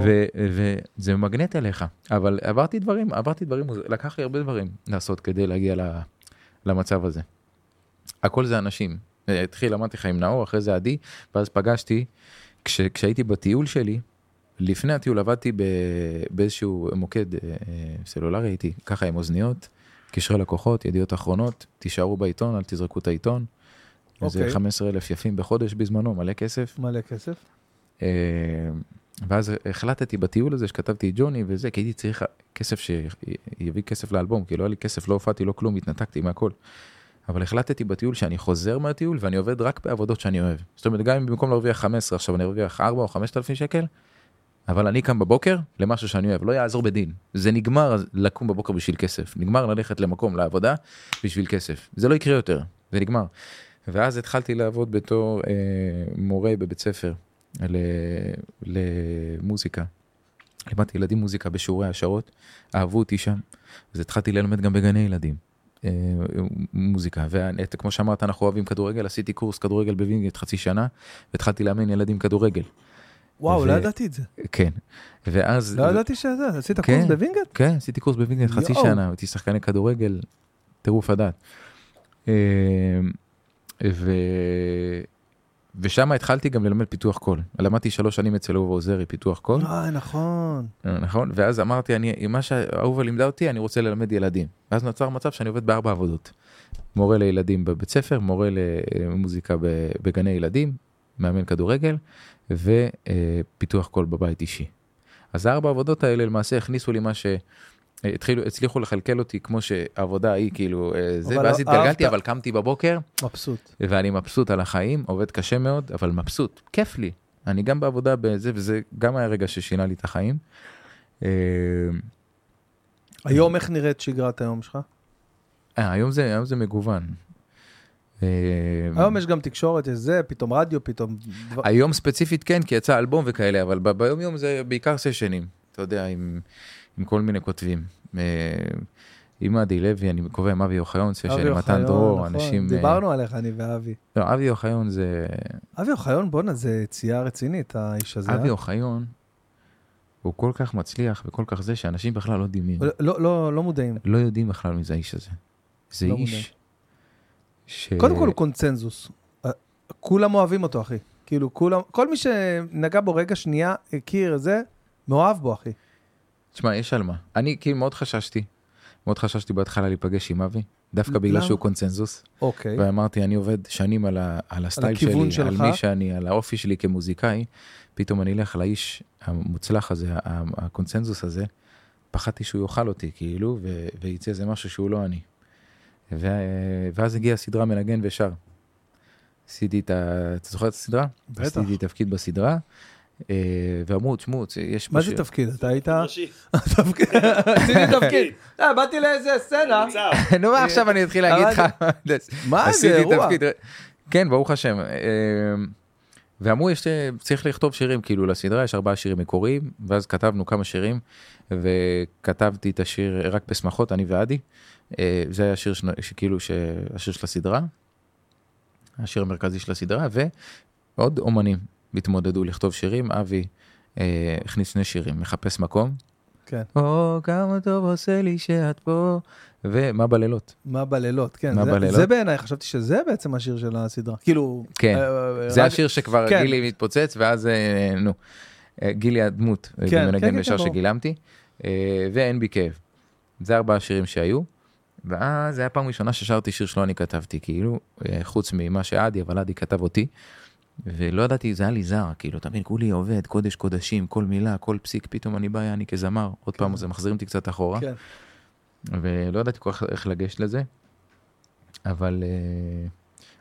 וזה מגנט אליך, אבל עברתי דברים, עברתי דברים, לקח לי הרבה דברים לעשות כדי להגיע ל- למצב הזה. הכל זה אנשים. אה, התחיל, אמרתי לך עם נאור, אחרי זה עדי, ואז פגשתי, כש, כשהייתי בטיול שלי, לפני הטיול עבדתי ב, באיזשהו מוקד אה, אה, סלולרי, הייתי ככה עם אוזניות, קשרי לקוחות, ידיעות אחרונות, תישארו בעיתון, אל תזרקו את העיתון.
אוקיי.
15 אלף יפים בחודש בזמנו, מלא כסף.
מלא כסף.
אה, ואז החלטתי בטיול הזה שכתבתי את ג'וני וזה, כי הייתי צריך כסף שיביא כסף לאלבום, כי לא היה לי כסף, לא הופעתי, לא כלום, התנתקתי מהכל. אבל החלטתי בטיול שאני חוזר מהטיול ואני עובד רק בעבודות שאני אוהב. זאת אומרת, גם אם במקום להרוויח 15, עכשיו אני ארוויח 4 או 5 אלפים שקל, אבל אני קם בבוקר למשהו שאני אוהב, לא יעזור בדין. זה נגמר לקום בבוקר בשביל כסף, נגמר ללכת למקום לעבודה בשביל כסף. זה לא יקרה יותר, זה נגמר. ואז התחלתי לעבוד בתור אה, מורה בבית ספר למוזיקה. לימדתי ילדים מוזיקה בשיעורי העשרות, אהבו אותי שם, אז התחלתי ללמד גם בגני ילדים. אה, מוזיקה, וכמו שאמרת אנחנו אוהבים כדורגל, עשיתי קורס כדורגל בווינגייט חצי שנה, והתחלתי לאמן ילדים כדורגל.
וואו,
ו-
לא ידעתי את זה.
כן, ואז...
לא ידעתי שזה, עשית
כן.
קורס בווינגייט?
כן, עשיתי קורס בווינגייט חצי. שנה, הייתי שחקני כדורגל, טירוף הדעת. אה, ו... ושם התחלתי גם ללמד פיתוח קול. למדתי שלוש שנים אצל אהובה עוזרי פיתוח קול,
אה, נכון.
נכון? ואז אמרתי, אני, מה שאהובה לימדה אותי, אני רוצה ללמד ילדים. ואז נוצר מצב שאני עובד בארבע עבודות. מורה לילדים בבית ספר, מורה למוזיקה בגני ילדים, מאמן כדורגל, ופיתוח קול בבית אישי. אז הארבע העבודות האלה למעשה הכניסו לי מה ש... התחילו, הצליחו לכלכל אותי כמו שהעבודה היא כאילו אה, זה, ואז
לא
התגלגלתי. אבל קמתי בבוקר,
מבסוט.
ואני מבסוט על החיים, עובד קשה מאוד, אבל מבסוט, כיף לי. אני גם בעבודה בזה, וזה גם היה רגע ששינה לי את החיים. אה,
היום איך נראית שגרת היום שלך?
אה, היום זה, היום זה מגוון. אה,
היום יש גם תקשורת, יש זה, פתאום רדיו, פתאום...
היום ספציפית כן, כי יצא אלבום וכאלה, אבל ביום יום זה בעיקר סשנים, אתה יודע, עם, עם כל מיני כותבים. אה, עם עדי לוי, אני קובע עם אבי אוחיון,
אבי
עם מתן דרור,
נכון.
אנשים... אה,
דיברנו עליך, אני ואבי.
לא, אבי אוחיון זה...
אבי אוחיון, בואנה, זה יציאה רצינית, האיש הזה.
אבי
אה?
אוחיון, הוא כל כך מצליח וכל כך זה, שאנשים בכלל לא יודעים מי הוא.
לא- לא, לא, לא מודעים.
לא יודעים בכלל מי זה האיש הזה. זה
לא
איש ש...
קודם כל הוא קונצנזוס. כולם אוהבים אותו, אחי. כאילו, כולם, כל מי שנגע בו רגע שנייה, הכיר זה, מאוהב בו, אחי.
תשמע, יש על מה. אני כאילו מאוד חששתי. מאוד חששתי בהתחלה להיפגש עם אבי, דווקא בגלל
למה?
שהוא קונצנזוס.
אוקיי.
ואמרתי, אני עובד שנים על, ה, על הסטייל
הכיוון
שלי, על
שלך.
מי שאני, על האופי שלי כמוזיקאי, פתאום אני אלך לאיש המוצלח הזה, הקונצנזוס הזה, פחדתי שהוא יאכל אותי, כאילו, ו- ויצא איזה משהו שהוא לא אני. ו- ואז הגיעה הסדרה מנגן ושר. עשיתי את ה... אתה זוכר את הסדרה?
בטח.
עשיתי תפקיד בסדרה, ואמרו, תשמעו, יש...
מה זה
שיר."
תפקיד? אתה היית...
ראשי.
תפקיד- עשיתי תפקיד. אה, באתי לאיזה סצנה.
נו מה עכשיו אני אתחיל להגיד לך?
מה זה, אירוע?
כן, ברוך השם. אה, ואמרו, יש, צריך לכתוב שירים כאילו לסדרה, יש ארבעה שירים מקוריים, ואז כתבנו כמה שירים, וכתבתי את השיר רק בשמחות, אני ועדי. אה, זה היה השיר שכאילו, השיר של הסדרה, השיר המרכזי של הסדרה, ועוד אומנים התמודדו לכתוב שירים, אבי אה, הכניס שני שירים, מחפש מקום,
כן.
או כמה טוב עושה לי שאת פה, ומה בלילות.
מה בלילות, כן.
מה
זה-
בלילות?
זה בעיניי, חשבתי שזה בעצם השיר של הסדרה. כאילו...
כן,
אה, אה,
זה
רק-
השיר שכבר
כן.
גילי מתפוצץ, ואז אה, נו, אה, גילי הדמות, אה,
כן, כן,
במנגן
כן,
בשיר
ברור.
שגילמתי, אה, ואין בי כאב. זה ארבעה השירים שהיו, ואז זה היה פעם ראשונה ששרתי שיר שלא אני כתבתי, כאילו, אה, חוץ ממה שעדי, אבל עדי כתב אותי, ולא ידעתי, זה היה לי זר, כאילו, אתה מבין, כולי עובד, קודש קודשים, כל מילה, כל פסיק, פתאום אני בא, אני כזמר, עוד פעם, זה מחזירים אותי קצת אחורה.
כן.
ולא ידעתי כל כך איך לגשת לזה, אבל אה,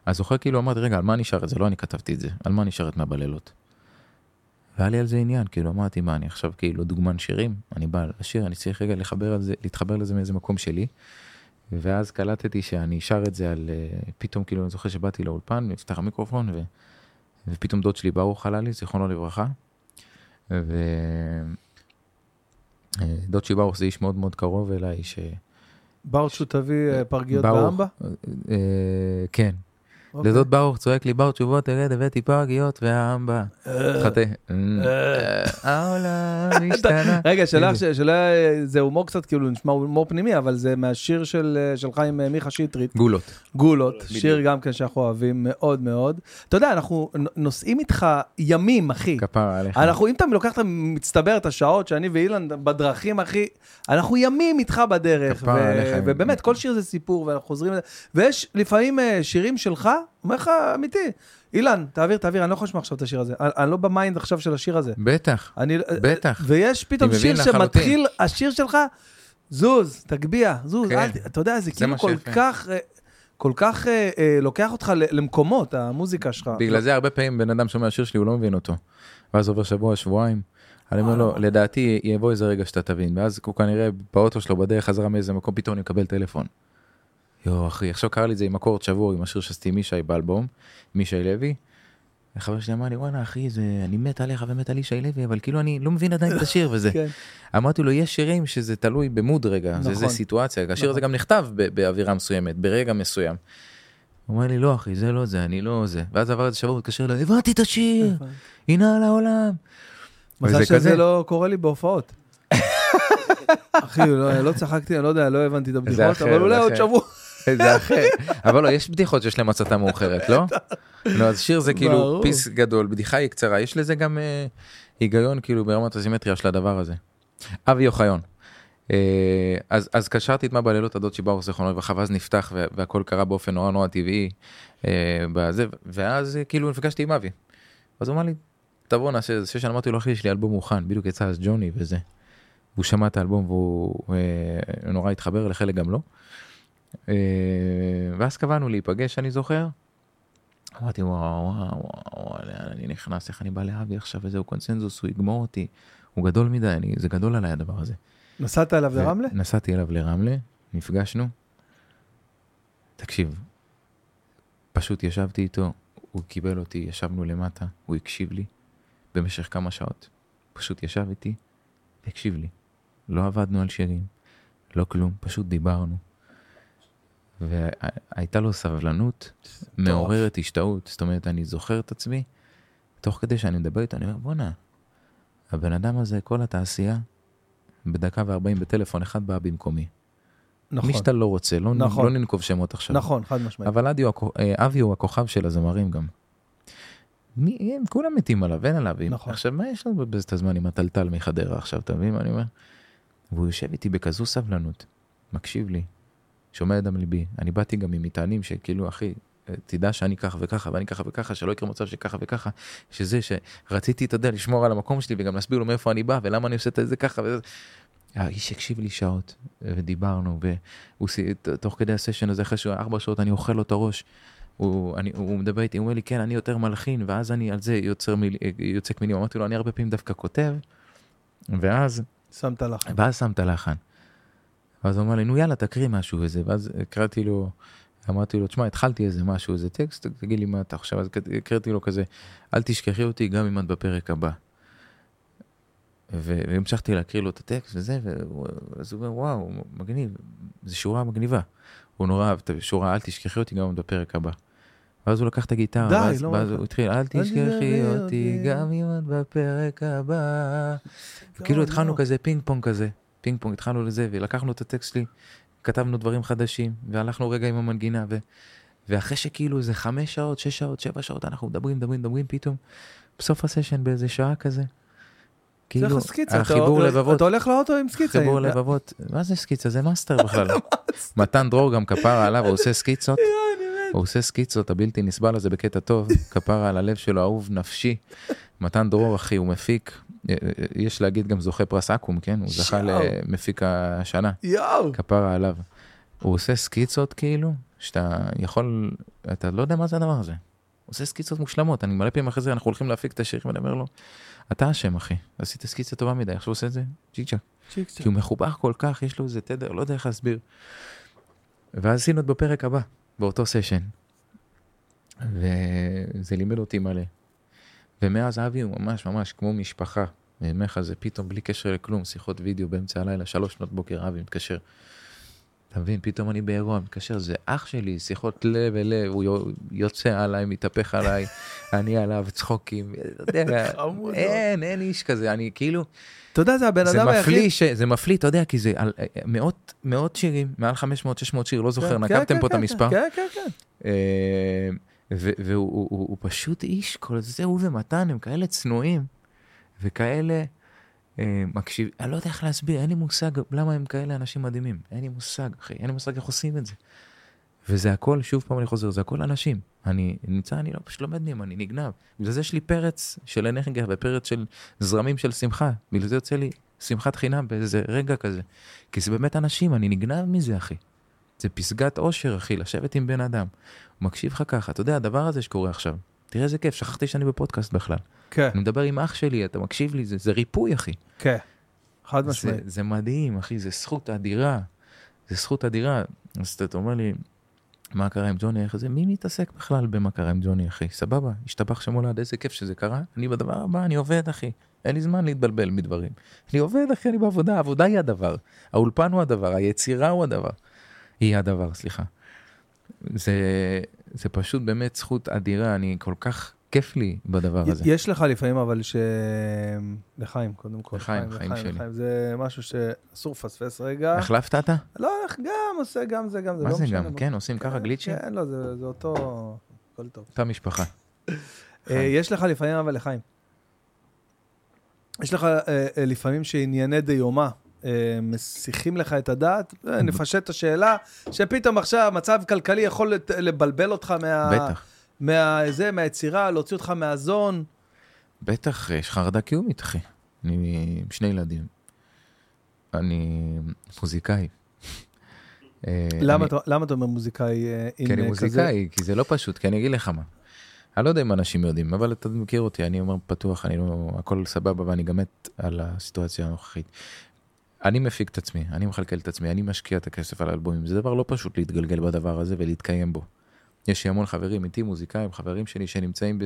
אז זוכר כאילו אמרתי רגע על מה שר את זה לא אני כתבתי את זה על מה את מהבלילות. והיה לי על זה עניין כאילו אמרתי מה אני עכשיו כאילו דוגמן שירים אני בא לשיר אני צריך רגע לחבר על זה להתחבר לזה מאיזה מקום שלי. ואז קלטתי שאני שר את זה על אה, פתאום כאילו אני זוכר שבאתי לאולפן נפתח המיקרופון ו, ופתאום דוד שלי ברוך עלה לי זיכרונו לברכה. ו... אה, שלי ברוך זה איש מאוד מאוד קרוב אליי ש...
ברצ'ו תביא אה, פרגיות
ברוך,
באמבה?
אה, כן.
אוקיי.
לדוד ברוך צועק לי בר תשובות תרד הבאתי פרגיות והאמבה. חטא. העולם השתנה.
רגע, שלא
הנה.
ש- שלא יהיה- זה הומור קצת כאילו נשמע הומור פנימי, אבל זה מהשיר של אה, שלך עם אה, מיכה שטרית,
גולות.
גולות, שיר גם כן שאנחנו אוהבים מאוד מאוד. אתה יודע, אנחנו נוסעים איתך ימים, אחי.
כפרה עליך.
אנחנו, אם אתה לוקח את המצטבר את השעות שאני ואילן בדרכים, אחי, אנחנו ימים איתך בדרך.
כפרה עליך.
ובאמת, כל שיר זה סיפור, ואנחנו חוזרים... לזה. ויש לפעמים אה, שירים שלך, אומר לך, אמיתי, אילן, תעביר, תעביר, אני לא יכול לשמוע עכשיו את השיר הזה. אני, אני לא ב mind עכשיו של השיר הזה.
בטח.
אני,
בטח.
ויש פתאום שיר
לחלוטין.
שמתחיל, השיר שלך, זוז, תגביה, זוז,
כן.
אל, אתה יודע, זה
זה
כאילו כל. כך, אה, כל כך אה, אה, לוקח אותך למקומות, המוזיקה שלך.
בגלל זה הרבה פעמים בן אדם שומע שיר שלי הוא לא מבין אותו. ואז עובר שבוע שבועיים. אני אומר לו לדעתי יבוא איזה רגע שאתה תבין ואז הוא כנראה באוטו שלו בדרך חזרה מאיזה מקום פתאום אני מקבל טלפון. יואו אחי עכשיו קרה לי את זה עם אקורד שבור עם השיר שעשיתי עם ישי באלבום מישי לוי. חבר שלי אמר לי וואלה אחי זה אני מת עליך ומת על ישי לוי אבל כאילו אני לא מבין עדיין את השיר וזה.
כן.
אמרתי לו יש שירים שזה תלוי במוד רגע זה
נכון.
זה סיטואציה השיר
נכון.
הזה גם נכתב באווירה מסוימת ברגע מסוים. הוא אומר לי לא אחי זה לא זה אני לא זה ואז עבר איזה שבוע הוא התקשר אליי הבנתי את השיר הנה על העולם.
מזל שזה
כזה.
לא קורה לי בהופעות. אחי, לא, לא צחקתי, אני לא יודע, לא הבנתי את הבדיחות, אבל אולי
זה
עוד. שבוע.
זה אחר אבל לא יש בדיחות שיש להם הצתה מאוחרת לא? לא אז שיר זה כאילו. פיס גדול בדיחה היא קצרה יש לזה גם אה, היגיון כאילו ברמת הסימטריה של הדבר הזה. אבי אוחיון. אה, אז אז קשרתי את מה בלילות הדוד שברוך זיכרונו לברכה ואז נפתח וה- והכל קרה באופן נורא נורא טבעי. אה, בזה ואז כאילו נפגשתי עם אבי. אז הוא אמר לי תבוא נעשה איזה סשן אמרתי לו אחי יש לי אלבום מוכן בדיוק יצא אז ג'וני וזה. והוא שמע את האלבום והוא אה, נורא התחבר לחלק גם לא. אה, ואז קבענו להיפגש אני זוכר. אמרתי וואו וואו וואו וואו, לאן אני נכנס איך אני בא לאבי עכשיו וזהו קונצנזוס הוא יגמור אותי. הוא גדול מדי אני, זה גדול עליי הדבר הזה.
נסעת אליו לרמלה?
נסעתי אליו לרמלה, נפגשנו. תקשיב, פשוט ישבתי איתו, הוא קיבל אותי, ישבנו למטה, הוא הקשיב לי במשך כמה שעות. פשוט ישב איתי והקשיב לי. לא עבדנו על שירים, לא כלום, פשוט דיברנו. והייתה לו סבלנות מעוררת השתאות, זאת אומרת, אני זוכר את עצמי, תוך כדי שאני מדבר איתו, אני אומר, בואנה, הבן אדם הזה, כל התעשייה, בדקה וארבעים בטלפון אחד בא במקומי.
נכון,
מי שאתה לא רוצה, לא,
נכון.
לא ננקוב שמות עכשיו.
נכון, חד משמעית.
אבל אדי הוא, הכ- אה, אבי הוא הכוכב של הזמרים גם. מי, הם כולם מתים עליו, אין עליו.
נכון.
עכשיו, מה יש לנו לבזבז את הזמן עם הטלטל מחדרה עכשיו, אתה מבין מה אני אומר? והוא יושב איתי בכזו סבלנות, מקשיב לי, שומע את דם ליבי. אני באתי גם עם מטענים שכאילו, אחי, תדע שאני ככה וככה ואני ככה וככה, שלא יקרה מצב שככה וככה, שזה שרציתי, אתה יודע, לשמור על המקום שלי וגם להסביר לו מאיפה אני בא ולמה אני עושה את זה ככה. וזה. האיש הקשיב לי שעות ודיברנו והוא סי- ת- תוך כדי הסשן הזה אחרי שהוא ארבע שעות אני אוכל לו את הראש. הוא, אני, הוא מדבר איתי, הוא אומר לי כן אני יותר מלחין ואז אני על זה יוצר מיל, יוצק מילים, אמרתי לו אני הרבה פעמים דווקא כותב ואז
שמת לך.
ואז שם את הלחן. ואז הוא אמר לי, נו יאללה, תקריא משהו וזה, ואז הקראתי לו, אמרתי לו, תשמע, התחלתי איזה משהו, איזה טקסט, תגיד לי מה אתה חושב, אז הקראתי לו כזה, אל תשכחי אותי גם אם את בפרק הבא. והמשכתי להקריא לו את הטקסט וזה, ואז הוא אומר, וואו, מגניב, זו שורה מגניבה. הוא נורא אהב את השורה, אל תשכחי אותי גם בפרק הבא. ואז הוא לקח את הגיטרה,
די,
ואז,
לא
ואז הוא התחיל, אל תשכחי אותי
אותי."
גם אם את בפרק הבא. כאילו התחלנו
לא.
כזה פינג פונג כזה, פינג פונג התחלנו לזה ולקחנו את הטקסט שלי, כתבנו דברים חדשים והלכנו רגע עם המנגינה ו... ואחרי שכאילו איזה חמש שעות, שש שעות, שבע שעות אנחנו מדברים, מדברים, מדברים פתאום, בסוף ה session באיזה שעה כזה.
צריך
כאילו,
סקיצה. אתה-
החיבור לבבות,
אתה הולך לאוטו עם סקיצה.
חיבור
עם-
לבבות, מה זה סקיצה? זה מאסטר בכלל. מתן דרור גם כפרה עליו, הוא עושה סקיצות, הוא עושה סקיצות, הבלתי נסבל הזה בקטע טוב, כפרה על הלב שלו, אהוב נפשי. מתן דרור, אחי, הוא מפיק, יש להגיד גם זוכה פרס אקו"ם, כן? הוא זכה. למפיק השנה,
יואו.
כפרה עליו. הוא עושה סקיצות כאילו, שאתה יכול, אתה לא יודע מה זה הדבר הזה. הוא עושה סקיצות מושלמות, אני מלא פעמים אחרי זה, אנחנו הולכים להפיק את השיר ואני אומר לו, אתה אשם אחי, עשית סקיצה טובה מדי, עכשיו הוא עושה את זה. צ'יק צ'אק. כי הוא מחובר כל כך, יש לו איזה תדר, לא יודע איך להסביר. ואז עשינו את בפרק הבא, באותו סשן. וזה לימד אותי מלא. ומאז אבי הוא ממש ממש כמו משפחה. אני אומר לך, זה פתאום בלי קשר לכלום, שיחות וידאו באמצע הלילה, שלוש שנות בוקר, אבי מתקשר. אתה מבין, פתאום אני באירוע, מתקשר, זה אח שלי, שיחות לב אל לב, הוא יו- יוצא עליי, מתהפך עליי, אני עליו, צחוקים, אתה יודע,
חמוד.
אין, אין איש כזה, אני כאילו,
אתה יודע, זה הבן אדם היחיד.
ש... זה מפליא, אתה יודע, כי זה על אה, מאות, מאות שירים, מעל 500-600 שיר, לא זוכר,
כן,
נקבתם
כן,
פה את
כן,
המספר.
כן, כן, כן.
והוא הוא, הוא, הוא פשוט איש, כל זה, הוא ומתן, הם כאלה צנועים, וכאלה אה, מקשיב, אני לא יודע איך להסביר, אין לי מושג למה הם כאלה אנשים מדהימים, אין לי מושג, אחי, אין לי מושג איך עושים את זה. וזה הכל, שוב פעם אני חוזר, זה הכל אנשים. אני נמצא, אני לא, פשוט לומד מהם, אני נגנב. בגלל זה יש לי פרץ של אנרגיה ופרץ של זרמים של שמחה. בגלל זה יוצא לי שמחת חינם באיזה רגע כזה. כי זה באמת אנשים, אני נגנב מזה, אחי. זה פסגת אושר, אחי, לשבת עם בן אדם. הוא מקשיב לך ככה, אתה יודע, הדבר הזה שקורה עכשיו, תראה איזה כיף, שכחתי שאני בפודקאסט בכלל.
כן,
אני מדבר עם אח שלי, אתה מקשיב לי, זה, זה ריפוי, אחי.
כן. חד
זה,
משמעית.
זה מדהים, אחי, זה זכות אדירה. זה זכות אדירה. אז אתה אומר לי, מה קרה עם ג'וני, איך זה, מי מתעסק בכלל במה קרה עם ג'וני, אחי? סבבה, השתבח שמולד, איזה כיף שזה קרה. אני בדבר הבא, אני עובד, אחי. אין לי זמן להתבלבל מדברים. אני עובד, אחי, אני בעבודה, העבודה היא הדבר. האולפן הוא הדבר, היצירה הוא הדבר. היא הדבר, סליחה. זה, זה פשוט באמת זכות אדירה, אני כל כך כיף לי בדבר הזה.
יש לך לפעמים אבל ש... לחיים, קודם כל.
לחיים, חיים שלי.
לחיים. זה משהו שאסור לפספס רגע.
החלפת אתה?
לא, גם עושה גם זה, גם זה.
מה
לא
זה גם? כן, עושים ככה גליצ'ים?
כן, לא, זה זה אותו... הכל טוב.
אותה משפחה.
אה, יש לך לפעמים אבל לחיים. יש לך אה, אה, לפעמים שענייני דיומא אה, מסיחים לך את הדעת, אה, נפשט את השאלה, שפתאום עכשיו מצב כלכלי יכול לבלבל אותך מה...
בטח.
מה... זה, מהיצירה, להוציא אותך מהזון.
בטח, יש חרדה קיומית, אחי. אני עם שני ילדים. אני מוזיקאי. אה,
למה
אני-
אתה- למה אתה אומר מוזיקאי אה,
כי אני
אה?
מוזיקאי, כי זה לא פשוט, כי אני אגיד לך מה. אני לא יודע אם אנשים יודעים, אבל אתה מכיר אותי, אני אומר פתוח, אני לא, הכל סבבה ואני גם מת על הסיטואציה הנוכחית. אני מפיק את עצמי, אני מכלכל את עצמי, אני משקיע את הכסף על האלבומים, זה דבר לא פשוט להתגלגל בדבר הזה ולהתקיים בו. יש לי המון חברים איתי, מוזיקאים, חברים שלי שנמצאים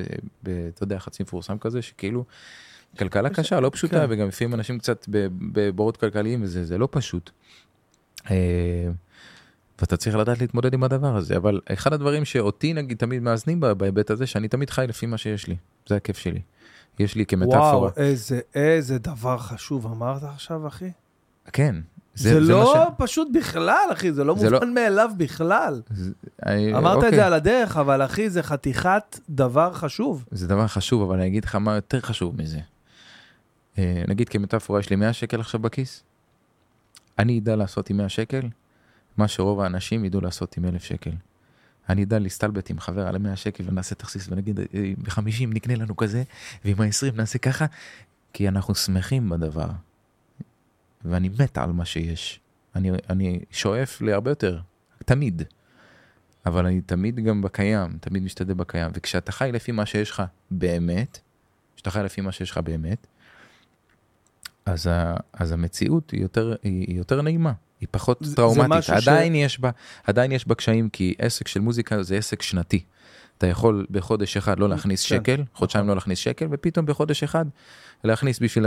אתה יודע, חצי מפורסם כזה, שכאילו, כלכלה קשה, לא פשוטה,
כן.
וגם לפעמים אנשים קצת בבורות כלכליים וזה, זה לא פשוט. אה, ואתה צריך לדעת להתמודד עם הדבר הזה, אבל אחד הדברים שאותי נגיד תמיד מאזנים בה- בהיבט הזה, שאני תמיד חי לפי מה שיש לי, זה הכיף שלי. יש לי כמטאפורה.
וואו, איזה, איזה דבר חשוב אמרת עכשיו, אחי.
כן.
זה,
מה
לא פשוט בכלל, אחי, זה לא
זה לא-
מובן מאליו בכלל.
זה- אני-
אמרת את
אוקיי.
זה על הדרך, אבל אחי, זה חתיכת דבר חשוב.
זה דבר חשוב, אבל אני אגיד לך מה יותר חשוב מזה. אה, נגיד כמטאפורה, יש לי 100 שקל עכשיו בכיס, אני אדע לעשות עם 100 שקל מה שרוב האנשים ידעו לעשות עם אלף שקל. אני אדע להסתלבט עם חבר על 100 שקל ונעשה תכסיס ונגיד "אה, ב-50 נקנה לנו כזה ועם ה-20 נעשה ככה כי אנחנו שמחים בדבר. ואני מת על מה שיש. אני, אני שואף להרבה יותר, תמיד. אבל אני תמיד גם בקיים, תמיד משתדל בקיים. וכשאתה חי לפי מה שיש לך באמת, כשאתה חי לפי מה שיש לך באמת, אז, ה, אז המציאות היא יותר, היא, יותר נעימה, היא פחות
זה- זה
טראומטית.
ש-
עדיין, יש בה, עדיין יש בה קשיים, כי עסק של מוזיקה זה עסק שנתי. אתה יכול בחודש אחד לא להכניס
כן,
שקל, חודשיים לא להכניס שקל, ופתאום בחודש אחד להכניס בשביל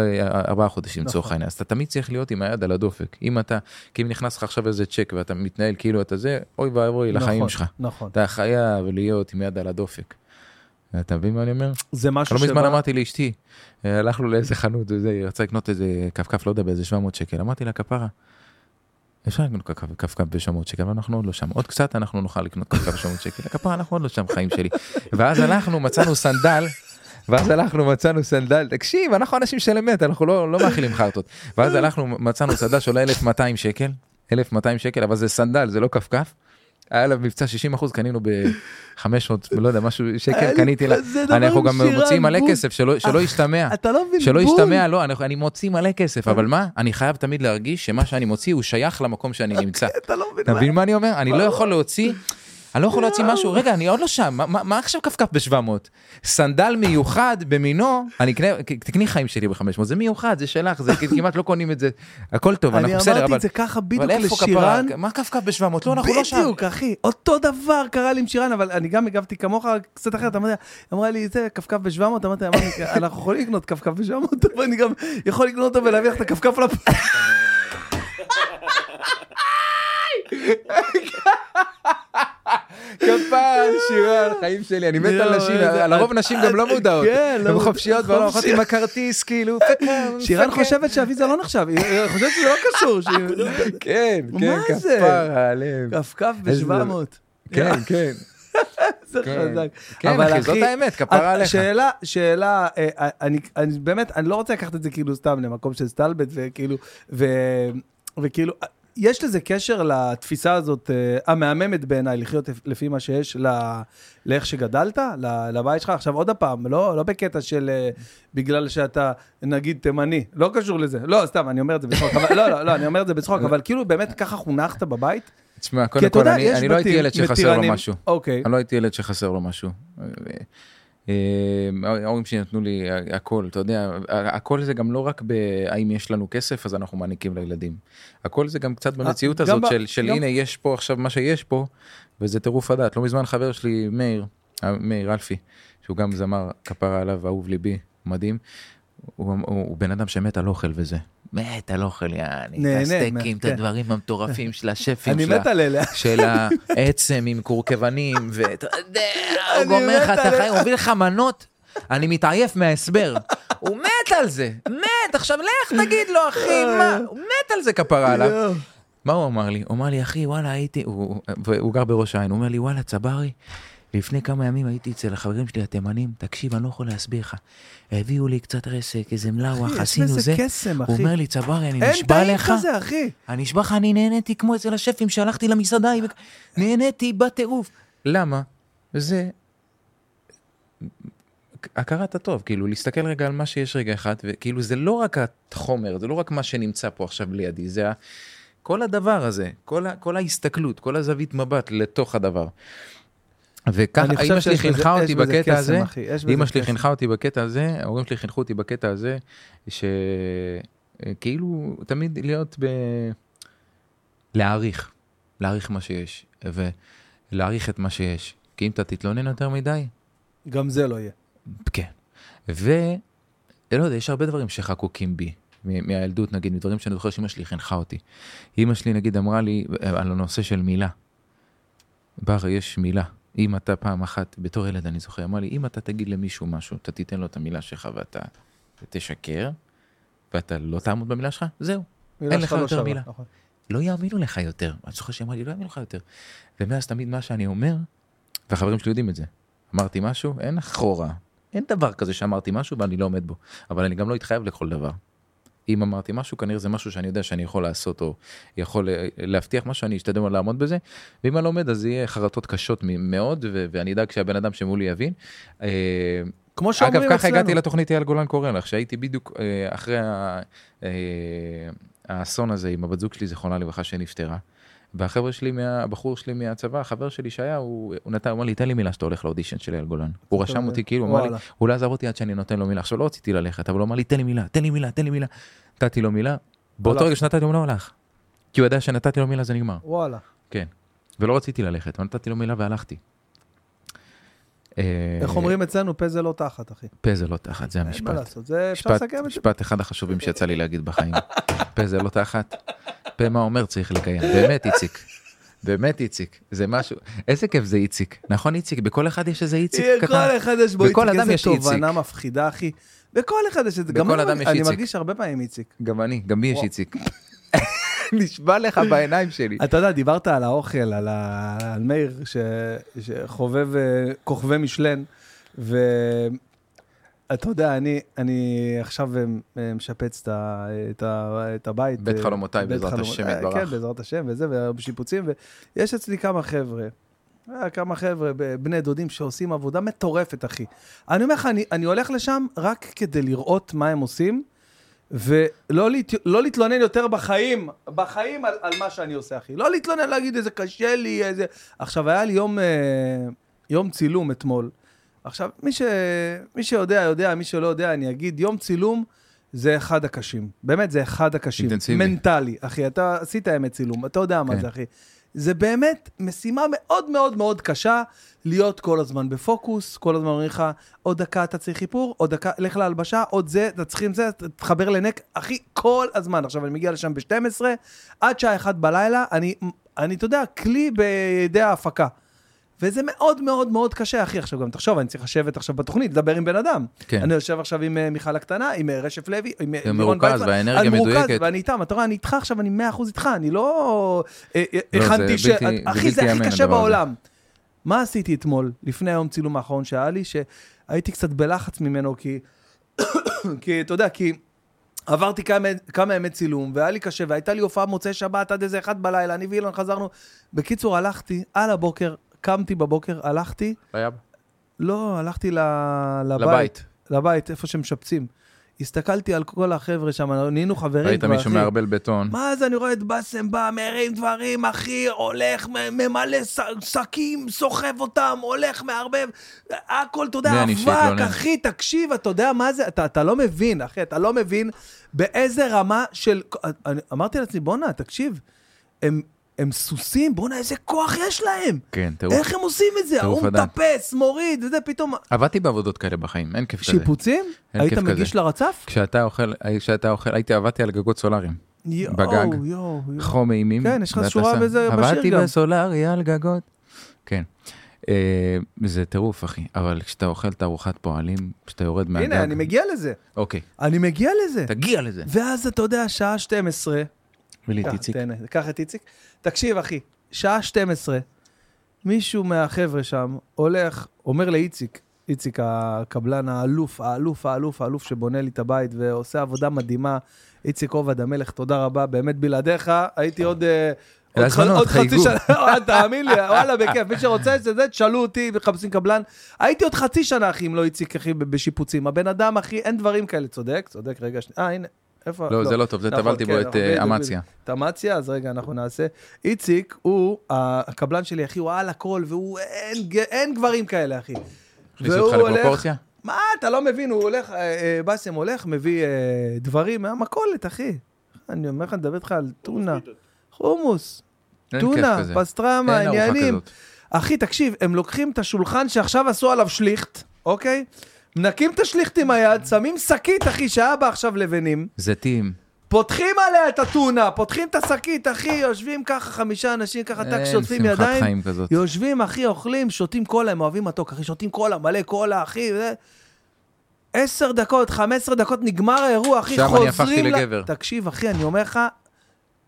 ארבעה חודשים לצורך
נכון.
העניין. אז אתה תמיד צריך להיות עם היד על הדופק. אם אתה, כי אם נכנס לך עכשיו איזה צ'ק ואתה מתנהל כאילו אתה זה, אוי ואבוי לחיים
נכון,
שלך.
נכון.
אתה חייב להיות עם יד על הדופק. אתה מבין מה אני אומר?
זה משהו
לא מזמן אמרתי לאשתי, אה, הלכנו לאיזה חנות היא רצה לקנות איזה כפכף, לא יודע, באיזה 700 שקל. אמרתי לה, כפרה, אפשר לקנות כפכף ב-700 שקל, אנחנו עוד לא שם. עוד קצת אנחנו נוכל לקנות כפכף ב-700 שקל. כפרה, אנחנו עוד לא שם, חיים שלי. ואז הלכנו, מצאנו סנדל. ואז הלכנו מצאנו סנדל תקשיב אנחנו אנשים של אמת אנחנו לא לא מאכילים חרטות ואז הלכנו מצאנו סנדל שעולה 1200 שקל 1200 שקל אבל זה סנדל זה לא כפכף. היה עליו מבצע 60 אחוז קנינו ב-500 לא יודע משהו שקל קניתי לה אנחנו גם מוציאים מלא. כסף שלא שלא ישתמע
אתה לא מבין,
שלא
בול.
ישתמע לא אני, מוציא מלא כסף אבל מה אני חייב תמיד להרגיש שמה שאני מוציא הוא שייך למקום שאני נמצא.
אתה לא מבין מה
אני אומר? אני לא יכול להוציא, אני לא יכול להוציא משהו, רגע, אני עוד לא שם, מה- מה מה עכשיו כפכף ב-700? סנדל מיוחד במינו, אני אקנה, תקני חיים שלי ב-500, זה מיוחד, זה שלך, זה כמעט לא קונים את זה, הכל טוב,
אני
אנחנו בסדר,
אמרתי
אבל
את זה ככה בדיוק? לשירן.
מה כפכף ב-700? לא, אנחנו לא שם.
בדיוק, אחי. אותו דבר קרה לי עם שירן, אבל אני גם הגבתי כמוך קצת אחרת. אמרתי, אמרה לי, זה כפכף ב-700, אמרתי, אמרתי, אנחנו יכולים לקנות כפכף ב-700, אבל אני גם יכול לקנות אותו ולהביא לך את הכפכף לפ...
כפרה, שירן, חיים שלי, אני מת על נשים, לרוב נשים גם לא מודעות,
כן, לא
הן
מודעות.
חופשיות והולכות
חופשיות.
עם הכרטיס, כאילו,
שירן חושבת שאביזה לא נחשב, היא חושבת שזה לא קשור.
כן, כן,
מה זה?
כפרה, הלב,
כפכף
איזה-
ב-700.
כן, כן.
זה
כן.
חזק.
כן,
אבל
אחי, זאת האמת, כפרה עליך.
שאלה, שאלה, אה, אני, אני באמת, אני לא רוצה לקחת את זה כאילו סתם למקום של סטלבט, וכאילו, וכאילו, יש לזה קשר לתפיסה הזאת, אה, המהממת בעיניי, לחיות לפי מה שיש, ל- לאיך שגדלת, לבית שלך. עכשיו, עוד פעם, לא, לא בקטע של אה, בגלל שאתה, נגיד, תימני, לא קשור לזה. לא, סתם, אני אומר את זה בצחוק, אבל, לא, לא, לא, אני אומר את זה בצחוק, אבל כאילו, באמת ככה חונחת בבית?
תשמע, קודם כל, אני אני לא הייתי ילד שחסר לו משהו.
אוקיי.
אני לא הייתי ילד שחסר לו משהו. אה, ההורים שלי נתנו לי הכל, אתה יודע, הכל זה גם לא רק בהאם יש לנו כסף אז אנחנו מעניקים לילדים. הכל זה גם קצת במציאות
אה, גם
הזאת של, של הנה יש פה עכשיו מה שיש פה, וזה טירוף הדעת. לא מזמן חבר שלי, מאיר, אה, מאיר אלפי, שהוא גם זמר כפרה עליו, אהוב ליבי, מדהים. הוא, הוא, הוא בן אדם שמת על אוכל וזה. מת על אוכל, יעני, את הסטייקים, את
כן.
הדברים המטורפים של השפים
אני
שלה.
מת על אלה.
של העצם עם קורקבנים, ואתה יודע, הוא
אני
גומר לך את החיים, הוא מביא לך מנות, אני מתעייף מההסבר. הוא מת על זה, מת, עכשיו לך תגיד לו, אחי, מה, הוא מת על זה כפרה עליו.
יואו.
מה הוא אמר לי? הוא אמר לי, אחי, וואלה, הייתי, הוא גר בראש העין, הוא אומר לי, וואלה, צברי, לפני כמה ימים הייתי אצל החברים שלי התימנים, תקשיב, אני לא יכול להסביר לך. הביאו לי קצת רסק, איזה מלאווח,
יש
עשינו זה.
קסם,
הוא
אחי.
אומר לי, צברי, אני
אין
נשבע
טעים
לך.
כזה, אחי.
אני נשבע לך, אני נהניתי כמו אצל השפים שהלכתי למסעדה, נהניתי בטירוף. למה? זה הכרת הטוב, כאילו להסתכל רגע על מה שיש רגע אחד, וכאילו זה לא רק החומר, זה לא רק מה שנמצא פה עכשיו לידי, זה ה... כל הדבר הזה, כל, ה... כל ההסתכלות, כל הזווית מבט לתוך הדבר. וככה אימא שלי חינכה אותי בקטע הזה, אימא שלי. חינכה אותי בקטע הזה, ההורים שלי חינכו אותי בקטע הזה, שכאילו תמיד להיות ב... להעריך, להעריך מה שיש, ולהעריך את מה שיש. כי אם אתה תתלונן יותר מדי,
גם זה לא יהיה.
כן. ו... לא יודע, יש הרבה דברים שחקוקים בי. מהילדות נגיד, מדברים שאני זוכר שאמא שלי חינכה אותי. אמא שלי נגיד אמרה לי אה, על הנושא של מילה. בר, יש מילה. אם אתה פעם אחת, בתור ילד אני זוכר, אמר לי, אם אתה תגיד למישהו משהו, אתה תיתן לו את המילה שלך ואתה תשקר, ואתה לא תעמוד במילה שלך, זהו. אין לך
לא
יותר
שווה,
מילה.
נכון.
לא יאמינו לך יותר. אני זוכר שהיא אמרה לי, לא יאמינו לך יותר. ומאז תמיד מה שאני אומר, והחברים שלי יודעים את זה, אמרתי משהו, אין אחורה. אין דבר כזה שאמרתי משהו ואני לא עומד בו. אבל אני גם לא אתחייב לכל דבר. אם אמרתי משהו, כנראה זה משהו שאני יודע שאני יכול לעשות, או יכול אה, להבטיח משהו, אני אשתדל מאוד לעמוד בזה, ואם אני לא עומד, אז יהיה חרטות קשות מאוד, ו- ואני אדאג שהבן אדם שמולי יבין. אה,
כמו
אגב,
שאומרים
ככה הגעתי
אצלנו.
לתוכנית אייל גולן קורא לך, שהייתי בדיוק אה, אחרי האסון הזה עם הבת זוג שלי, זיכרונה לברכה, שנפטרה. והחבר'ה שלי, מה- הבחור שלי מהצבא, החבר שלי שהיה, הוא הוא נתן, הוא אמר לי, תן לי מילה שאתה הולך לאודישן של אייל גולן. הוא רשם אותי, כאילו, הוא אמר לי. הוא לא עזב אותי עד שאני נותן לו מילה. עכשיו, לא רציתי ללכת, אבל הוא אמר לי, תן לי מילה, תן לי מילה, תן לי מילה. נתתי לו מילה, באותו. רגע שנתתי לו מילה, הוא הלך. כי הוא ידע שנתתי לו מילה, זה נגמר.
וואלה.
כן. ולא רציתי ללכת, נתתי לו מילה והלכתי. אה,
איך אומרים אצלנו, פה זה לא תחת, אחי.
פה זה לא תחת, זה
אין מה
המשפט.
לעשות, זה אפשר לסכם את זה.
משפט אחד החשובים שיצא לי להגיד בחיים. פה זה לא תחת, פה מה אומר צריך לקיים. באמת איציק. באמת איציק. זה משהו, איזה כיף זה איציק. נכון איציק? בכל אחד יש איזה איציק קטן.
כל אחד יש בו
בכל
איציק,
אדם יש
איזה
איציק.
תובנה מפחידה, אחי. בכל אחד יש את זה.
בכל
אני
אדם יש
אני
איציק.
מרגיש הרבה פעמים איציק.
גם אני, גם לי יש. איציק. נשבע לך בעיניים שלי.
אתה יודע, דיברת על האוכל, על, ה... על מאיר, ש... שחובב אה, כוכבי משלן, ואתה יודע, אני, אני עכשיו אה, משפץ את, ה... את, ה... את הבית.
בית
אה,
חלומותיי, בעזרת
חלומות-
השם
אה,
יתברך.
כן, בעזרת השם, וזה, ובשיפוצים, ויש אצלי כמה חבר'ה. אה, כמה חבר'ה, בני דודים שעושים עבודה מטורפת, אחי. אני אומר לך, אני, אני הולך לשם רק כדי לראות מה הם עושים, ולא להת... לא להתלונן יותר בחיים, בחיים על, על מה שאני עושה, אחי. לא להתלונן, להגיד איזה קשה לי, איזה... עכשיו, היה לי יום, אה, יום צילום אתמול. עכשיו, מי, ש... מי שיודע, יודע, מי שלא יודע, אני אגיד, יום צילום זה אחד הקשים. באמת, זה אחד הקשים.
אינטנסיבי.
מנטלי, אחי. אתה עשית ימי צילום, אתה יודע מה
כן.
זה, אחי. זה באמת משימה מאוד מאוד מאוד קשה להיות כל הזמן בפוקוס, כל הזמן אומרים לך, עוד דקה אתה צריך איפור, עוד דקה, לך להלבשה, עוד זה, אתה צריך עם זה, תתחבר לנק, אחי, כל הזמן. עכשיו, אני מגיע לשם ב-12, עד שעה 1 בלילה, אני, אני, אתה יודע, כלי בידי ההפקה. וזה מאוד מאוד מאוד קשה, אחי. עכשיו גם תחשוב, אני צריך לשבת עכשיו בתוכנית, לדבר עם בן אדם.
כן.
אני יושב עכשיו עם אה, מיכל הקטנה, עם אה, רשף לוי, עם אה, לירון
מרוכז. והאנרגיה
אני מרוכז,
מדויקת.
ואני איתם, אתה רואה, אני איתך עכשיו, אני 100% איתך, אני לא
לא, זה
הכנתי ש...
בלתי-
אחי,
בלתי
זה הכי קשה. בעולם. מה עשיתי אתמול, לפני היום צילום האחרון שהיה לי, שהייתי קצת בלחץ ממנו, כי... כי, אתה יודע, כי... עברתי כמה, כמה ימי צילום, והיה לי קשה, והייתה לי הופעה מוצאי שבת עד איזה אחד בלילה, אני ואילן חזרנו. בקיצור, הלכתי, על הבוקר, קמתי בבוקר, הלכתי,
היה-
לא, הלכתי ל... לבית.
לבית.
לבית, איפה שמשפצים. הסתכלתי על כל החבר'ה שם, נהיינו חברים
ראית
כבר,
מישהו. מערבל בטון.
מה זה, אני רואה את באסם בא, מרים דברים, אחי, הולך, ממלא שקים, סוחב אותם, הולך, מערבב, הכל, אתה יודע, אבק? אחי, תקשיב, אתה יודע מה זה, אתה, אתה לא מבין, אחי, אתה לא מבין באיזה רמה של... אני, אמרתי לעצמי, בואנה, תקשיב, הם, הם סוסים, בואנה, איזה כוח יש להם.
כן, טירוף.
איך הם עושים את זה? ההוא
אדם.
מטפס, מוריד, וזה פתאום...
עבדתי בעבודות כאלה בחיים, אין כיף כזה.
שיפוצים? היית מגיש. לרצף?
כשאתה אוכל, כשאתה אוכל, הייתי, עבדתי על גגות סולאריים.
יואו,
בגג.
יואו, יואו.
חום אימים.
כן, יש לך שורה בזה בשיר
עבדתי
גם.
בסולארי על גגות. כן. אה, זה טירוף, אחי. אבל כשאתה אוכל את ארוחת פועלים, כשאתה יורד מהגג...
הנה, אני מגיע לזה.
אוקיי,
אני מגיע לזה.
תגיע לזה.
ואז אתה יודע, שעה 12,
ולי
קח,
איציק.
קח את איציק. תקשיב, אחי, שעה 12, מישהו מהחבר'ה שם הולך, אומר לאיציק, איציק הקבלן האלוף, האלוף, האלוף, האלוף שבונה לי את הבית ועושה עבודה מדהימה, איציק עובד המלך, תודה רבה, באמת בלעדיך, הייתי עוד... אה, עוד חצי. שנה, תאמין לי, וואלה, בכיף, מי שרוצה שזה, תשאלו אותי, מחפשים קבלן. הייתי עוד חצי שנה, אחי, אם לא איציק, אחי, בשיפוצים. הבן אדם, אחי, אין דברים כאלה, צודק, צודק, רגע, שנייה, אה, הנה, איפה?
לא, זה לא טוב, זה
נכון,
טבלתי בו
כן,
את אה, אמציה.
את אמציה, אז רגע, אנחנו נעשה. איציק הוא הקבלן שלי, אחי, הוא על הכל, והוא, אין, גברים כאלה, אחי.
הכניס
והוא
אותך
הולך-
לפרופורציה?
מה, אתה לא מבין, הוא הולך, אה, אה, באסם הולך, מביא אה, דברים מהמכולת, אחי. אני אומר לך, אני מדבר איתך על טונה, חומוס, טונה. פסטרמה, עניינים. אחי, תקשיב, הם לוקחים את השולחן שעכשיו עשו עליו שליכט, אוקיי? מנקים את השליכט עם היד, שמים שקית, אחי, שהיה בה עכשיו לבנים,
זיתים.
פותחים עליה את הטונה, פותחים את השקית, אחי, יושבים ככה חמישה אנשים, ככה טק שוטפים ידיים. יושבים, אחי, אוכלים, שותים קולה, הם אוהבים מתוק, אחי, שותים קולה, מלא קולה, אחי, זה... עשר דקות, חמש עשרה דקות, נגמר האירוע, אחי,
שם אני
חוזרים...
הפכתי
ל-
לגבר.
תקשיב, אחי, אני אומר לך,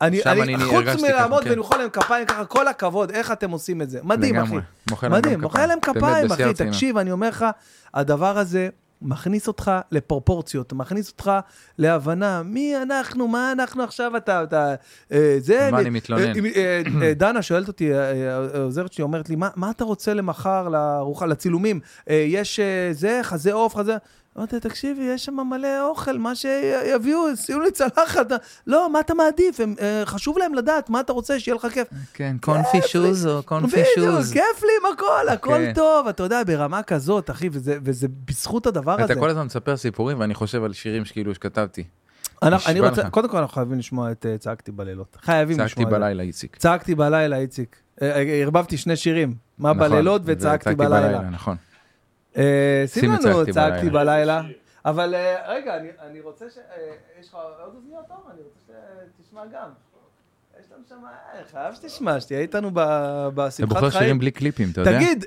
אני,
שם
אני,
אני
חוץ מלעמוד
כן.
ולמחוא להם כפיים ככה, כל הכבוד, איך אתם עושים את זה? מדהים,
לגמרי.
אחי. מדהים, מוחא. להם כפיים, אחי. תקשיב, אני אומר לך, הדבר הזה, מכניס אותך לפרופורציות, מכניס אותך להבנה, מי אנחנו, מה אנחנו עכשיו, אתה, אתה, אה, זה...
מה
מ-
אני מתלונן?
אה, אה, אה, דנה שואלת אותי, אה, אה, העוזרת שלי אומרת לי, מה, מה אתה רוצה למחר לארוחה, לצילומים? אה, יש אה, זה, חזה עוף, חזה... אמרתי, תקשיבי, יש שם מלא אוכל, מה שיביאו, שימו לי צלחת. לא, מה אתה מעדיף? הם, אה, חשוב להם לדעת מה אתה רוצה, שיהיה לך כיף.
כן, קונפי שוז או קונפי
בדיוק,
שוז.
כיף לי עם הכל, הכל
כן.
טוב, אתה יודע, ברמה כזאת, אחי, וזה, וזה בזכות הדבר הזה.
אתה כל הזמן מספר סיפורים ואני חושב על שירים שכאילו שכתבתי.
אני, רוצה,
לך.
קודם כל אנחנו חייבים לשמוע את אה, צעקתי בלילות. חייבים
צעקתי
לשמוע זה.
בלילה, איציק.
צעקתי בלילה, איציק. אה, ערבבתי שני שירים, מה
נכון,
בלילות וצעקתי בלילה.
נכון.
אה, שים לנו
צעקתי בלילה.
אבל אה, רגע, אני- אני רוצה ש... אה, יש לך עוד אוזניות טוב? אני רוצה שתשמע גם. יש לנו שם... חייב שתשמע, שתהיה איתנו ב-
אתה
בשמחת
בוחר שירים
חיים.
בלי קליפים, אתה יודע?
תגיד,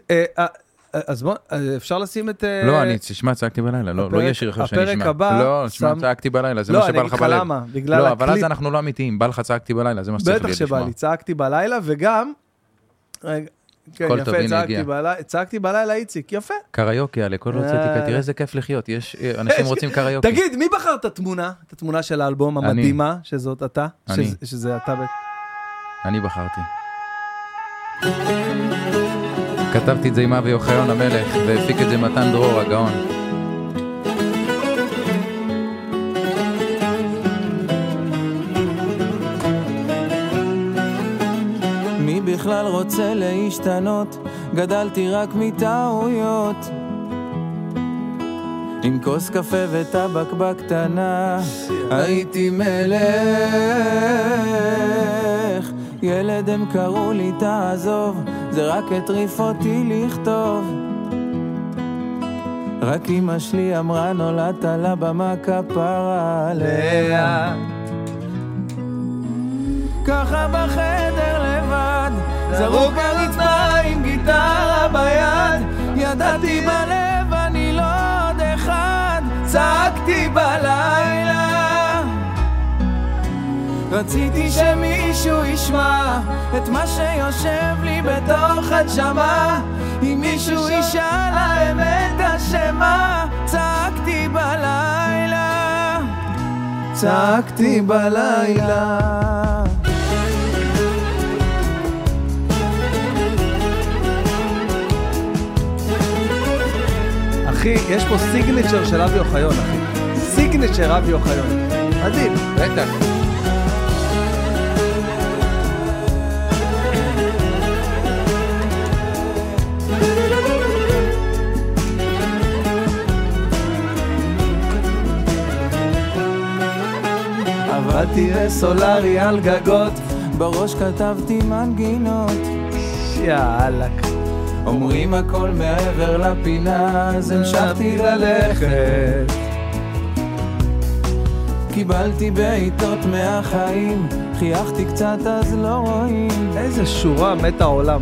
אז בוא, אפשר לשים את...
לא, אני, תשמע, צעקתי בלילה, לא, לא
הפרק-
יהיה שיר אחר שאני
הפרק
אשמע.
הבא
לא, תשמע, צעקתי בלילה, זה
לא,
מה
אני
שבא
אגיד
לך
לך
בלב.
למה, בגלל
לא, אבל אז
הקליפ.
אנחנו לא אמיתיים, בא לך צעקתי בלילה, זה מה שצריך
בטח
לי
שבא
לשמוע.
לי, צעקתי בלילה, וגם... כן, יפה, צעקתי. בלילה, צעקתי בלילה, איציק, יפה.
קריוקי, על כל הוצאתי,
אה.
תראה איזה כיף לחיות, יש, אנשים רוצים קריוקי.
תגיד, מי בחר את התמונה, את התמונה של האלבום. המדהימה, שזאת אתה?
אני.
שזה- שזה אתה ב...
אני בחרתי. כתבתי את זה עם אבי אוחיון המלך, והפיק את זה מתן דרור הגאון.
בכלל רוצה להשתנות? גדלתי רק מטעויות. עם כוס קפה וטבק בקטנה, הייתי מלך. ילד הם קראו לי תעזוב, זה רק הטריף אותי לכתוב. רק אמא שלי אמרה נולדת לבמה כפרה עליה. ככה בחדר לבד, זרוק ברצפה עם גיטרה ביד, ידעתי בלב אני לא עוד אחד, צעקתי בלילה. רציתי שמישהו ישמע את מה שיושב לי בתוך הנשמה, אם מישהו ישאל האמת אשמה, צעקתי בלילה. צעקתי בלילה.
אחי, יש פה סיגנצ'ר של אבי אוחיון, אחי. סיגנצ'ר אבי אוחיון. מדהים.
בטח.
עבדתי בסולארי על גגות.
בראש כתבתי מנגינות,
יאללה.
אומרים הכל מעבר לפינה, אז המשכתי ללכת. קיבלתי בעיטות מהחיים, חייכתי קצת אז לא רואים.
איזה שורה מת העולם.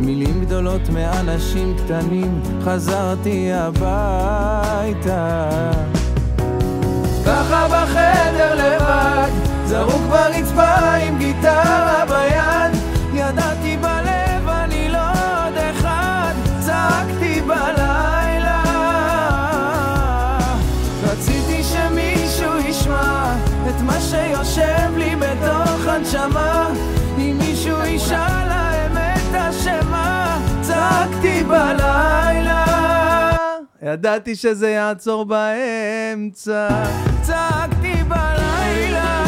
מילים גדולות מאנשים קטנים, חזרתי הביתה. ככה בחדר לבד, זרוק ברצפה עם גיטרה ביד, ידעתי
שזה יעצור באמצע.
צעקתי בלילה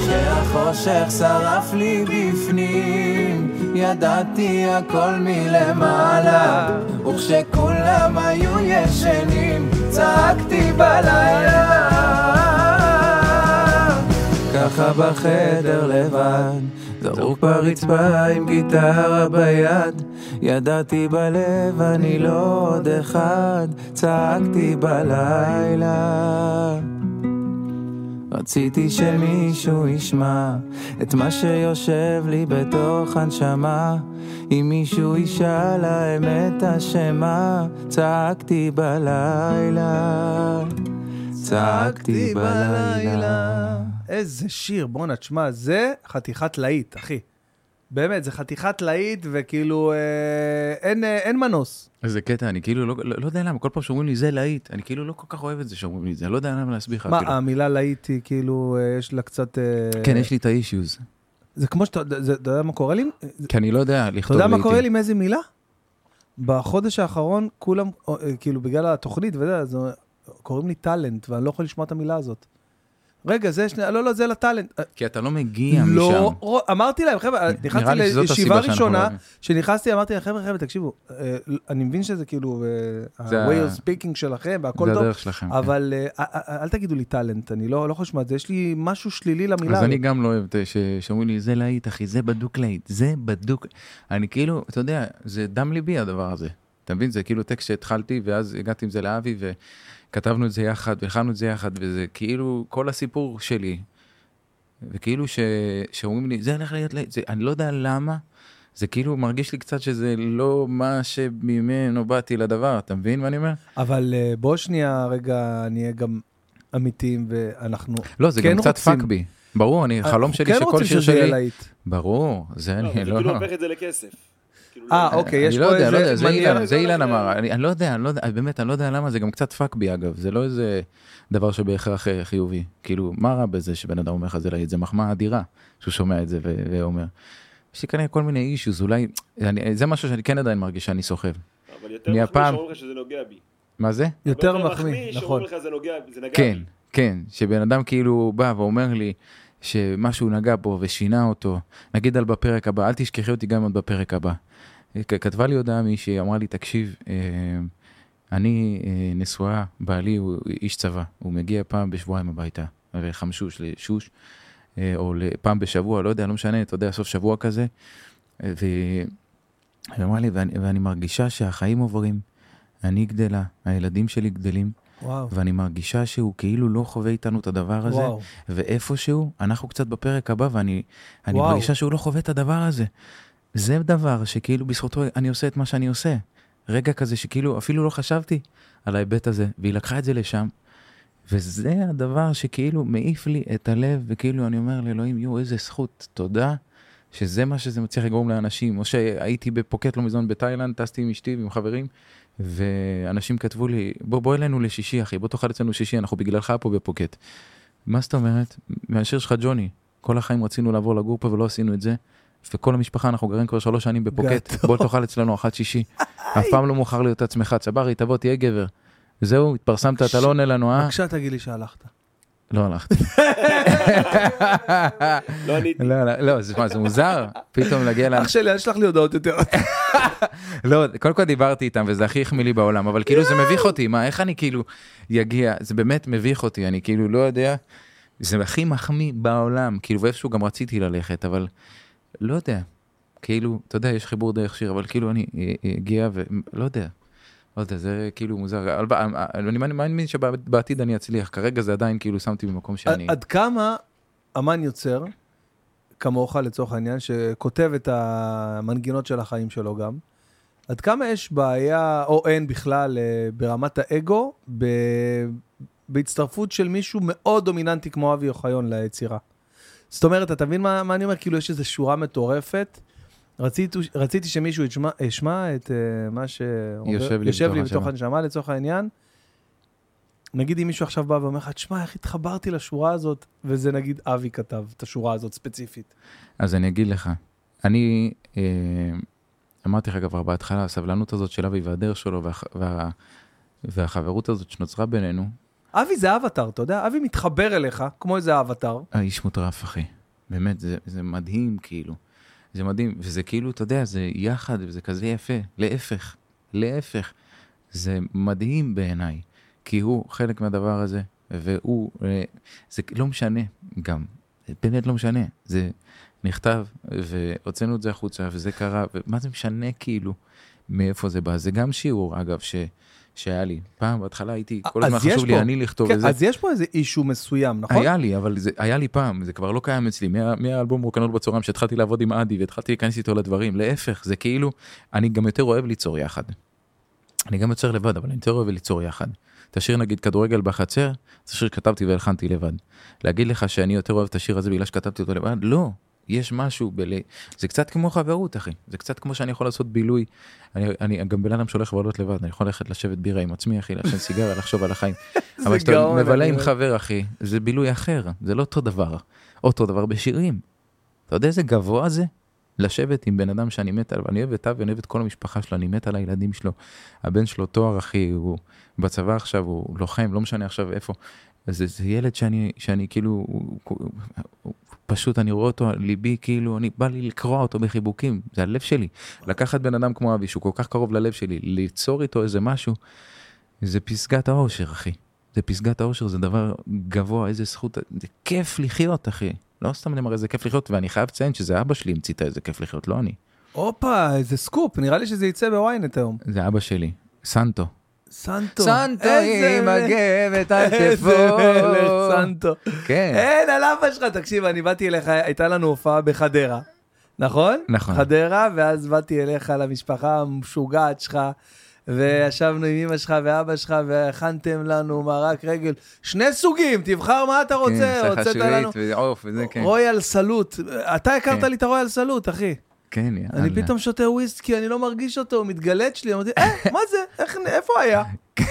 כשהחושך שרף לי בפנים ידעתי הכל מלמעלה. וכשכולם היו ישנים צעקתי בלילה. ככה בחדר לבד, זרוק ברצפה עם גיטרה ביד, ידעתי בלב אני לא עוד אחד, צעקתי בלילה. רציתי שמישהו ישמע את מה שיושב לי בתוך הנשמה, אם מישהו ישאל האמת אשמה, צעקתי בלילה. צעקתי בלילה.
איזה שיר, בואנה, תשמע, זה חתיכת להיט, אחי. באמת, זה חתיכת להיט, וכאילו, אה, אין, אה, אין מנוס.
איזה קטע, אני כאילו לא, לא, לא יודע למה, כל פעם שאומרים לי זה להיט, אני כאילו לא כל כך אוהב את זה שאומרים לי את זה, אני לא יודע למה להסביר לך.
מה,
כאילו.
המילה להיט היא כאילו, אה, יש לה קצת... אה,
כן, יש לי את האישיוז,
זה כמו שאתה, אתה יודע מה קורה לי?
כי אני לא יודע
אתה
לכתוב
יודע מה
להיטים.
קורה לי עם איזה מילה? בחודש האחרון, כולם, אה, כאילו, בגלל התוכנית וזה, אז אה, קוראים לי טאלנט, ואני לא יכול לשמוע את המילה הזאת. רגע, זה שנייה, לא, לא, זה לטאלנט. אה,
כי אתה לא מגיע
לא,
משם.
רו- אמרתי להם, חבר'ה, נכנסתי לישיבה
לא
ראשונה,
אוהבים.
כשנכנסתי אמרתי להם, חבר'ה, חבר'ה, תקשיבו, אה, אני מבין שזה כאילו, אה, ה-way
ה-
of speaking שלכם והכל טוב,
שלכם. כן.
אבל אה, אה, אה, אל תגידו לי טאלנט, אני לא לא לשמוע את זה, יש לי משהו שלילי למילה
אז. אני גם לא אוהב שאומרים לי זה להיט אחי זה בדוק להיט זה בדוק אני כאילו אתה יודע זה דם ליבי הדבר הזה אתה מבין זה כאילו טקסט שהתחלתי ואז הגעתי עם זה לאבי וכתבנו את זה יחד והכנו את זה יחד וזה כאילו כל הסיפור שלי. וכאילו ש... שאומרים לי זה הולך להיות זה אני לא יודע למה זה כאילו מרגיש לי קצת שזה לא מה שממנו באתי לדבר אתה מבין מה אני אומר?
אבל אה, בוא שנייה רגע נהיה גם אמיתיים, ואנחנו
לא זה
כן
גם קצת
רוצים-
פאק בי ברור אני חלום
אנחנו
שלי
כן
שכל
רוצים
שיר
שזה יהיה
שלי
להיט.
ברור זה
לא,
אני
אבל זה
לא.
כאילו הופך את זה לכסף. כאילו,
אה,
לא-
אוקיי, יש
אני לא
פה
יודע, לא יודע,
איזה
זה. אילן, זה אילן אמר, אני אני לא יודע, אני לא יודע, באמת, אני לא יודע למה, זה גם קצת פאק בי אגב, זה לא איזה דבר שבהכרח אה, חיובי. כאילו, מה רע בזה שבן אדם אומר לך זה להיט, זה מחמאה אדירה שהוא שומע את זה ואומר. יש לי כנראה כל מיני אישיוז, אולי, אני- זה משהו שאני כן עדיין מרגיש שאני סוחב.
אבל יותר מחמיא שאומרים לך שזה נוגע בי.
מה זה?
יותר מחמיא, נכון.
כן. כן, שבן אדם כאילו בא ואומר לי שמשהו נגע בו ושינה אותו, נגיד על בפרק הבא, אל תשכחי אותי גם עוד בפרק הבא. כתבה לי הודעה מישהי, אמרה לי, תקשיב, אה, אני אה, נשואה, בעלי הוא איש צבא, הוא מגיע פעם בשבועיים הביתה, לחמשוש, לשוש, אה, או פעם בשבוע, לא יודע, לא משנה, אתה יודע, סוף שבוע כזה. והיא אמרה לי, ואני, ואני מרגישה שהחיים עוברים, אני גדלה, הילדים שלי גדלים,
וואו,
ואני מרגישה שהוא כאילו לא חווה איתנו את הדבר הזה,
וואו.
ואיפשהו, אנחנו קצת בפרק הבא, ואני. מרגישה שהוא לא חווה את הדבר הזה. זה דבר שכאילו בזכותו אני עושה את מה שאני עושה. רגע כזה שכאילו אפילו לא חשבתי על ההיבט הזה, והיא לקחה את זה לשם. וזה הדבר שכאילו מעיף לי את הלב, וכאילו אני אומר לאלוהים, יואו, איזה זכות, תודה, שזה מה שזה מצליח לגרום לאנשים. או שהייתי בפוקט לא מזמן בתאילנד, טסתי עם אשתי ועם חברים, ואנשים כתבו לי, בוא, בוא אלינו לשישי, אחי, בוא תאכל אצלנו שישי, אנחנו בגללך פה בפוקט. מה זאת אומרת? מהשיר שלך ג'וני, כל החיים רצינו לעבור לגור פה ולא עשינו את זה, וכל המשפחה, אנחנו גרים כבר שלוש שנים בפוקט. בוא תאכל אצלנו אחת שישי. אף פעם לא מאוחר להיות עצמך, צברי, תבוא, תהיה גבר. זהו, התפרסמת, אתה לא עונה לנו, אה?
בבקשה תגיד לי שהלכת.
לא הלכתי.
לא עניתי.
לא, לא, לא, זה מה, זה מוזר, פתאום להגיע ל...
אח שלי, אל תשלח לי הודעות יותר.
לא, קודם כל דיברתי איתם וזה הכי החמיא לי בעולם, אבל כאילו זה מביך אותי, מה, איך אני כאילו יגיע, זה באמת מביך אותי, אני כאילו לא יודע, זה הכי מחמיא בעולם, כאילו ואיפשהו גם רציתי ללכת, אבל לא יודע, כאילו, אתה יודע, יש חיבור דרך שיר, אבל כאילו אני אה, אה, הגיע ולא יודע, לא יודע, זה כאילו מוזר, אה, אני מאמין שבעתיד אני אצליח, כרגע זה עדיין כאילו שמתי במקום שאני,
עד כמה אמן יוצר, כמוך לצורך העניין, שכותב את המנגינות של החיים שלו גם, עד כמה יש בעיה, או אין בכלל, ברמת האגו, ב... בהצטרפות של מישהו מאוד דומיננטי כמו אבי אוחיון ליצירה. זאת אומרת, אתה מבין מה, מה אני אומר? כאילו יש איזו שורה מטורפת. רציתי, רציתי שמישהו ישמע, ישמע את uh, מה שעובר,
יושב לי
לי בתוך.
הנשמה
לצורך העניין. נגיד אם מישהו עכשיו בא ואומר לך, תשמע, איך התחברתי לשורה הזאת, וזה נגיד אבי כתב את השורה הזאת ספציפית.
אז אני אגיד לך, אני אה, אמרתי לך כבר בהתחלה, הסבלנות הזאת של אבי והדרך שלו וה, וה, והחברות הזאת שנוצרה בינינו,
אבי זה אבטאר, אתה יודע? אבי מתחבר אליך, כמו איזה אבטאר.
האיש מוטרף אחי, באמת זה, זה מדהים כאילו, זה מדהים, וזה כאילו, אתה יודע, זה יחד וזה כזה יפה, להפך, להפך, זה מדהים בעיניי, כי הוא חלק מהדבר הזה, והוא, אה, זה לא משנה גם, באמת לא משנה, זה נכתב והוצאנו את זה החוצה וזה קרה, ומה זה משנה כאילו מאיפה זה בא, זה גם שיעור אגב, ש... שהיה לי. פעם בהתחלה הייתי, כל הזמן חשוב לי
פה-
אני לכתוב
כן,
את זה.
אז יש פה איזה אישו מסוים, נכון?
היה לי, אבל זה היה לי פעם, זה כבר לא קיים אצלי. מה- מהאלבום רוקנול בצהריים, שהתחלתי לעבוד עם אדי והתחלתי להיכנס איתו לדברים, להפך, זה כאילו, אני גם יותר אוהב ליצור יחד. אני גם יוצר לבד, אבל אני יותר אוהב ליצור יחד. את השיר נגיד כדורגל בחצר, זה שיר שכתבתי והלחנתי לבד. להגיד לך שאני יותר אוהב את השיר הזה בגלל שכתבתי אותו לבד? לא. יש משהו, בל... זה קצת כמו חברות אחי, זה קצת כמו שאני יכול לעשות בילוי, אני, אני גם בן אדם שהולך בעלות לבד, אני יכול ללכת לשבת בירה עם עצמי אחי, לעשן סיגריה, לחשוב על החיים. אבל כשאתה מבלה עם. חבר אחי, זה בילוי אחר, זה לא אותו דבר. אותו דבר בשירים. אתה יודע איזה גבוה זה? לשבת עם בן אדם שאני מת עליו, אני אוהב את אבי, אני אוהב את כל המשפחה שלו, אני מת על הילדים שלו. הבן שלו תואר אחי, הוא בצבא עכשיו, הוא לוחם, לא משנה עכשיו איפה. זה, זה ילד שאני, שאני כאילו, הוא, הוא, הוא, פשוט אני רואה אותו, ליבי כאילו, אני בא לי לקרוע אותו בחיבוקים, זה הלב שלי. לקחת בן אדם כמו אבי, שהוא כל כך קרוב ללב שלי, ליצור איתו איזה משהו, זה פסגת האושר, אחי. זה פסגת האושר, זה דבר גבוה, איזה זכות, זה כיף לחיות, אחי. לא סתם אני מראה איזה כיף לחיות, ואני חייב לציין שזה אבא שלי המציא את איזה כיף לחיות, לא אני.
הופה, איזה סקופ, נראה לי שזה יצא בויינט היום.
זה אבא שלי, סנטו.
סנטו.
סנטו
איזה
עם
מלך.
מגבת על
איזה
כתפו.
מלך, סנטו.
כן.
אין, על אבא שלך, תקשיב, אני באתי אליך, הייתה לנו הופעה בחדרה, נכון?
נכון.
חדרה, ואז באתי אליך למשפחה המשוגעת שלך, וישבנו עם אמא שלך ואבא שלך, והכנתם לנו מרק רגל, שני סוגים, תבחר מה אתה רוצה,
כן,
לנו.
שחשואית ועוף וזה, כן.
רויאל סלוט, אתה הכרת
כן.
לי את הרויאל סלוט, אחי.
כן,
אני
יאללה.
פתאום שותה וויסקי, אני לא מרגיש אותו, הוא מתגלת שלי, אמרתי, אה, מה זה? איפה היה?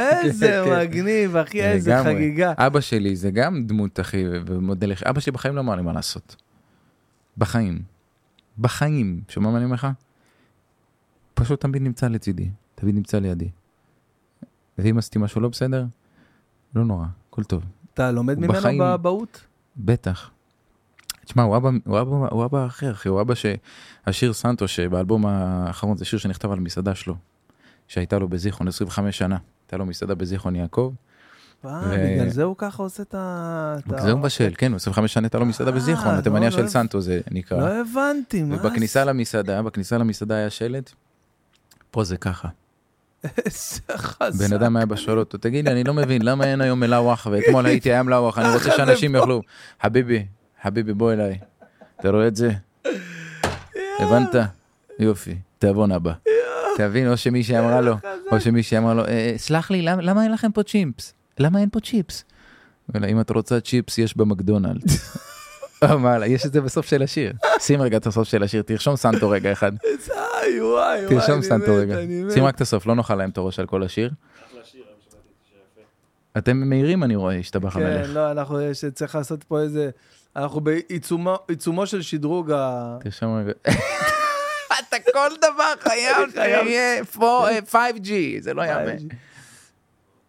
איזה
כן.
מגניב, אחי, איזה. חגיגה.
אבא שלי זה גם דמות, אחי, ומודל, אבא שלי בחיים לא אמר לי מה לעשות. בחיים. בחיים. שומע מה אני אומר לך? פשוט תמיד נמצא לצידי, תמיד נמצא לידי. ואם עשיתי משהו לא בסדר, לא נורא, הכל טוב.
אתה לומד ממנו באבהות?
בטח. תשמע, הוא אבא, הוא אבא, הוא אבא אחר, אחי, הוא אבא שהשיר סנטו, שבאלבום האחרון זה שיר שנכתב על מסעדה שלו, שהייתה לו בזיכרון 25 שנה. הייתה לו מסעדה בזיכרון יעקב,
בגלל זה הוא ככה עושה את ה... ה-
זה הוא מבשל, כן, הוא 25 שנה הייתה לו מסעדה
אה,
בזיכרון,
לא,
התימניה של סנטו זה נקרא.
לא הבנתי, מה
ובכניסה למסעדה, בכניסה למסעדה היה שלט, פה זה ככה.
איזה חזק.
בן אדם היה בשואל אותו, תגיד לי, אני לא מבין, למה אין היום מלאווח, ואתמול הייתי היה מלאווח, אני רוצה שאנשים יאכלו. חביבי, חביבי, בוא אליי. אתה רואה את זה? הבנת? יופי, תיאבון הבא. תבין, או שמישהי אמרה לו, או שמישהי אמרה לו, "אה, אה, סלח לי, למ- למה אין לכם פה צ'יפס? למה אין פה צ'יפס? אלא אם את רוצה צ'יפס, יש במקדונלדס. יש את זה בסוף של השיר. שים רגע את הסוף של השיר, תרשום סנטו רגע אחד. תרשום סנטו רגע. שים רק את הסוף, לא נאכל להם את הראש על כל השיר. אתם מהירים אני רואה, השתבח
כן,
המלך.
לא, אנחנו, צריך לעשות פה איזה... אנחנו בעיצומו של שדרוג ה...
תרשום רגע. אתה כל דבר חייב. שיהיה 5G, זה לא יאמן.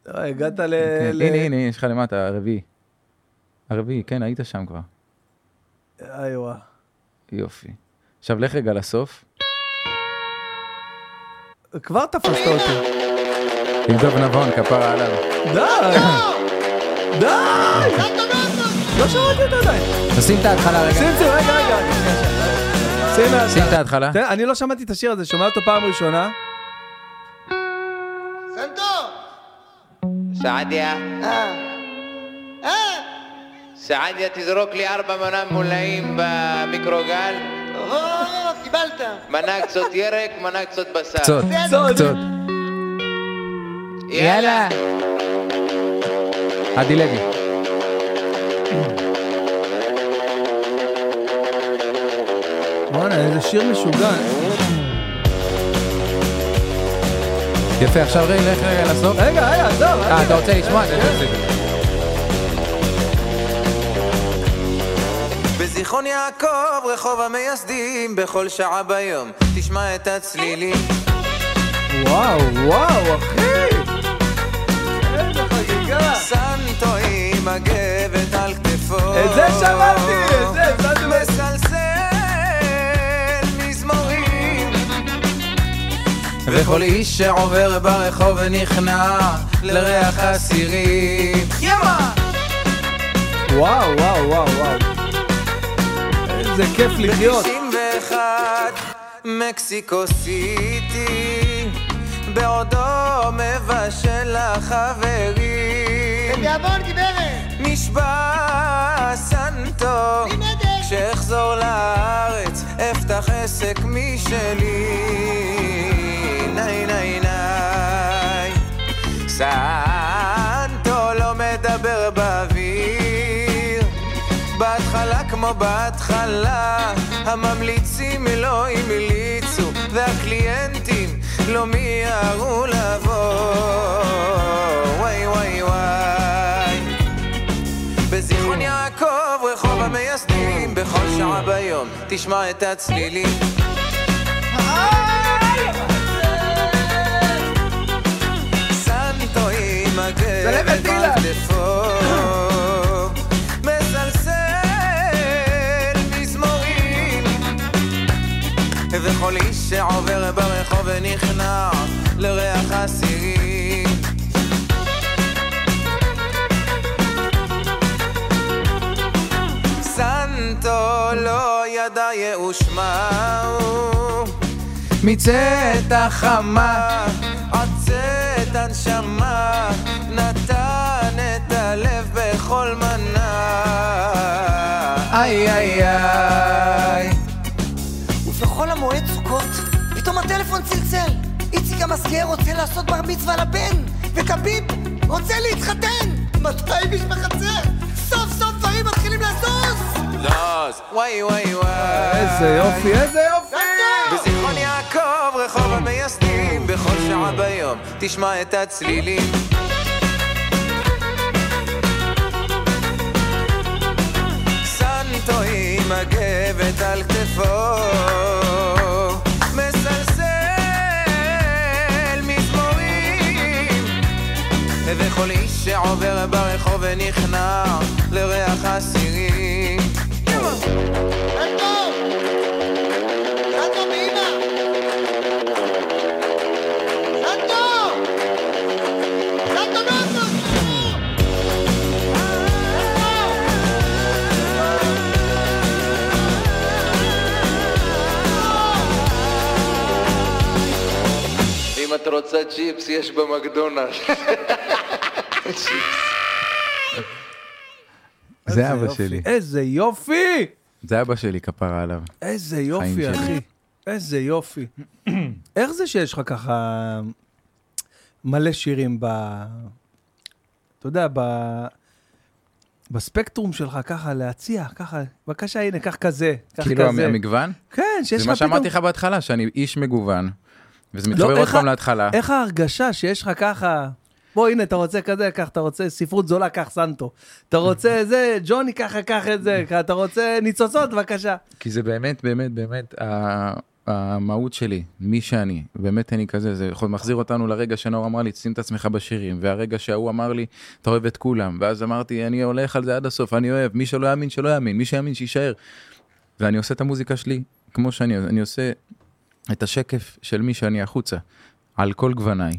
לא, הגעת ל...
כן, הנה, הנה, יש לך למטה, הרביעי. הרביעי, כן, היית שם כבר.
איי, וואי.
יופי. עכשיו לך רגע לסוף.
כבר תפסת אותי.
עם דב נבון, כפרה עליו.
די! די! לא שמעתי אותו עדיין.
תשים את ההתחלה רגע.
שים, רגע, רגע. שים
את. ההתחלה.
אני לא שמעתי את השיר הזה, שומע אותו פעם ראשונה.
סעדיה. סעדיה, תזרוק לי ארבע מנה מולאים במיקרוגל.
קיבלת.
מנה קצות ירק, מנה קצות בשר.
קצות,
קצות.
קצות. יאללה. עדי לוי.
בואנה, איזה שיר משוגע.
יפה, עכשיו רגע, לך רגע לסוף.
רגע, רגע, עזוב.
אה, אתה רוצה לשמוע?
בזיכרון יעקב, רחוב המייסדים, בכל שעה ביום, תשמע את הצלילים.
וואו, וואו, אחי! איזה חגיגה.
סנטו עם מגבת על כתפו.
את זה שמעתי, את זה, שמעתי.
וכל איש שעובר ברחוב ונכנע לריח הסירים. ימה!
וואו, וואו, וואו, וואו. איזה כיף לחיות.
ב-91 מקסיקו סיטי בעודו מבשל לחברים
תיאבון גברת.
נשבע סנטו כשאחזור לארץ אפתח עסק משלי. ניי ניי ניי. סנטו לא מדבר באוויר. בהתחלה כמו בהתחלה הממליצים לא המליצו והקליינטים לא מיהרו לבוא. וואי וואי וואי. בזיכרון יעקב, רחוב המייסדים, בכל שעה ביום תשמע את הצלילים. סנטו עם מסלסל מזמורים, וכל איש שעובר ברחוב ונכנע לריח הסירים. מהו מצאת החמה עוצה את הנשמה נתן את הלב בכל מנה. איי איי איי.
ובחול המועד סוכות, פתאום הטלפון צלצל. איציק המסגר רוצה לעשות בר מצווה לבן, וכביב רוצה להתחתן. 200 איש בחצר, סוף סוף דברים מתחילים לזוז!
לוז וואי וואי וואי
איזה יופי, איזה יופי!
בזיכרון יעקב רחוב המייסדים בכל שעה ביום תשמע את הצלילים סנטו עם הגבת על כתפו וכל איש שעובר ברחוב ונכנע לריח
באוטו!
אם את רוצה צ'יפס, יש במקדונלד.
זה אבא שלי.
איזה יופי!
זה אבא שלי, כפרה עליו.
איזה יופי. אחי. איזה יופי. איך זה שיש לך ככה מלא שירים ב... אתה יודע, ב... בספקטרום שלך, ככה להציע, ככה, בבקשה, הנה, קח כזה, קח
כאילו
כזה.
המגוון?
כן, שיש
זה
לך
מה
פתאום...
שאמרתי לך בהתחלה, שאני איש מגוון. וזה
לא,
מתחבר עוד
איך
פעם להתחלה.
איך ההרגשה שיש לך ככה... בוא, הנה, אתה רוצה כזה, קח, אתה רוצה ספרות זולה, קח סנטו. אתה רוצה זה, ג'וני, ככה, קח את זה. אתה רוצה ניצוצות, בבקשה.
כי זה באמת, באמת, באמת, המהות שלי, מי שאני, באמת אני כזה, זה יכול מחזיר אותנו לרגע שנאור אמר לי, שים את עצמך בשירים, והרגע שההוא אמר לי, אתה אוהב את כולם, ואז אמרתי, אני הולך על זה עד הסוף, אני אוהב, מי שלא יאמין, שלא יאמין, מי שיאמין, שיישאר. ואני עושה את המוזיקה שלי, כמו שאני, אני עושה את השקף של מי שאני החוצה, על כל גווניי,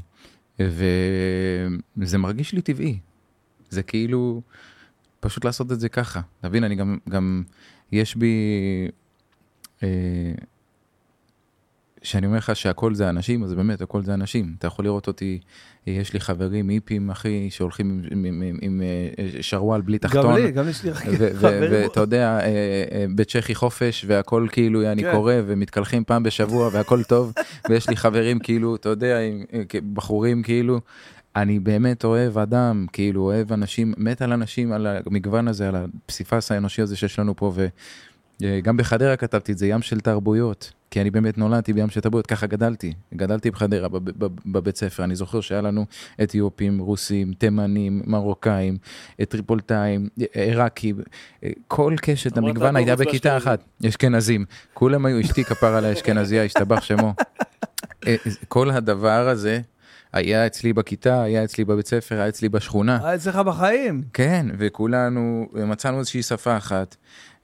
וזה מרגיש לי טבעי. זה כאילו, פשוט לעשות את זה ככה. אתה אני גם, גם, יש בי, אה, שאני אומר לך שהכל זה אנשים, אז באמת הכל זה אנשים. אתה יכול לראות אותי, יש לי חברים היפים, אחי, שהולכים עם, עם, עם, עם אה, שרוואל בלי תחתון.
גם לי, גם יש לי חברים.
ואתה יודע, אה, אה, בצ'כי חופש והכל כאילו אני
כן.
קורא ומתקלחים פעם בשבוע והכל טוב ויש לי חברים כאילו, אתה יודע, עם- בחורים כאילו. אני באמת אוהב אדם, כאילו אוהב אנשים, מת על אנשים, על המגוון הזה, על הפסיפס האנושי הזה שיש לנו פה וגם בחדרה כתבתי את זה, ים של תרבויות. כי אני באמת נולדתי בים של תרבויות, ככה גדלתי. גדלתי בחדרה בב- בב- בבית ספר, אני זוכר שהיה לנו אתיופים, רוסים, תימנים, מרוקאים, טריפולטאים, עיראקים, כל קשת המגוון הייתה בכיתה. אחת, אשכנזים. כולם היו, אשתי כפר על האשכנזייה, השתבח שמו. אה, כל הדבר הזה היה אצלי בכיתה, היה אצלי בבית ספר, היה אצלי בשכונה.
היה אצלך בחיים.
כן, וכולנו מצאנו איזושהי שפה אחת,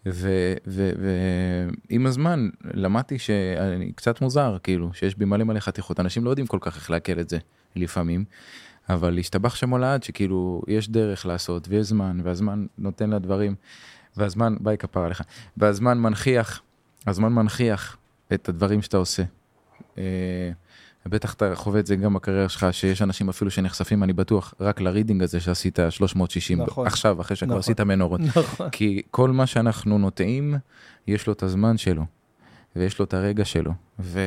ועם הזמן למדתי שאני קצת מוזר, כאילו, שיש בי מלא מלא חתיכות, אנשים לא יודעים כל כך איך לעכל את זה לפעמים, אבל השתבח שמו לעד שכאילו יש דרך לעשות ויש זמן, והזמן נותן לדברים, והזמן, ביי כפרה עליך, והזמן מנכיח, הזמן מנכיח את הדברים שאתה עושה. בטח אתה חווה את זה גם בקריירה שלך, שיש אנשים אפילו שנחשפים, אני בטוח, רק לרידינג הזה שעשית 360
נכון.
עכשיו, אחרי שכבר
נכון.
עשית מנורות.
נכון.
כי כל מה שאנחנו נוטעים, יש לו את הזמן שלו, ויש לו את הרגע שלו, ו...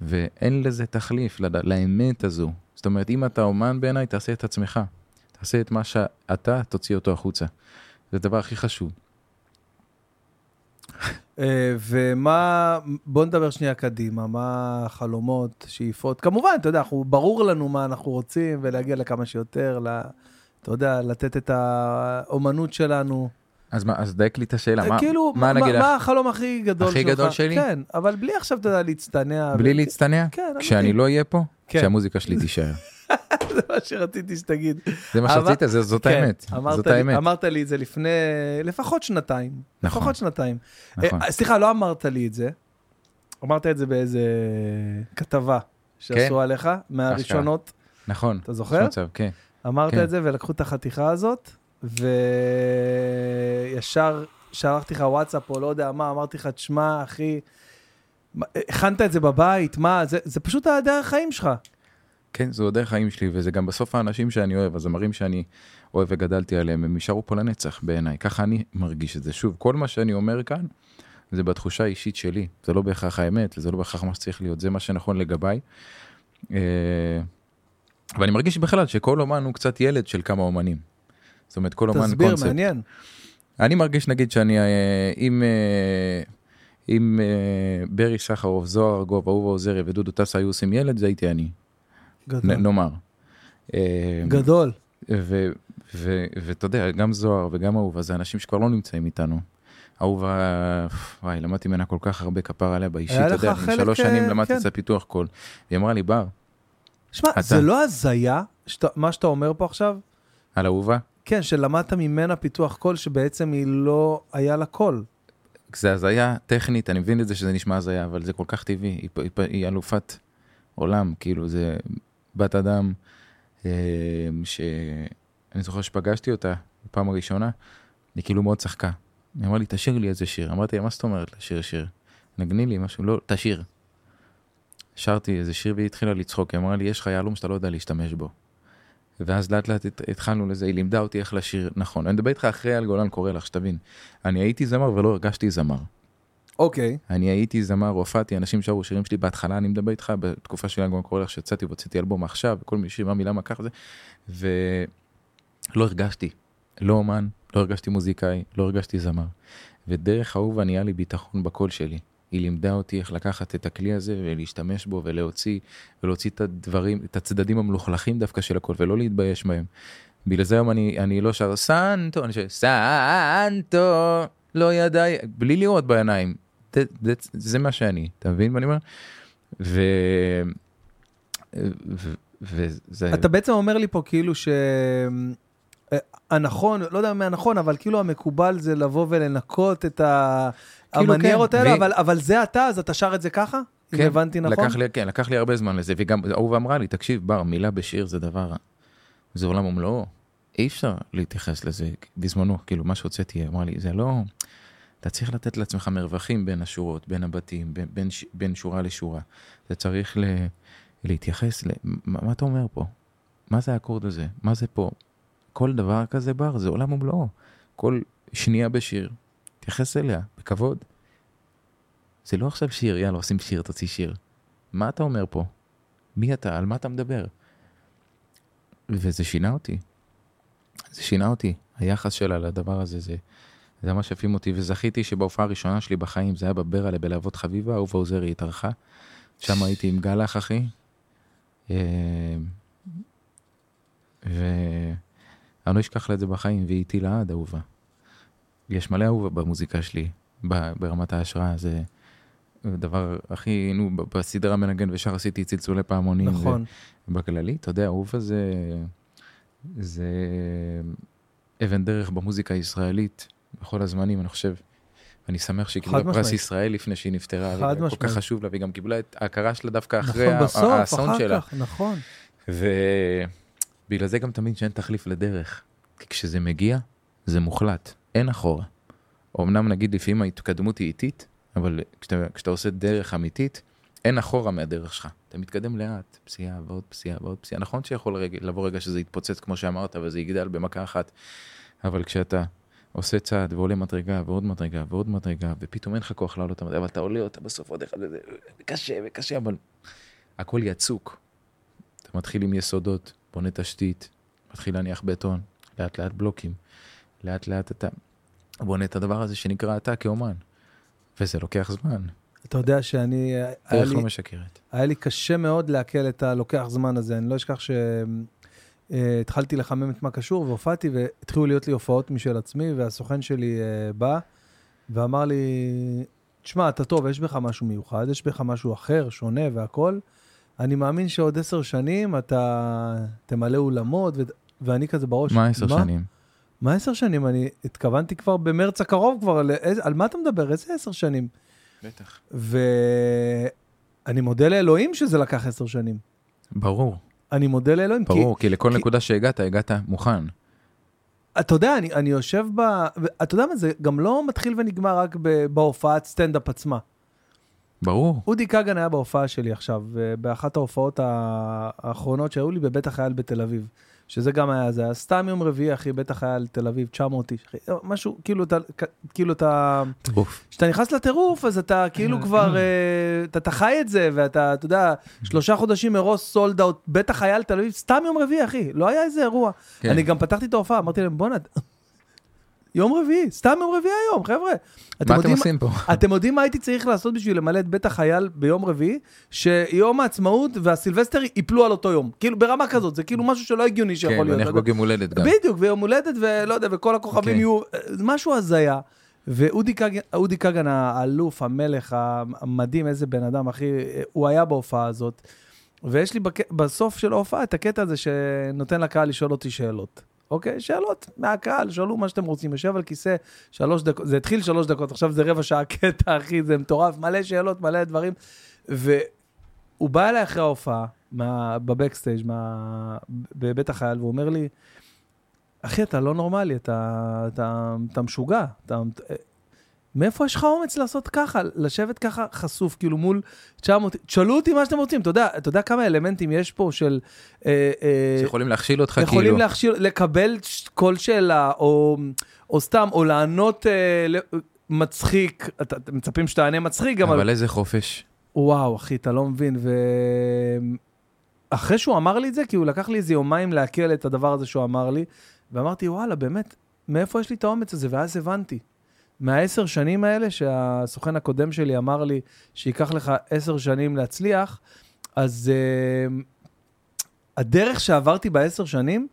ואין לזה תחליף לד... לאמת הזו. זאת אומרת, אם אתה אומן בעיניי, תעשה את עצמך. תעשה את מה שאתה, תוציא אותו החוצה. זה הדבר הכי חשוב.
אה, ומה, בוא נדבר שנייה קדימה, מה החלומות, שאיפות. כמובן, אתה יודע, אנחנו, ברור לנו מה אנחנו רוצים, ולהגיע לכמה שיותר, ל, אתה יודע, לתת את האומנות שלנו.
אז מה, אז דייק לי את השאלה, מה,
כאילו,
מה נגיד לך?
מה החלום הכי גדול
הכי
שלך?
גדול שלי?
כן, אבל בלי עכשיו, אתה יודע, להצטנע.
בלי
ו-
להצטנע?
כן,
כשאני. לא אהיה פה,
כן.
שהמוזיקה שלי תישאר.
זה מה שרציתי שתגיד.
זה מה שרצית, זאת
כן,
האמת. זאת האמת.
אמרת לי את זה לפני לפחות שנתיים.
נכון.
לפחות שנתיים.
נכון.
אה, סליחה, לא אמרת לי את זה. אמרת את זה באיזה כתבה שעשו
כן.
עליך, מהראשונות.
נכון.
אתה זוכר?
כן.
אמרת
כן.
את זה ולקחו את החתיכה הזאת, וישר שלחתי לך וואטסאפ או לא יודע מה, אמרתי לך, תשמע, אחי, הכנת את זה בבית, מה, זה, זה פשוט הדרך חיים שלך.
כן, זו הדרך חיים שלי, וזה גם בסוף האנשים שאני אוהב, הזמרים שאני אוהב וגדלתי עליהם, הם יישארו פה לנצח בעיניי. ככה אני מרגיש את זה. שוב, כל מה שאני אומר כאן, זה בתחושה האישית שלי. זה לא בהכרח האמת, וזה לא בהכרח מה שצריך להיות, זה מה שנכון לגביי. אה, ואני מרגיש בכלל שכל אומן הוא קצת ילד של כמה אומנים. זאת אומרת, כל אומן
תסביר,
קונספט.
מעניין.
אני מרגיש נגיד שאני עם אה, אם אה, ברי סחרוף, זוהר ארגוב, אהובה עוזרי ודודו טסה היו עושים ילד, זה הייתי אני,
גדול.
נאמר. אה,
גדול.
ואתה יודע, גם זוהר וגם אהובה זה אנשים שכבר לא נמצאים איתנו. אהובה, וואי, למדתי ממנה כל כך הרבה כפר עליה באישית, אתה יודע, שלוש שנים
אה,
למדתי
כן.
קצת פיתוח קול. היא אמרה לי, בר,
שמע,
אתה-
זה לא הזיה, שאתה- מה שאתה אומר פה עכשיו?
על אהובה,
כן, שלמדת ממנה פיתוח קול שבעצם היא לא היה לה קול.
זה הזיה טכנית, אני מבין את זה שזה נשמע הזיה, אבל זה כל כך טבעי, היא, היא, היא אלופת עולם, כאילו זה בת אדם, אה, שאני זוכר שפגשתי אותה בפעם הראשונה, היא כאילו מאוד צחקה. היא אמרה לי, תשאיר לי איזה שיר. אמרתי לה, מה זאת אומרת לשיר שיר? נגני לי משהו, לא, תשאיר. שרתי איזה שיר והיא התחילה לצחוק, היא אמרה לי, יש לך יהלום שאתה לא יודע להשתמש בו. ואז לאט לאט הת- התחלנו לזה, היא לימדה אותי איך לשיר נכון. אני מדבר איתך אחרי על גולן קורא לך, שתבין. אני הייתי זמר ולא הרגשתי זמר.
אוקיי.
אני הייתי זמר, הופעתי, אנשים שרו שירים שלי בהתחלה, אני מדבר איתך, בתקופה של גולן קורא לך, שיצאתי והוצאתי אלבום עכשיו, וכל מי שמה מילה מה ככה זה, ולא הרגשתי, לא אומן, לא הרגשתי מוזיקאי, לא הרגשתי זמר. ודרך אהובה נהיה לי ביטחון בקול שלי. היא לימדה אותי איך לקחת את הכלי הזה ולהשתמש בו ולהוציא, ולהוציא את הדברים, את הצדדים המלוכלכים דווקא של הקול, ולא להתבייש בהם. בגלל זה היום אני, אני לא שר סנטו, אני שר סנטו, לא ידעי, בלי לראות בעיניים. זה, זה, זה מה שאני, אתה מבין מה אני אומר? ו... ו... וזה...
אתה בעצם אומר לי פה כאילו ש... אה, הנכון, לא יודע מה הנכון, אבל כאילו המקובל זה לבוא ולנקות את
כאילו
המניירות
כן,
האלה,
ו-
אבל- אבל זה אתה, אז אתה שר את זה ככה? אם הבנתי נכון?
לקח לי, כן, לקח לי הרבה זמן לזה, וגם אהובה אמרה לי, תקשיב, בר, מילה בשיר זה דבר, זה עולם ומלואו. אי אפשר להתייחס לזה בזמנו, כאילו, מה שהוצאתי, אמרה לי, זה לא... אתה צריך לתת לעצמך מרווחים בין השורות, בין הבתים, בין, בין, בין שורה לשורה. אתה צריך ל, להתייחס ל... מה, מה אתה אומר פה? מה זה האקורד הזה? מה זה פה? כל דבר כזה בר, זה עולם ומלואו. כל שנייה בשיר, תתייחס אליה, בכבוד. זה לא עכשיו שיר, יאללה, עושים שיר, תוציא שיר. מה אתה אומר פה? מי אתה? על מה אתה מדבר? וזה שינה אותי. זה שינה אותי. היחס שלה לדבר הזה, זה, זה ממש הפעים אותי, וזכיתי שבהופעה הראשונה שלי בחיים, זה היה בברלה בלהבות חביבה, אהובה עוזרי התארחה. שם הייתי עם גלח, אחי. אה, ואני לא אשכח לה את זה בחיים, והיא איתי לעד, אהובה. יש מלא אהובה במוזיקה שלי, ברמת ההשראה, זה הדבר הכי, נו, בסדרה מנגן ושר עשיתי צלצולי פעמונים.
נכון.
בכללי, אתה יודע, אהובה זה, זה אבן דרך במוזיקה הישראלית בכל הזמנים, אני חושב. אני שמח שהיא קיבלה פרס
משמעית.
ישראל לפני שהיא נפטרה,
חד
וכל כך
משמעית.
חשוב לה, והיא גם קיבלה את ההכרה שלה דווקא אחרי
נכון,
ה-
בסוף,
האסון שלה.
כך, נכון.
ובגלל זה גם תמיד שאין תחליף לדרך. כי כשזה מגיע, זה מוחלט, אין אחורה. אמנם נגיד לפעמים ההתקדמות היא איטית, אבל כשאתה, כשאתה עושה דרך אמיתית, אין אחורה מהדרך שלך. אתה מתקדם לאט, פסיעה ועוד פסיעה ועוד פסיעה. נכון שיכול רגע, לבוא רגע שזה יתפוצץ כמו שאמרת וזה יגדל במכה אחת, אבל כשאתה עושה צעד ועולה מדרגה ועוד מדרגה ועוד מדרגה, ופתאום אין לך כוח לעלות את המדרגה, אבל אתה עולה אותה בסוף עוד אחד, וזה קשה וקשה, אבל הכל יצוק. אתה מתחיל עם יסודות, בונה תשתית, מתחיל להניח בטון, לאט לאט בלוקים, לאט לאט אתה בונה את הדבר הזה שנקרא אתה כאומן. וזה לוקח זמן.
אתה יודע שאני,
דרך לא משקרת.
היה לי קשה מאוד לעכל את הלוקח זמן הזה. אני לא אשכח שהתחלתי לחמם את מה קשור והופעתי, והתחילו להיות לי הופעות משל עצמי, והסוכן שלי אה, בא ואמר לי, תשמע, אתה טוב, יש בך משהו מיוחד, יש בך משהו אחר, שונה והכול. אני מאמין שעוד עשר שנים אתה תמלא אולמות, ו... ואני כזה בראש.
מה עשר שנים?
מה עשר שנים? אני התכוונתי כבר במרץ הקרוב כבר, על, על מה אתה מדבר? איזה עשר שנים?
בטח.
ואני מודה לאלוהים שזה לקח עשר שנים.
ברור,
אני מודה לאלוהים,
ברור, כי לכל
כי-
נקודה שהגעת, הגעת מוכן.
כי אתה יודע, אני, אני יושב ב... אתה יודע מה, זה גם לא מתחיל ונגמר רק ב- בהופעת סטנדאפ עצמה.
ברור.
אודי כגן היה בהופעה שלי עכשיו, באחת ההופעות האחרונות שהיו לי בבית החייל בתל אביב. שזה גם היה, זה היה סתם יום רביעי, אחי, בית החייל תל אביב, 900 איש, אחי, משהו, כאילו אתה, כאילו אתה,
טירוף.
כשאתה נכנס לטירוף, אז אתה כאילו כבר, אה, אתה, אתה חי את זה, ואתה, אתה יודע, שלושה חודשים מראש סולד אאוט, בית החייל תל אביב, סתם יום רביעי, אחי, לא היה איזה אירוע.
כן.
אני גם פתחתי את ההופעה, אמרתי להם, בואנה, יום רביעי, סתם יום רביעי היום, חבר'ה.
מה אתם עושים פה?
אתם יודעים מה הייתי צריך לעשות בשביל למלא את בית החייל ביום רביעי? שיום העצמאות והסילבסטר ייפלו על אותו יום. כאילו ברמה כזאת, זה כאילו משהו שלא הגיוני שיכול
כן,
להיות. יודע.
אחגוג יום הולדת גם.
בדיוק, ויום הולדת ולא יודע, וכל הכוכבים
אוקיי.
יהיו, משהו הזיה. ואודי כגן, אודי כגן האלוף, המלך, המדהים, איזה בן אדם, אחי, הוא היה בהופעה הזאת. ויש לי בק... בסוף של ההופעה את הקטע הזה שנותן לקהל לשאול אותי שאלות. אוקיי? שאלות מהקהל, שאלו מה שאתם רוצים. יושב על כיסא שלוש דקות, זה התחיל שלוש דקות, עכשיו זה רבע שעה קטע, אחי, זה מטורף, מלא שאלות, מלא דברים. והוא בא אליי אחרי ההופעה. בבקסטייג', מה... בבית החייל, והוא אומר לי, אחי, אתה לא נורמלי, אתה, אתה, אתה משוגע. אתה, מאיפה יש לך אומץ לעשות ככה, לשבת ככה חשוף, כאילו מול 900, תשאלו אותי מה שאתם רוצים, אתה יודע, אתה יודע כמה אלמנטים יש פה של... אה, אה,
שיכולים להכשיל אותך כאילו.
יכולים להכשיר, לקבל כל שאלה, או, או סתם, או לענות אה, מצחיק, אתה- אתם מצפים שתענה מצחיק גם,
אבל
על...
איזה חופש.
וואו, אחי, אתה לא מבין, ו... אחרי שהוא אמר לי את זה, כי הוא לקח לי איזה יומיים לעכל את הדבר הזה שהוא אמר לי, ואמרתי, וואלה, באמת, מאיפה יש לי את האומץ הזה? ואז הבנתי. מהעשר שנים האלה, שהסוכן הקודם שלי אמר לי שייקח לך עשר שנים להצליח, אז uh, הדרך שעברתי בעשר שנים,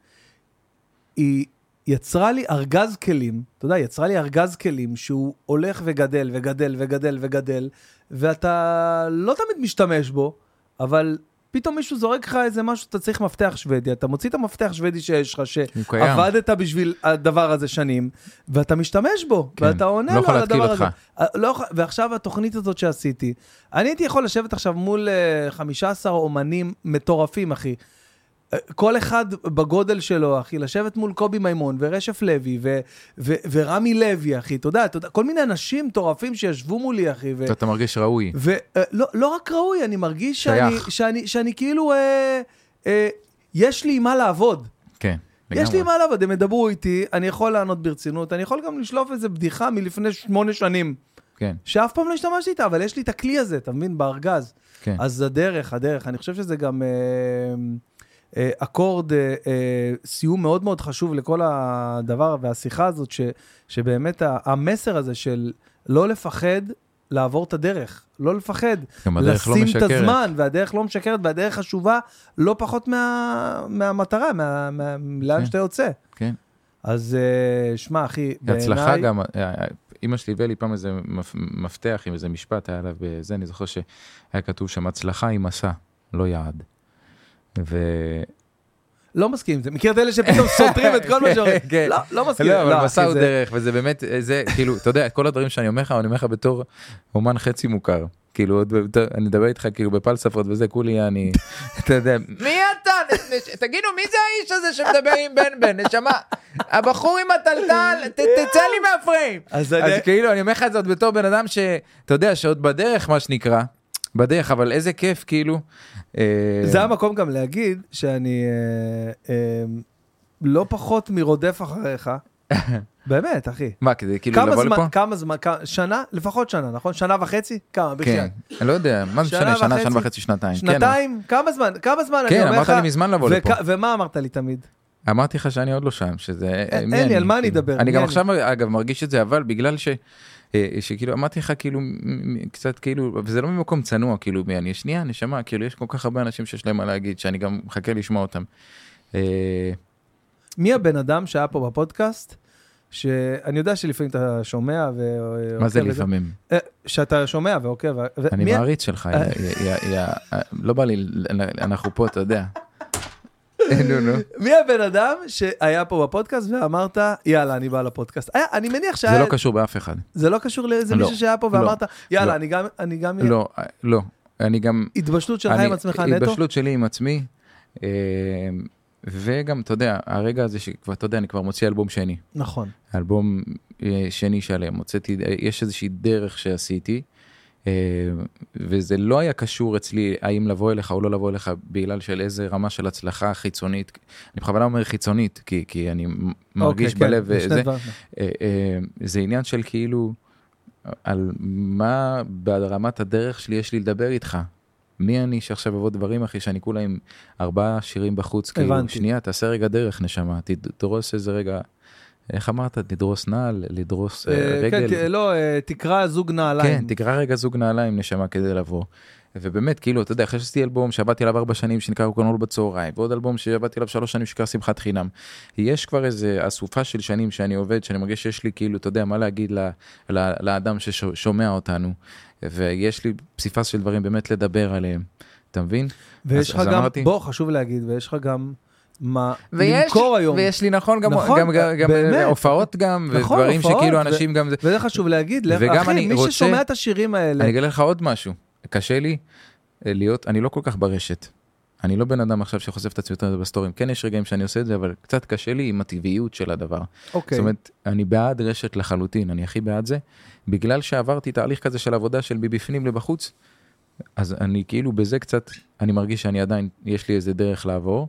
היא יצרה לי ארגז כלים, אתה יודע, יצרה לי ארגז כלים שהוא הולך וגדל וגדל וגדל וגדל, ואתה לא תמיד משתמש בו, אבל פתאום מישהו זורק לך איזה משהו, אתה צריך מפתח שוודי, אתה מוציא את המפתח שוודי שיש לך. שעבדת בשביל הדבר הזה שנים, ואתה משתמש בו,
כן,
ואתה עונה
לא
לו על הדבר
אותך.
הזה. אה, לא, ועכשיו התוכנית הזאת שעשיתי, אני הייתי יכול לשבת עכשיו מול אה, 15 אומנים מטורפים, אחי. אה, כל אחד בגודל שלו, אחי, לשבת מול קובי מימון ורשף לוי ו- ו- ורמי לוי, אחי, אתה יודע, כל מיני אנשים מטורפים שישבו מולי, אחי, ו-
אתה מרגיש ראוי.
ולא לא רק ראוי, אני מרגיש שאני. שאני, שאני כאילו, אה, אה, יש לי עם מה לעבוד.
כן,
יש לי מה לעבוד, הם ידברו איתי, אני יכול לענות ברצינות, אני יכול גם לשלוף איזה בדיחה מלפני שמונה שנים,
כן,
שאף פעם לא השתמשתי איתה, אבל יש לי את הכלי הזה, אתה מבין, בארגז.
כן.
אז הדרך, הדרך, אני חושב שזה גם אה, אה, אקורד, אה, אה, סיום מאוד מאוד חשוב לכל הדבר והשיחה הזאת, ש, שבאמת המסר הזה של לא לפחד לעבור את הדרך, לא לפחד,
גם הדרך לא
לשים את
משקרת.
הזמן, והדרך לא משקרת, והדרך חשובה לא פחות מה, מהמטרה, מה, מה, לאן
כן.
שאתה יוצא.
כן.
אז אה, שמע, אחי,
הצלחה גם, אה, אימא שלי הביאה לי פעם איזה מפ- מפתח עם איזה משפט, היה עליו בזה, אני זוכר שהיה כתוב שם, הצלחה היא מסע, לא יעד. ו...
לא מסכים עם זה. מכיר את אלה שפתאום סותרים את כל מה שאומרים?
כן.
לא, לא מסכים.
לא, אבל מסע הוא דרך, וזה באמת, זה כאילו, אתה יודע, כל הדברים שאני אומר לך, אני אומר לך בתור אומן חצי מוכר. כאילו, אני מדבר איתך כאילו בפלספות וזה, כולי אני, אתה יודע, מי אתה? תגידו, מי זה האיש הזה שמדבר עם בן בן? נשמה, הבחור עם הטלטל, ת- תצא לי מהפריים.
אז.
כאילו, אני אומר לך את זה עוד בתור בן אדם שאתה יודע, שעוד בדרך, מה שנקרא, בדרך, אבל איזה כיף, כאילו. אה,
זה המקום גם להגיד שאני אה, אה, לא פחות מרודף אחריך. באמת, אחי.
מה, כדי כאילו לבוא
זמן,
לפה?
כמה זמן, כמה- שנה? לפחות שנה, נכון? שנה וחצי? כמה?
כן,
בחייאת.
אני לא יודע, מה זה
שנה
משנה, שנה? שנה וחצי, שנתיים. כן,
שנתיים? כמה זמן? כמה זמן אני
כן,
אומר לך?
אמרת לי מזמן לבוא לפה.
ומה אמרת לי תמיד?
אמרתי לך שאני עוד לא שם, שזה...
אין- לי, על מה אני
כאילו?
אדבר?
אני גם
אני?
עכשיו, אגב, מרגיש את זה, אבל בגלל ש... אה, שכאילו אמרתי לך כאילו קצת כאילו וזה לא ממקום צנוע כאילו מי אני שנייה נשמה כאילו יש כל כך הרבה אנשים שיש להם מה להגיד שאני גם מחכה לשמוע אותם. אה,
מי הבן אדם שהיה פה בפודקאסט, שאני יודע שלפעמים אתה שומע ו...
מה זה
וזה-
לפעמים
אה, שאתה שומע ועוקב.
אני מעריץ שלך לא בא לי אנחנו פה אתה יודע. נו נו
מי הבן אדם שהיה פה בפודקאסט ואמרת, יאללה, אני בא לפודקאסט? היה, אני מניח שהיה...
זה לא קשור באף אחד.
זה לא קשור לאיזה
לא,
מישהו שהיה פה
לא,
ואמרת, יאללה,
לא.
אני גם, אני גם...
לא לא אני גם
התבשלות שלך עם עצמך נטו?
התבשלות שלי עם עצמי. אה, וגם אתה יודע הרגע הזה שכבר אתה יודע אני כבר מוציא אלבום שני
נכון.
אלבום אה, שני שלם הוצאתי אה, יש איזושהי דרך שעשיתי. אה, וזה לא היה קשור אצלי האם לבוא אליך או לא לבוא אליך בגלל של איזה רמה של הצלחה חיצונית אני בכוונה אומר חיצונית כי כי אני מרגיש
אוקיי, כן,
בלב
זה
וזה
דברים.
אה, אה, זה עניין של כאילו על מה ברמת הדרך שלי יש לי לדבר איתך. מי אני שעכשיו אבוא דברים אחי שאני כולה עם ארבעה שירים בחוץ כאילו
הבנתי.
שנייה תעשה רגע דרך נשמה תדרוס איזה רגע. איך אמרת לדרוס נעל לדרוס אה,
אה,
רגל.
כן, לא, אה, תקרא זוג נעליים.
כן, תקרא רגע זוג נעליים נשמה כדי לבוא. ובאמת, כאילו, אתה יודע, אחרי שעשיתי אלבום שעבדתי עליו ארבע שנים שנקרא רוקנרול בצהריים, ועוד אלבום שעבדתי עליו שלוש שנים שנקרא שמחת חינם. יש כבר איזה אסופה של שנים שאני עובד, שאני מרגיש שיש לי כאילו, אתה יודע, מה להגיד ל, ל, לאדם ששומע אותנו, ויש לי פסיפס של דברים באמת לדבר עליהם, אתה מבין?
ויש לך גם,
אמרתי-
בוא, חשוב להגיד, ויש לך גם מה
ויש,
למכור היום.
ויש לי נכון גם,
נכון,
גם, גם, גם. הופעות גם,
נכון,
ודברים
הופעות,
שכאילו
ו-
אנשים גם, זה-
וזה חשוב להגיד,
וגם
אחי,
אני
מי
רוצה-
ששומע את השירים האלה,
אני אגלה לך עוד משהו, קשה לי אה, להיות, אני לא כל כך ברשת. אני לא בן אדם עכשיו שחושף את עצמי יותר בסטורים. כן, יש רגעים שאני עושה את זה, אבל קצת קשה לי עם הטבעיות של הדבר.
אוקיי,
זאת אומרת, אני בעד רשת לחלוטין, אני הכי בעד זה. בגלל שעברתי תהליך כזה של עבודה של מבפנים לבחוץ, אז אני כאילו בזה קצת, אני מרגיש שאני עדיין, יש לי איזה דרך לעבור.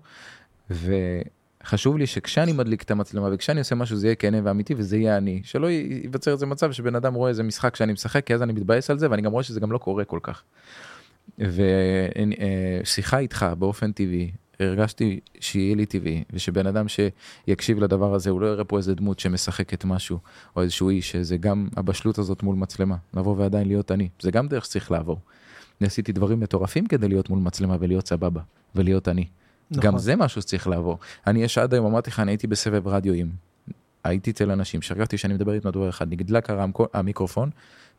וחשוב לי שכשאני מדליק את המצלמה וכשאני עושה משהו זה יהיה כנה ואמיתי וזה יהיה אני. שלא ייווצר איזה מצב שבן אדם רואה איזה משחק שאני משחק, כי אז אני מתבאס על זה ואני גם רואה שזה גם לא קורה כל כך. ושיחה איתך באופן טבעי, הרגשתי שיהיה לי טבעי, ושבן אדם שיקשיב לדבר הזה, הוא לא יראה פה איזה דמות שמשחקת משהו, או איזשהו איש, שזה גם הבשלות הזאת מול מצלמה, לבוא ועדיין להיות אני, זה גם דרך שצריך לעבור. אני עשיתי דברים מטורפים כדי להיות מול מצלמה ולהיות סבבה, ולהיות אני.
נכון.
גם זה משהו שצריך לעבור. אני יש עד היום, אמרתי לך, אני הייתי בסבב רדיואים. הייתי אצל אנשים שהרגשתי שאני מדבר איתם דבר אחד, נדלק המיקרופון,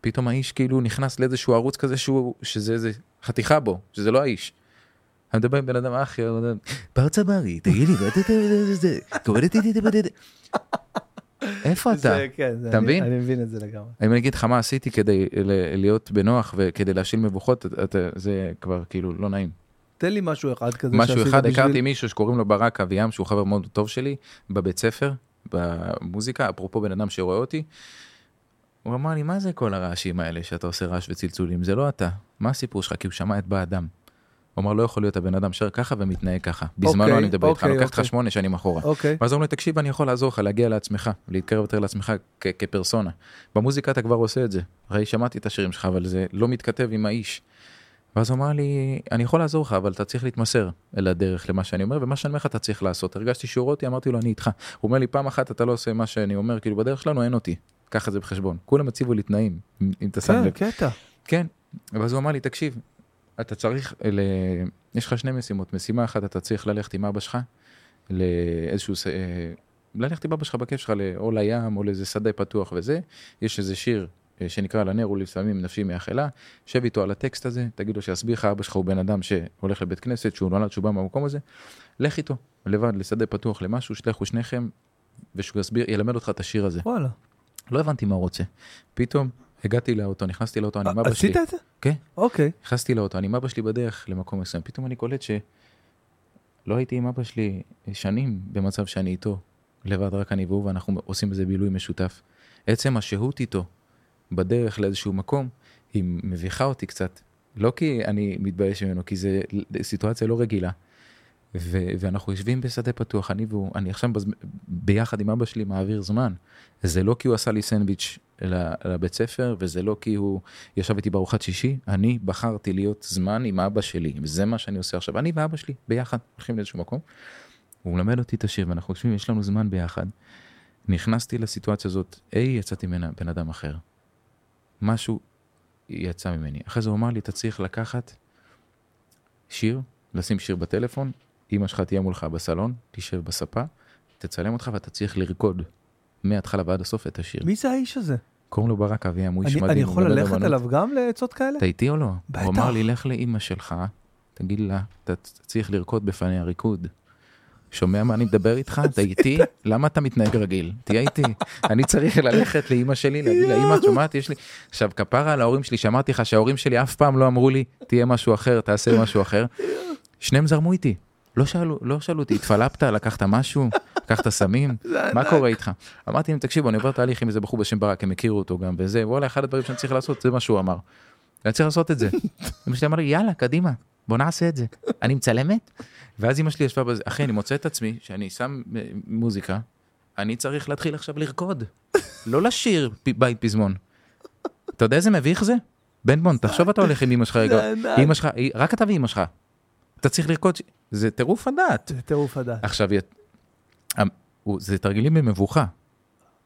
פתאום האיש כאילו נכנס לאיזשהו ערוץ כזה שהוא, שזה איזה חתיכה בו, שזה לא האיש. אני מדבר עם בן אדם אחי, הוא אומר, בר צברי, תגיד לי, מה אתה- זה- זה- קורא לי, טיטי, טיטי, טיטי." איפה אתה?
כן,
אתה
אני-
מבין?
אני מבין את זה לגמרי.
אני אגיד לך מה עשיתי כדי להיות בנוח וכדי להשיל מבוכות, אתה- זה כבר כאילו לא נעים.
תן לי משהו אחד כזה
משהו אחד,
בשביל-
הכרתי מישהו שקוראים לו ברק אביעם, שהוא חבר מאוד טוב שלי, בבית ספר, במוזיקה, אפרופו בן אדם שרואה אותי. הוא אמר לי, מה זה כל הרעשים האלה שאתה עושה רעש וצלצולים? זה לא אתה. מה הסיפור שלך? כי הוא שמע את באדם. הוא אמר, לא יכול להיות הבן אדם שר ככה ומתנהג ככה. בזמנו
אוקיי,
אני מדבר איתך,
אוקיי,
אני לוקח אותך
אוקיי.
שמונה שנים אחורה.
אוקיי,
ואז הוא אומר לי, תקשיב, אני יכול לעזור לך להגיע לעצמך, להתקרב יותר לעצמך כפרסונה. במוזיקה אתה כבר עושה את זה. הרי שמעתי את השירים שלך, אבל זה לא מתכתב עם האיש. ואז הוא אמר לי, אני יכול לעזור לך, אבל אתה צריך להתמסר אל הדרך למה שאני אומר, ומה שאני אומר לך אתה צריך לעשות. הרגשתי שהוא רואה אותי, אמרתי לו, אני איתך. הוא אומר לי, פעם אחת אתה לא עושה מה שאני אומר, כאילו בדרך שלנו אין אותי. ככה זה בחשבון. כולם הציבו לי תנאים, אם אתה שם
כן,
לב.
קטע.
כן, ואז הוא אמר לי, תקשיב, אתה צריך, ל... יש לך שני משימות, משימה אחת, אתה צריך ללכת עם אבא שלך לאיזשהו, אה, ללכת עם אבא שלך בכיף שלך, או לים, או לאיזה שדה פתוח וזה, יש איזה שיר שנקרא לנר ולפעמים נפשי מאכלה, שב איתו על הטקסט הזה, תגיד לו שיסביר לך, אבא שלך הוא בן אדם שהולך לבית כנסת, שהוא נולד, שהוא בא מהמקום הזה, לך איתו, לבד, לשדה פתוח למשהו, שלכו שניכם, ושהוא יסביר, ילמד אותך את השיר הזה.
וואלה.
לא הבנתי מה הוא רוצה. פתאום הגעתי לאוטו, נכנסתי לאוטו, אני עם אבא שלי.
עשית את זה?
כן.
אוקיי.
נכנסתי לאוטו, אני עם אבא שלי בדרך למקום מסוים, פתאום אני קולט שלא הייתי עם אבא שלי שנים במצב שאני איתו, לבד רק אני והוא, ואנחנו עושים איזה בילוי משותף. עצם השהות איתו בדרך לאיזשהו מקום, היא מביכה אותי קצת. לא כי אני מתבייש ממנו, כי זו סיטואציה לא רגילה. ו- ואנחנו יושבים בשדה פתוח, אני והוא, אני עכשיו בז- ביחד עם אבא שלי מעביר זמן. זה לא כי הוא עשה לי סנדוויץ' לבית ספר, וזה לא כי הוא ישב איתי בארוחת שישי, אני בחרתי להיות זמן עם אבא שלי, וזה מה שאני עושה עכשיו. אני ואבא שלי ביחד הולכים לאיזשהו מקום. הוא מלמד אותי את השיר, ואנחנו יושבים, יש לנו זמן ביחד. נכנסתי לסיטואציה הזאת, היי, יצאתי ממנה בן אדם אחר. משהו יצא ממני. אחרי זה הוא אמר לי, אתה צריך לקחת שיר, לשים שיר בטלפון, אמא שלך תהיה מולך בסלון, תשב בספה, תצלם אותך ואתה צריך לרקוד מההתחלה ועד הסוף את השיר.
מי זה האיש הזה?
קוראים לו ברק אביהם, הוא איש מדהים.
אני יכול ללכת. אליו גם לעצות כאלה?
אתה איתי או לא?
בטח.
הוא אמר לי, לך לאימא שלך, תגיד לה, אתה צריך לרקוד בפניה ריקוד. שומע מה אני מדבר איתך? אתה איתי? למה אתה מתנהג רגיל? תהיה איתי. אני צריך ללכת לאימא שלי, להגיד לה, אימא, את שומעת? יש לי... עכשיו, כפרה על ההורים שלי, שאמרתי לך שההורים שלי אף פעם לא אמרו לי, תהיה משהו אחר, תעשה משהו אחר. שניהם זרמו איתי. לא שאלו, לא שאלו אותי, התפלפת, לקחת משהו, לקחת סמים, מה קורה איתך? אמרתי להם, תקשיבו, אני עובר תהליך עם איזה בחור בשם ברק, הם הכירו אותו גם, וזה, וואלה, אחד הדברים שאני צריך לעשות, זה מה שהוא אמר. אני צריך לעשות את זה. אמא שלי אמר לי, יאללה, קדימה, בוא נעשה את זה. אני מצלמת? ואז אמא שלי ישבה בזה, אחי, אני מוצא את עצמי, שאני שם אה, מוזיקה, אני צריך להתחיל עכשיו לרקוד. לא לשיר בית פזמון. אתה יודע איזה מביך זה? בן בון, תחשוב אתה הולך עם אמא שלך רגע. אמא שלך, היא- רק אתה ואמא שלך. אתה צריך לרקוד, זה טירוף הדעת.
זה טירוף הדעת.
עכשיו, הוא- זה תרגילים במבוכה.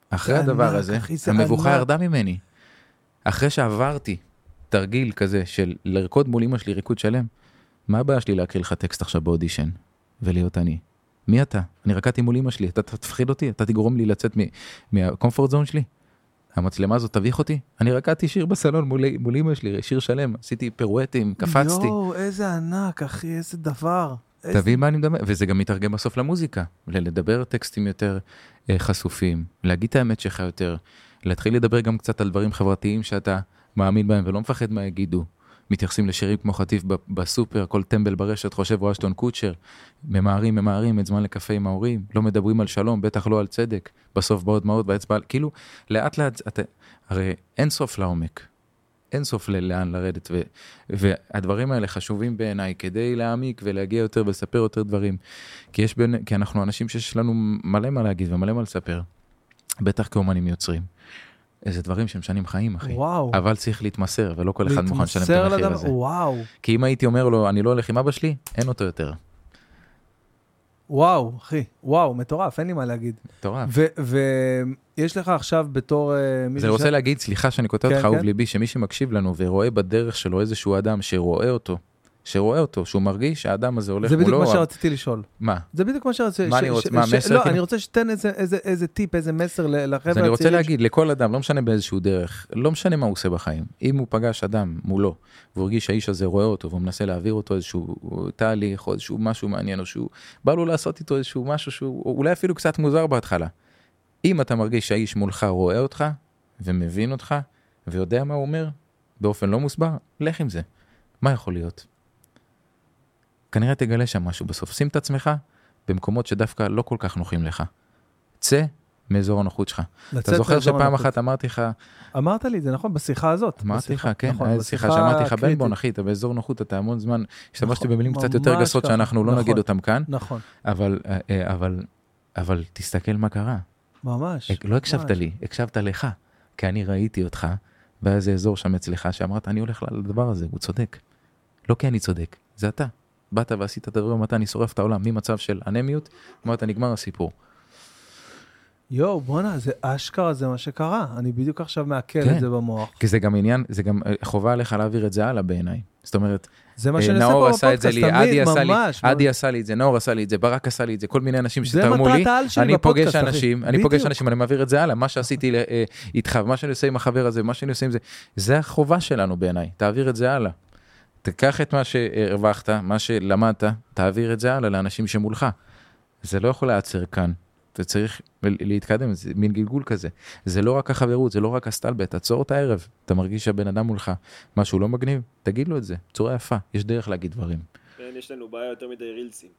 אחרי הדבר הזה, המבוכה. ירדה ממני. אחרי שעברתי תרגיל כזה של לרקוד מול אמא שלי ריקוד שלם, מה הבעיה שלי להקריא לך טקסט עכשיו באודישן ולהיות אני? מי אתה? אני רקדתי מול אמא שלי, אתה תפחיד אותי? אתה תגרום לי לצאת מהקומפורט זון שלי? המצלמה הזאת תביך אותי? אני רקדתי שיר בסלון מול, מול אמא שלי, שיר שלם, עשיתי פירואטים, קפצתי.
יואו, איזה ענק, אחי, איזה דבר. איזה-
תבין מה אני מדבר, וזה גם מתרגם בסוף למוזיקה, לדבר טקסטים יותר אה, חשופים, להגיד את האמת שלך יותר, להתחיל לדבר גם קצת על דברים חברתיים שאתה מאמין בהם ולא מפחד מה יגידו. מתייחסים לשירים כמו חטיף בסופר, כל טמבל ברשת חושב וושטון קוצ'ר, ממהרים ממהרים את זמן לקפה עם ההורים, לא מדברים על שלום, בטח לא על צדק, בסוף באות דמעות באצבע, כאילו לאט לאט, אתה, הרי אין סוף לעומק, אין סוף לאן לרדת, ו, והדברים האלה חשובים בעיניי כדי להעמיק ולהגיע יותר ולספר יותר דברים, כי, יש בין, כי אנחנו אנשים שיש לנו מלא מה להגיד ומלא מה לספר, בטח כאומנים יוצרים. איזה דברים שמשנים חיים, אחי.
וואו.
אבל צריך להתמסר, ולא כל אחד מוכן לשלם את המחיר
לדבר-
הזה.
וואו,
כי אם הייתי אומר לו, אני לא הולך עם אבא שלי, אין אותו יותר.
וואו, אחי, וואו, מטורף, אין לי מה להגיד.
מטורף.
ויש לך עכשיו בתור אה,
אז אני. רוצה להגיד, סליחה שאני קוטע
כן,
אותך, אהוב
כן.
ליבי, שמי שמקשיב לנו ורואה בדרך שלו איזשהו אדם שרואה אותו, שרואה אותו, שהוא מרגיש שהאדם הזה הולך
זה בדיוק
מולו,
מה שרציתי לשאול.
מה?
זה בדיוק מה שרציתי.
מה אני רוצה- מה,
ש-
מסר
לא? אני רוצה שתיתן איזה- טיפ, איזה מסר לחבר'ה
אז אני רוצה
הצעירים
להגיד לכל אדם, לא משנה באיזשהו דרך, לא משנה מה הוא עושה בחיים, אם הוא פגש אדם מולו, והוא הרגיש שהאיש הזה רואה אותו, והוא מנסה להעביר אותו איזשהו תהליך, או איזשהו משהו מעניין, או שהוא בא לו לעשות איתו איזשהו משהו שהוא אולי אפילו קצת מוזר בהתחלה. אם אתה מרגיש שהאיש מולך רואה אותך, ומבין אותך, ויודע מה הוא אומר, באופן לא מוסבר, לך עם זה. מה יכול להיות? כנראה תגלה שם משהו בסוף. שים את עצמך במקומות שדווקא לא כל כך נוחים לך. צא מאזור הנוחות שלך. אתה זוכר שפעם
הנוחות.
אחת אמרתי לך,
אמרת לי את זה נכון בשיחה הזאת.
אמרתי לך, כן,
נכון,
היה
בשיחה
שיחה שאמרתי לך, בן. בון, אחי, אתה באזור נוחות, אתה המון זמן, השתמשתי
נכון,
במילים קצת יותר גסות
ככה,
שאנחנו לא
נכון.
נגיד אותם כאן,
נכון,
אבל, אה, אה, אבל, אבל תסתכל מה קרה.
ממש.
לא הקשבת
ממש.
לי, הקשבת לך, כי אני ראיתי אותך באיזה אזור שם אצלך, שאמרת, אני הולך לדבר הזה, הוא צודק. לא כי אני צודק, זה אתה. באת ועשית את הדברים, אמרת, אני שורף את העולם, ממצב של אנמיות, אמרת, נגמר הסיפור.
יואו, בואנה, זה אשכרה, זה מה שקרה. אני בדיוק עכשיו מעכל
כן.
את זה במוח.
כי זה גם עניין, זה גם אה, חובה עליך להעביר את זה הלאה בעיניי. זאת אומרת,
זה מה
אה, נאור
פה בפודקאסט,
לי, עדי
תמיד,
עשה לי,
ממש.
עדי עשה לי את זה, נאור עשה לי את זה, ברק עשה לי את זה, כל מיני אנשים שתרמו לי, אני פוגש. אנשים, אני פוגש. אנשים, אני מעביר את זה הלאה, מה שעשיתי אה, איתך, ומה שאני עושה עם החבר הזה, מה שאני עושה עם זה, זה החובה שלנו בעיניי, תעביר את זה הלאה. תיקח את מה שהרווחת, מה שלמדת, תעביר את זה הלאה לאנשים שמולך. זה לא יכול להיעצר כאן. אתה צריך להתקדם, זה מין גלגול כזה. זה לא רק החברות, זה לא רק הסטלבט, עצור את הערב. אתה מרגיש שהבן אדם מולך, משהו לא מגניב, תגיד לו את זה, בצורה יפה, יש דרך להגיד דברים.
כן, יש לנו בעיה יותר מדי רילסים.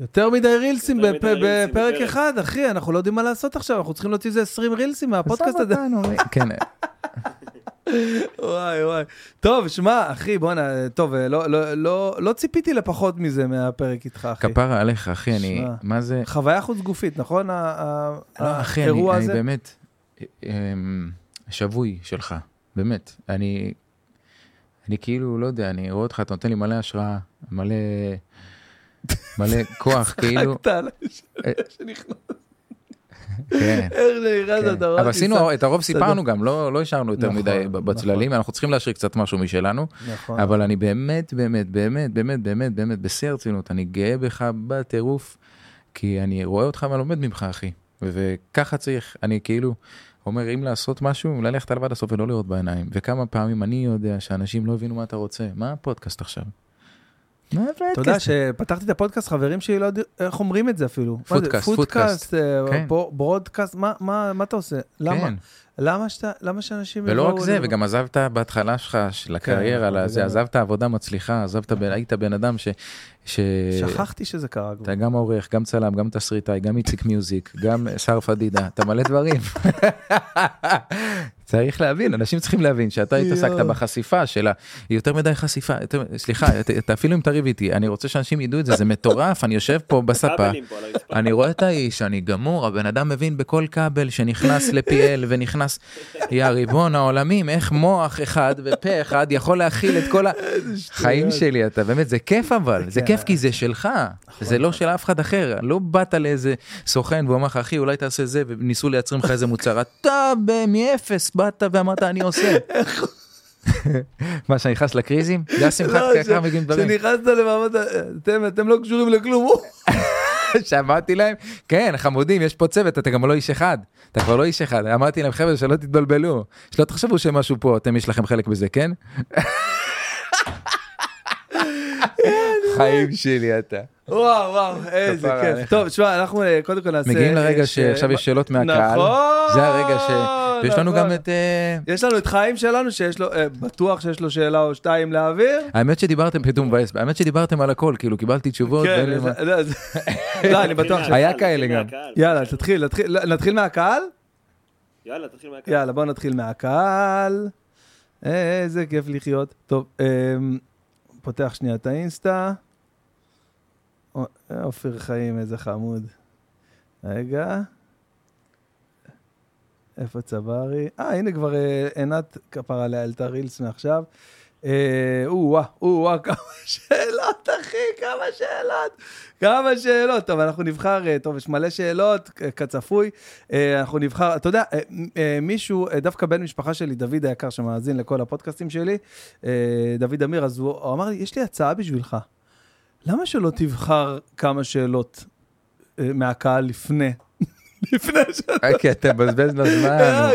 יותר מדי רילסים
יותר
בפ-
מדי
בפרק
בפרק.
אחד, אחי, אנחנו לא יודעים מה לעשות עכשיו, אנחנו צריכים להוציא איזה 20 רילסים מהפודקאסט הזה.
כן,
וואי וואי. טוב, שמע, אחי, בואנה, טוב, לא- לא- לא לא ציפיתי לפחות מזה מהפרק איתך, אחי.
כפרה עליך, אחי, אני,
שמע.
מה זה,
חוויה חוץ גופית, נכון?
לא, אחי, אני,
האירוע
אני
הזה?
באמת אמ, שבוי שלך, באמת. אני, אני כאילו, לא יודע, אני רואה אותך, אתה נותן לי מלא השראה, מלא, מלא כוח, כאילו.
צחקת על
אה,
שנכנס.
כן.
איך שנכנסת,
כן.
רואה
אבל עשינו, את הרוב סיפרנו גם, לא לא השארנו יותר
נכון,
מדי בצללים,
נכון.
אנחנו צריכים להשאיר קצת משהו משלנו,
נכון.
אבל אני באמת, באמת, באמת, באמת, באמת, באמת, בשיא הרצינות, אני גאה בך בטירוף, כי אני רואה אותך ולומד ממך, אחי, וככה צריך, אני כאילו... אומר אם לעשות משהו ללכת עד הסוף ולא לראות בעיניים וכמה פעמים אני יודע שאנשים לא הבינו מה אתה רוצה מה הפודקאסט עכשיו.
אתה יודע? שפתחתי את הפודקאסט, חברים שלי לא יודעים איך אומרים את זה אפילו.
פודקאסט, פודקאסט.
אה,
כן.
ברודקאסט, מה- מה מה אתה עושה? למה?
כן.
למה שאתה, למה שאנשים
ולא רק זה? וגם עזבת בהתחלה שלך, של הקריירה,
נכון,
לזה, עזבת עבודה מצליחה, עזבת, היית בן אדם ש... ש...
שכחתי שזה קרה כבר.
אתה גם עורך, גם צלם, גם תסריטאי, גם איציק מיוזיק, גם שר פדידה, אתה מלא דברים. צריך להבין, אנשים צריכים להבין שאתה התעסקת. בחשיפה של ה... יותר מדי חשיפה, יותר... סליחה, אתה- אפילו אם תריב איתי, אני רוצה שאנשים ידעו את זה, זה מטורף, אני יושב פה בספה. אני רואה את האיש, אני גמור, הבן אדם מבין בכל כבל שנכנס ל-PL ונכנס, יא ריבון העולמים, איך מוח אחד ופה אחד יכול להכיל את כל החיים שלי, אתה באמת, זה כיף אבל, זה
כן.
כיף כי זה שלך, זה לא של אף אחד אחר, לא באת לאיזה סוכן והוא אמר לך, אחי, אולי תעשה זה, וניסו לייצר לך איזה מוצר, אתה ב- מאפס באת ואמרת, אני עושה. מה, שאני נכנס לקריזים? זה השמחת
לא,
ככה מגיעים דברים.
שנכנסת למעמד, אתם- לא קשורים לכלום.
שאמרתי להם, כן, חמודים, יש פה צוות, אתה גם לא איש אחד. אתה כבר לא איש אחד. אמרתי להם, חבר'ה, שלא תתבלבלו. שלא תחשבו שמשהו פה, אתם, יש לכם חלק בזה, כן? חיים שלי אתה.
וואו וואו איזה כיף. טוב שמע אנחנו אה, קודם כל נעשה.
מגיעים לרגע
אה,
שעכשיו יש שאלות מהקהל.
נכון,
זה הרגע ש... ויש לנו
נכון.
גם את... אה,
יש לנו את חיים שלנו שיש לו אה, בטוח שיש לו שאלה או שתיים להעביר.
האמת שדיברתם, פתאום מבאס, האמת שדיברתם על הכל, כאילו קיבלתי תשובות.
כן, לא, זה- לא אני בטוח ש...
היה כאלה
נתחיל
גם.
יאללה תתחיל לא, נתחיל מהקהל.
יאללה, תתחיל מהקהל.
יאללה בוא נתחיל מהקהל. איזה כיף לחיות. טוב אמ, פותח שנייה את האינסטה. או- אופיר חיים איזה חמוד. רגע. איפה צברי? אה, הנה כבר אה, עינת כפרה עליה העלתה רילס מעכשיו. אה, או-אה, או-אה, כמה שאלות, אחי, כמה שאלות. כמה שאלות. טוב, אנחנו נבחר, אה, טוב, יש מלא שאלות, כצפוי. אנחנו נבחר, אתה יודע, מישהו, דווקא בן משפחה שלי, דוד היקר, שמאזין לכל הפודקאסטים שלי, דוד אמיר, אז הוא אמר לי, יש לי הצעה בשבילך. למה שלא תבחר כמה שאלות מהקהל לפני? לפני שאתה...
אה, כי אתה מבזבז לו זמן,
אה,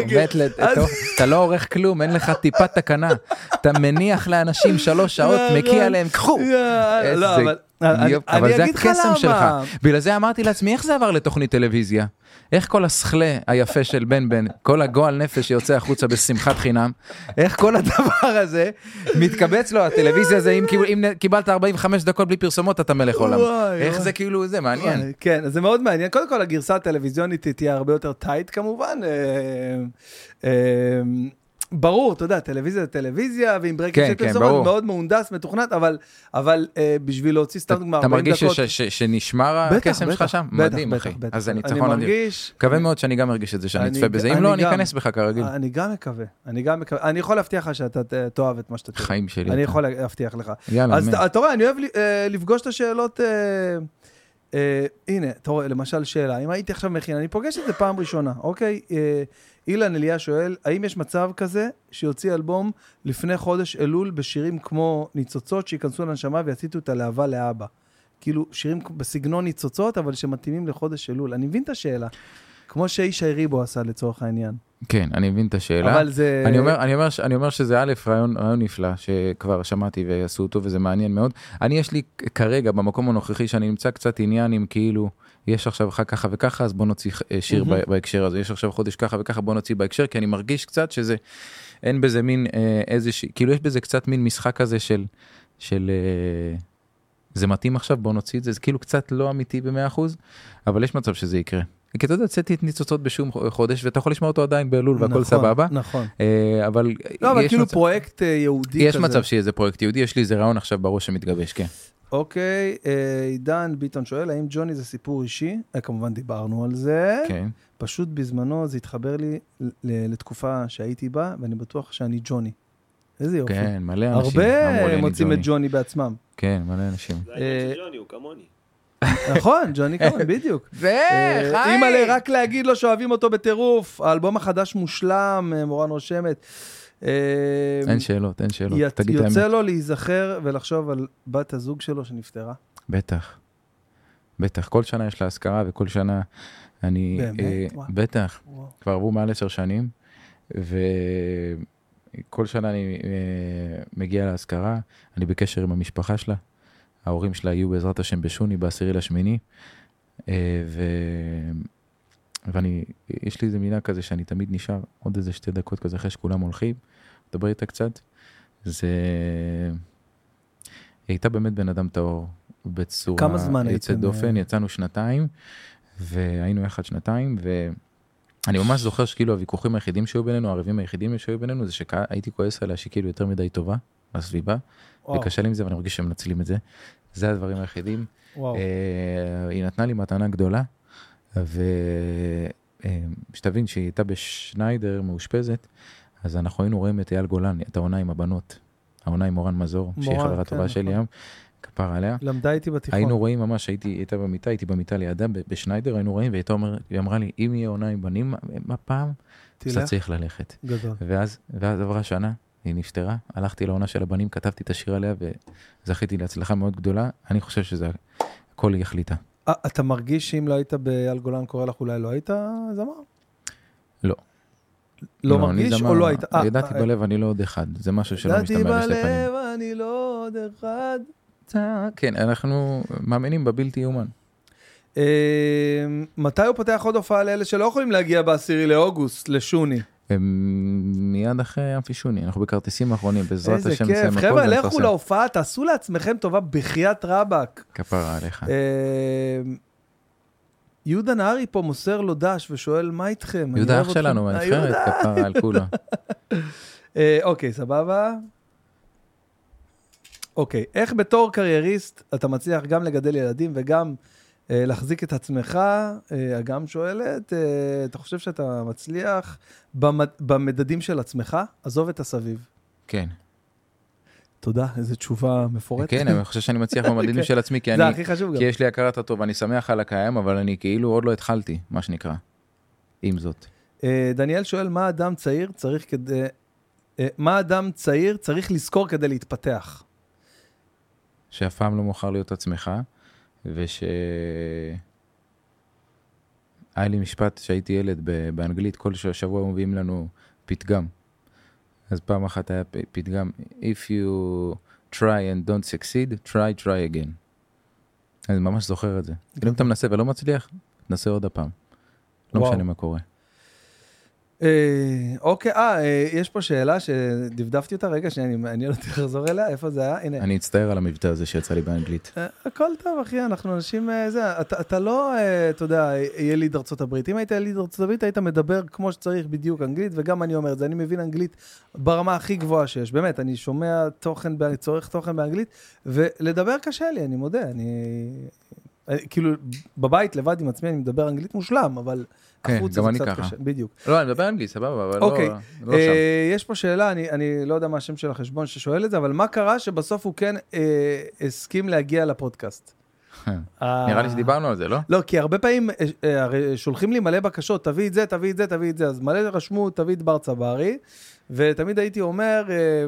אז-
אתה- לא עורך כלום, אין לך טיפת תקנה. אתה מניח לאנשים שלוש שעות,
נכון.
מקיא עליהם, קחו.
לא,
איזה
אבל...
זה הקסם שלך. בגלל זה אמרתי לעצמי, איך זה עבר לתוכנית טלוויזיה? איך כל הסכלה היפה של בן בן, כל הגועל נפש שיוצא החוצה בשמחת חינם, איך כל הדבר הזה מתקבץ לו, הטלוויזיה זה, אם אם קיבלת 45 דקות בלי פרסומות, אתה מלך עולם. איך. זה כאילו, זה מעניין.
כן, זה מאוד מעניין. קודם כל, הגרסה הטלוויזיונית תהיה הרבה יותר טייט כמובן. אה, אה, ברור, אתה יודע, טלוויזיה זה טלוויזיה, ועם ברקים
כן,
של
כן,
פרסומות. מאוד מהונדס, מתוכנת, אבל, אבל אה, בשביל להוציא סתם דוגמא
אתה
40
מרגיש
דקות...
ש- ש- שנשמר
בטח,
הקסם שלך
בטח,
שם?
בטח,
מדהים,
בטח,
אחי.
בטח.
אז זה
אני
ניצחון אדיר.
מרגיש...
מקווה מאוד שאני גם ארגיש את זה, שאני
אני-
אצפה בזה. אם לא, אני. אכנס בך כרגיל.
אני גם מקווה, אני גם מקווה. אני יכול להבטיח לך שאתה תאהב את מה שאתה תראה.
חיים שלי.
אני
אתה.
יכול להבטיח לך.
יאללה,
אז. אתה- אתה רואה, אני אוהב אה, לפגוש את השאלות. אה, הנה, אתה רואה, למשל שאלה, אם הייתי עכשיו מכין, אני פוגש את זה פעם ראשונה, אוקיי? אה, אילן אליה שואל, האם יש מצב כזה שיוציא אלבום לפני חודש אלול בשירים כמו ניצוצות שייכנסו לנשמה ויסיטו את הלהבה לאבא? כאילו, שירים בסגנון ניצוצות, אבל שמתאימים לחודש אלול. אני מבין את השאלה. כמו שישי ריבו עשה לצורך העניין.
כן, אני מבין את השאלה.
אבל זה...
אני אומר, אני אומר, אני אומר שזה א', רעיון, רעיון נפלא, שכבר שמעתי ועשו אותו וזה מעניין מאוד. אני יש לי כרגע, במקום הנוכחי, שאני נמצא קצת עניין עם כאילו, יש עכשיו לך ככה וככה, אז בוא נוציא אה, שיר. ב- בהקשר הזה, יש עכשיו חודש ככה וככה, בוא נוציא בהקשר, כי אני מרגיש קצת שזה, אין בזה מין אה, איזה, כאילו יש בזה קצת מין משחק כזה של, של, אה, זה מתאים עכשיו, בוא נוציא את זה, זה כאילו קצת לא אמיתי ב-100%, אבל יש מצב שזה יקרה. כי אתה יודע, הוצאתי את ניצוצות בשום חודש, ואתה יכול לשמוע אותו עדיין באלול והכל
נכון,
סבבה.
נכון.
אה, אבל
לא, אבל
יש
כאילו
מצב-
פרויקט אה, יהודי
יש
כזה.
מצב שיהיה איזה פרויקט יהודי, יש לי איזה רעיון עכשיו בראש שמתגבש, כן.
אוקיי, אה, עידן ביטון שואל, האם ג'וני זה סיפור אישי? אה, כמובן דיברנו על זה.
כן.
פשוט בזמנו זה התחבר לי לתקופה שהייתי בה, ואני בטוח שאני ג'וני. איזה יופי.
כן, מלא אנשים
הרבה מוצאים את
ג'וני.
בעצמם.
כן, מלא אנשים.
זה העניין של ג'וני, הוא כמוני.
נכון, ג'וני כהן, בדיוק.
זה,
אה,
חיים!
אימא'לה, רק להגיד לו שאוהבים אותו בטירוף, האלבום החדש מושלם, אה, מורן רושמת. אה,
אין שאלות, אין שאלות. תגיד את האמת.
יוצא לו להיזכר ולחשוב על בת הזוג שלו שנפטרה.
בטח. בטח, כל שנה יש לה אזכרה וכל שנה אני...
באמת?
אה,
וואו.
בטח,
וואו.
כבר עברו מעל עשר שנים, וכל שנה אני אה, מגיע לאזכרה, אני בקשר עם המשפחה שלה, ההורים שלה יהיו בעזרת השם בשוני בעשירי לשמיני, אה, ו... ואני, יש לי איזה מילה כזה שאני תמיד נשאר עוד איזה שתי דקות כזה אחרי שכולם הולכים, מדבר איתה קצת, זה... היא הייתה באמת בן אדם טהור, בצורה
כמה זמן
יוצאת
הייתם,
דופן,
אה?
יצאנו שנתיים, והיינו יחד שנתיים, ואני ממש זוכר שכאילו הוויכוחים היחידים שהיו בינינו, הערבים היחידים שהיו בינינו, זה שהייתי כועס עליה שהיא כאילו יותר מדי טובה בסביבה,
וואו,
וקשה לי עם זה ואני מרגיש שהם מנצלים את זה. זה הדברים היחידים. אה, היא נתנה לי מתנה גדולה, ושתבין שהיא הייתה בשניידר מאושפזת, אז אנחנו היינו רואים את אייל גולן, את העונה עם הבנות, העונה עם מורן מזור, שהיא
מורן,
חברה
כן,
טובה שלי
נכון.
היום, כפר עליה.
למדה איתי בתיכון.
היינו רואים ממש, הייתי, הייתה במיטה, הייתי במיטה לידה בשניידר, היינו רואים, והיא אמרה לי, אם יהיה עונה עם בנים הפעם, אתה
תלך,
צריך ללכת.
גדול.
ואז, ואז עברה שנה, היא נפטרה, הלכתי לעונה של הבנים, כתבתי את השיר עליה, וזכיתי להצלחה מאוד גדולה. אני חושב שזה, הכל היא החליטה.
אה, אתה מרגיש שאם לא היית באייל גולן קורא לך, אולי לא היית זמר?
לא.
לא
אני
מרגיש
זמר,
או לא היית? אה,
ידעתי
אה,
בלב, אני לא עוד אחד. זה משהו שלא
ידעתי
משתמע לשתי פנים.
בלב, אני לא עוד אחד.
כן, אנחנו מאמינים בבלתי יאומן.
אה, מתי הוא פותח עוד הופעה לאלה שלא יכולים להגיע בעשירי לאוגוסט, לשוני?
מיד אחרי אמפי שוני, אנחנו בכרטיסים האחרונים, בעזרת
איזה
השם
כיף.
נסיים הכל
חבר'ה, לכו. להופעה, תעשו לעצמכם טובה בחייאת רבאק.
כפרה עליך.
אה, יהודה נהרי פה מוסר לו דש ושואל, מה איתכם?
יהודה אח
אתכם."
שלנו מהנבחרת. כפרה על כולו.
אה, אוקיי, סבבה. אוקיי, איך בתור קרייריסט אתה מצליח גם לגדל ילדים וגם להחזיק את עצמך? אה, אגם שואלת, אה, אתה חושב שאתה מצליח במד... במדדים של עצמך? עזוב את הסביב.
כן.
תודה, איזו תשובה מפורטת.
כן, אני חושב שאני מצליח במדדים
כן.
של עצמי, כי אני... כי יש לי הכרת הטוב, אני שמח על הקיים, אבל אני כאילו עוד לא התחלתי, מה שנקרא. עם זאת.
אה, דניאל שואל, מה אדם צעיר צריך כדי... אה, מה אדם צעיר צריך לזכור כדי להתפתח?
שאף פעם לא מאוחר להיות עצמך, וש... היה לי משפט שהייתי ילד באנגלית, כל שבוע מביאים לנו פתגם. אז פעם אחת היה פתגם, If you try and don't succeed, try, try again. אני ממש זוכר את זה. אם אתה מנסה ולא מצליח, תנסה עוד הפעם. לא. משנה מה קורה.
אה, אוקיי, אה, אה, יש פה שאלה שדפדפתי אותה, רגע, שנייה, אני מעניין אותי לחזור אליה, איפה זה היה? הנה.
אני אצטער על המבטא הזה שיצא לי באנגלית.
אה, הכל טוב, אחי, אנחנו אנשים, זה, אתה, אתה לא, אתה יודע, יליד ארצות הברית. אם היית יליד ארצות הברית, היית מדבר כמו שצריך בדיוק אנגלית, וגם אני אומר את זה, אני מבין אנגלית ברמה הכי גבוהה שיש. באמת, אני שומע תוכן, צורך תוכן באנגלית, ולדבר קשה לי, אני מודה, אני... כאילו, בבית לבד עם עצמי אני מדבר אנגלית מושלם, אבל
כן,
החוצה
גם
זה
אני
קצת
ככה.
קשה. בדיוק.
לא, אני מדבר אנגלית, סבבה, אבל
אוקיי,
לא לא שם.
אה, יש פה שאלה, אני, אני לא יודע מה השם של החשבון ששואל את זה, אבל מה קרה שבסוף הוא כן אה, הסכים להגיע לפודקאסט?
נראה לי שדיברנו על זה, לא?
לא, כי הרבה פעמים אה, אה, הרי שולחים לי מלא בקשות, תביא את זה, תביא את זה, תביא את זה, אז מלא רשמו, תביא את בר צברי, ותמיד הייתי אומר, אה,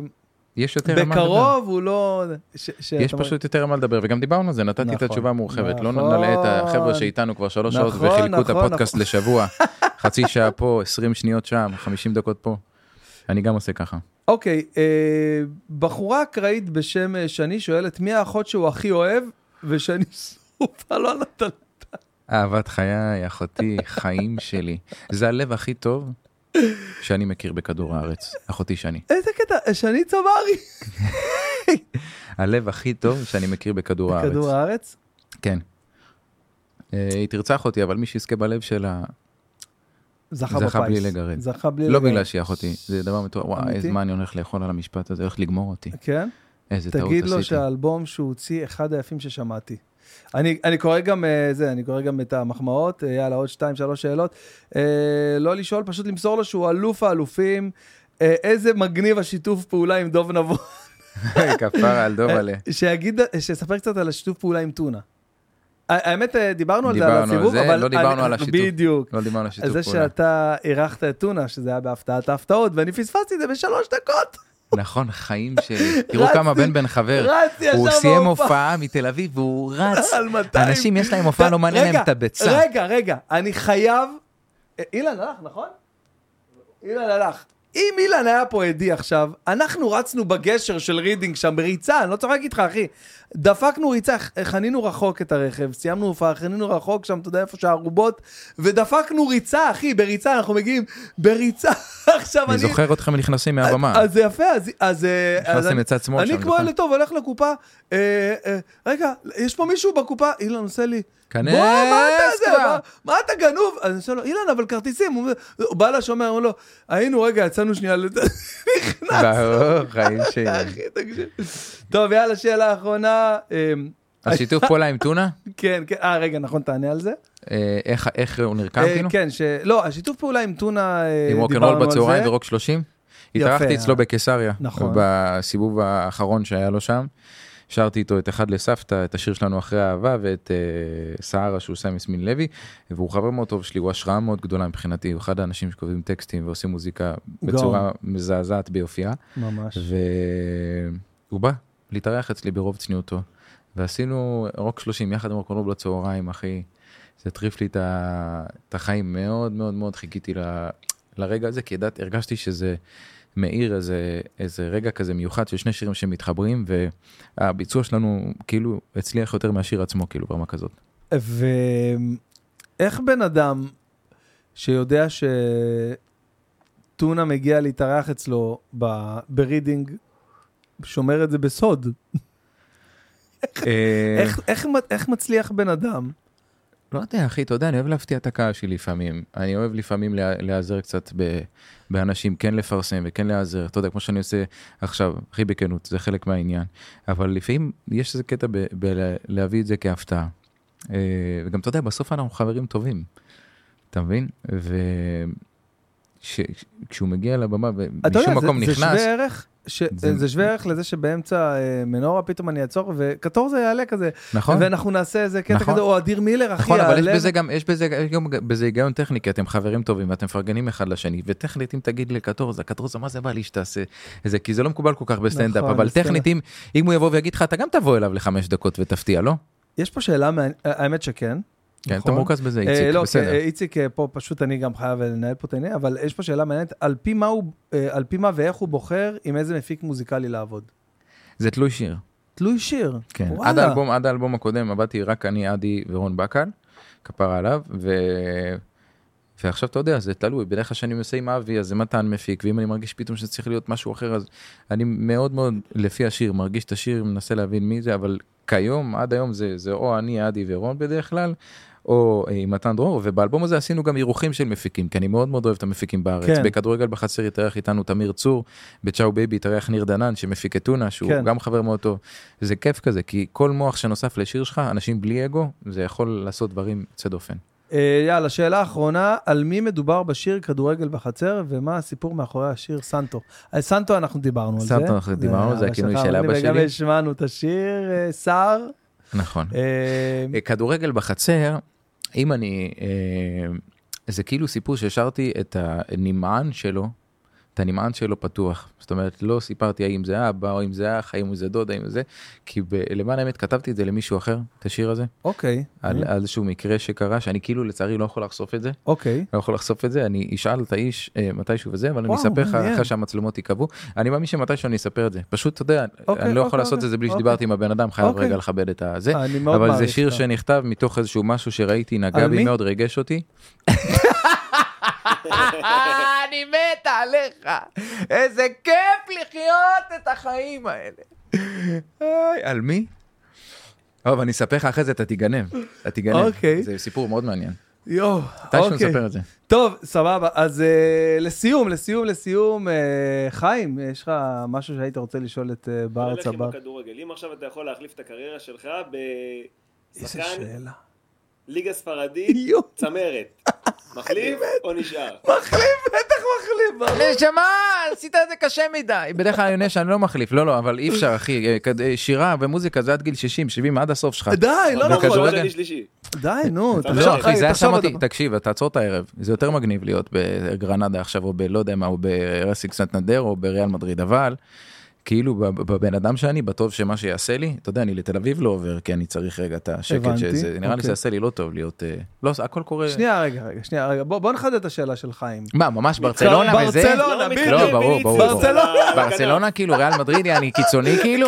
יש יותר על מה לדבר.
בקרוב הוא לא... ש-
יש
אומר-
פשוט יותר על מה לדבר, וגם דיברנו על זה, נתתי את
נכון,
התשובה המורחבת. לא
נכון.
נעלה את החבר'ה שאיתנו כבר שלוש שעות
נכון,
וחילקו את
נכון,
הפודקאסט לשבוע. חצי שעה פה, 20 שניות שם, 50 דקות פה. אני גם עושה ככה.
אוקיי, אה, בחורה אקראית בשם אה, שני שואלת, מי האחות שהוא הכי אוהב? ושני סופה לא נתן.
אהבת חיי, אחותי, חיים שלי. זה הלב הכי טוב שאני מכיר בכדור הארץ, אחותי שני.
איזה קטע, שני צברי.
הלב הכי טוב שאני מכיר בכדור הארץ.
כדור הארץ?
כן. אה, היא תרצח אותי, אבל מי שיזכה בלב שלה,
זכה
זכה. בלי לגרד.
זכה בלי
לא
לגרד.
בגלל שהיא אחותי, זה דבר מטורף. וואי? איזה מה אני הולך לאכול על המשפט הזה, הולך לגמור אותי.
כן?
איזה טעות
תגיד לו
עשיתי.
שהאלבום שהוא הוציא, אחד היפים ששמעתי. אני, אני קורא גם אה, זה, אני קורא גם את המחמאות, אה, יאללה, עוד שתיים, שלוש שאלות. אה, לא לשאול, פשוט למסור לו שהוא אלוף האלופים. איזה מגניב השיתוף פעולה עם דוב נבון.
כפרה על דובלה.
שיגיד, שיספר קצת על השיתוף פעולה עם טונה. האמת, דיברנו על זה, על הסיבוב, אבל...
לא דיברנו על השיתוף.
בדיוק.
לא דיברנו על
על
שיתוף
זה
פעולה.
שאתה אירחת את טונה, שזה היה בהפתעת ההפתעות, ואני פספסתי את זה בשלוש דקות.
נכון, חיים ש... תראו כמה בן בן חבר.
רצתי ישר
הוא סיים. הופעה מתל אביב והוא רץ.
על 200.
אנשים יש להם הופעה, לא מעניין להם את הביצה.
רגע, רגע, אני חייב... אה, אילן הלך, נכון? אילן הלך. אם אילן היה פה עדי עכשיו, אנחנו רצנו בגשר של רידינג שם בריצה, אני לא צוחק איתך, אחי. דפקנו ריצה, חנינו רחוק את הרכב, סיימנו הופעה, חנינו רחוק שם, אתה יודע איפה שהערובות, ודפקנו ריצה, אחי, בריצה, אנחנו מגיעים בריצה. עכשיו אני...
אני זוכר אתכם נכנסים מהבמה.
אז זה יפה, אז... אז אה,
נכנסתם לצד שמאל שם,
אני כמו
נכון?
ילד טוב, הולך לקופה, אה, אה, רגע, יש פה מישהו בקופה? אילן עושה לי,
כנס
בוא, מה אתה זה?
כבר."
מה- מה אתה גנוב? אז אני עושה לו, אילן, אבל כרטיסים. הוא הוא בא לשומר, אומר לו, היינו, רגע, יצאנו שנייה, לת- נכנס.
ברור, חיים ש...
אחי, תקשיב. טוב, יאללה, שאלה אחרונה.
השיתוף פעולה עם טונה?
כן, כן, אה, רגע, נכון, תענה על זה.
אה, איך- איך הוא נרקם
אה,
כאילו?
כן, ש... לא, השיתוף פעולה עם טונה, אה,
עם רוקנרול בצהריים. ורוק 30?
יפה,
התארחתי אצלו. בקיסריה.
נכון.
בסיבוב האחרון שהיה לו שם. שרתי איתו את אחד לסבתא, את השיר שלנו אחרי האהבה, ואת אה, סהרה שהוא עושה עם יסמין לוי, והוא חבר מאוד טוב שלי, הוא השראה מאוד גדולה מבחינתי, הוא אחד האנשים שכותבים טקסטים ועושים מוזיקה בצורה מזעזעת ביופייה,
ממש.
והוא בא להתארח אצלי ברוב צניעותו, ועשינו רוק 30 יחד עם רוקנרול בצהריים, אחי. זה הטריף לי את ה- את החיים, מאוד מאוד מאוד חיכיתי ל- לרגע הזה, כי ידעת, הרגשתי שזה מאיר איזה, איזה רגע כזה מיוחד של שני שירים שמתחברים, והביצוע שלנו כאילו הצליח יותר מהשיר עצמו, כאילו ברמה כזאת.
ואיך בן אדם שיודע שטונה מגיע להתארח אצלו ב- ברידינג, שומר את זה בסוד?
אה,
איך, איך, איך מצליח בן אדם?
לא יודע, אחי, אתה יודע, אני אוהב להפתיע את הקהל שלי לפעמים. אני אוהב לפעמים לה- להיעזר קצת ב, באנשים, כן לפרסם וכן להיעזר. אתה יודע, כמו שאני עושה עכשיו, הכי בכנות, זה חלק מהעניין. אבל לפעמים יש איזה קטע בלהביא את זה כהפתעה. אה, וגם, אתה יודע, בסוף אנחנו חברים טובים. אתה מבין? וכשהוא מגיע לבמה
אתה יודע,
ומשום מקום
זה, זה
נכנס,
שווה ערך, ש...
זה-
זה... שווה ערך לזה שבאמצע אה, מנורה פתאום אני אעצור וקטורזה יעלה כזה,
נכון?
ואנחנו נעשה איזה קטע
נכון.
כזה, או אדיר מילר, אחי,
נכון, אבל יש בזה גם, יש בזה, יש גם בזה היגיון טכני, כי אתם חברים טובים ואתם מפרגנים אחד לשני, וטכנית אם תגיד לקטורזה, קטורזה, מה זה בא לי שתעשה זה, כי זה לא מקובל כל כך בסטנדאפ,
נכון,
אבל
בסטנדאפ.
טכנית אם, אם הוא יבוא ויגיד לך, אתה גם תבוא אליו לחמש דקות ותפתיע, לא?
יש פה שאלה, האמת שכן.
כן, אתה
נכון.
מורכז בזה,
אה,
איציק,
לא,
בסדר.
אה, איציק אה, פה פשוט אני גם חייב לנהל פה את העניין, אבל יש פה שאלה מעניינת, על פי מה הוא, אה, על פי מה ואיך הוא בוחר עם איזה מפיק מוזיקלי לעבוד.
זה תלוי שיר.
תלוי שיר.
כן,
וואלה.
עד האלבום, עד האלבום הקודם עבדתי רק אני, עדי ורון בקל, כפרה עליו, ו... ועכשיו אתה יודע, זה תלוי, בדרך כלל כשאני עושה עם אבי, אז זה מתן מפיק, ואם אני מרגיש פתאום שזה צריך להיות משהו אחר, אז אני מאוד מאוד, לפי השיר, מרגיש את השיר, מנסה להבין מי זה, אבל כיום, עד היום זה, זה או אני, עדי ורון בדרך כלל, או אה, עם מתן דרור, ובאלבום הזה עשינו גם אירוחים של מפיקים, כי אני מאוד מאוד אוהב את המפיקים בארץ.
כן.
בכדורגל בחצר התארח איתנו תמיר צור, בצ'או בייבי התארח ניר דנן, שמפיק את טונה, שהוא
כן.
גם חבר מאוד טוב. זה כיף כזה, כי כל מוח שנוסף לשיר שלך, אנשים בלי אגו, זה יכול לעשות דברים יוצא דופן.
אה, יאללה, שאלה אחרונה, על מי מדובר בשיר כדורגל בחצר, ומה הסיפור מאחורי השיר סנטו? על סנטו אנחנו דיברנו על זה.
סנטו אנחנו דיברנו, זה הכינוי של אבא
וגם
שלי.
השמענו את השיר, אה, סער.
נכון.
אה,
אה, כדורגל בחצר, אם אני, אה, זה כאילו סיפור שהשארתי את הנמען שלו, את הנמען שלו פתוח. זאת אומרת, לא סיפרתי האם זה אבא, או אם זה אח, האם זה דוד, האם זה, כי ב- למען האמת כתבתי את זה למישהו אחר, את השיר הזה,
אוקיי,
על על איזשהו מקרה שקרה, שאני כאילו לצערי לא יכול לחשוף את זה.
אוקיי.
לא יכול לחשוף את זה, אני אשאל את האיש אה, מתישהו וזה, אבל אני
וואו,
אספר לך. אחרי שהמצלמות ייקבעו. אני מאמין שמתישהו אני אספר את זה. פשוט, אתה יודע,
אוקיי,
אני לא
אוקיי,
יכול לעשות
אוקיי,
את זה בלי
אוקיי.
שדיברתי עם הבן אדם, חייב
אוקיי.
רגע לכבד את הזה.
אני
אבל זה שיר. שנכתב מתוך איזשהו משהו שראיתי, נגע בי? מאוד, ריגש אותי. אני מת עליך, איזה כיף לחיות את החיים האלה. על מי? טוב, אני אספר לך אחרי זה, אתה תיגנב. אתה תיגנב.
אוקיי.
זה סיפור מאוד מעניין.
יואו, אוקיי.
נספר את זה.
טוב, סבבה. אז אה, לסיום, לסיום, לסיום, אה, חיים, יש לך משהו שהיית רוצה לשאול את אה, בר
הולך עם? הכדורגל. אם עכשיו אתה יכול להחליף את הקריירה שלך
איזה
בשחקן
שאלה.
ליגה ספרדית. צמרת. מחליף או נשאר?
מחליף, בטח מחליף.
נשמה, עשית את זה קשה מדי. בדרך כלל אני עונה שאני לא מחליף, לא, לא, אבל אי אפשר, אחי. שירה ומוזיקה זה עד גיל 60, 70, עד הסוף שלך.
די, לא נכון.
שעות שני שלישי.
די, נו,
לא, אחי, זה היה שם אותי. תקשיב, תעצור את הערב, זה יותר מגניב להיות בגרנדה עכשיו, או בלא יודע מה, או ברסיק סנטנדר, או בריאל מדריד, אבל כאילו בבן אדם שאני, בטוב שמה שיעשה לי, אתה יודע, אני לתל אביב לא עובר, כי אני צריך רגע את השקט, שזה, נראה לי
אוקיי.
שזה יעשה לי לא טוב להיות, אה, לא, הכל קורה,
שנייה, רגע, רגע, שנייה, רגע, בוא בוא נחדד את השאלה של חיים.
מה, ממש ברצלונה וזה?
ברצלונה,
לא
לא, ברור, ברור.
ברצלונה.
כאילו, ריאל מדריד, אני קיצוני כאילו?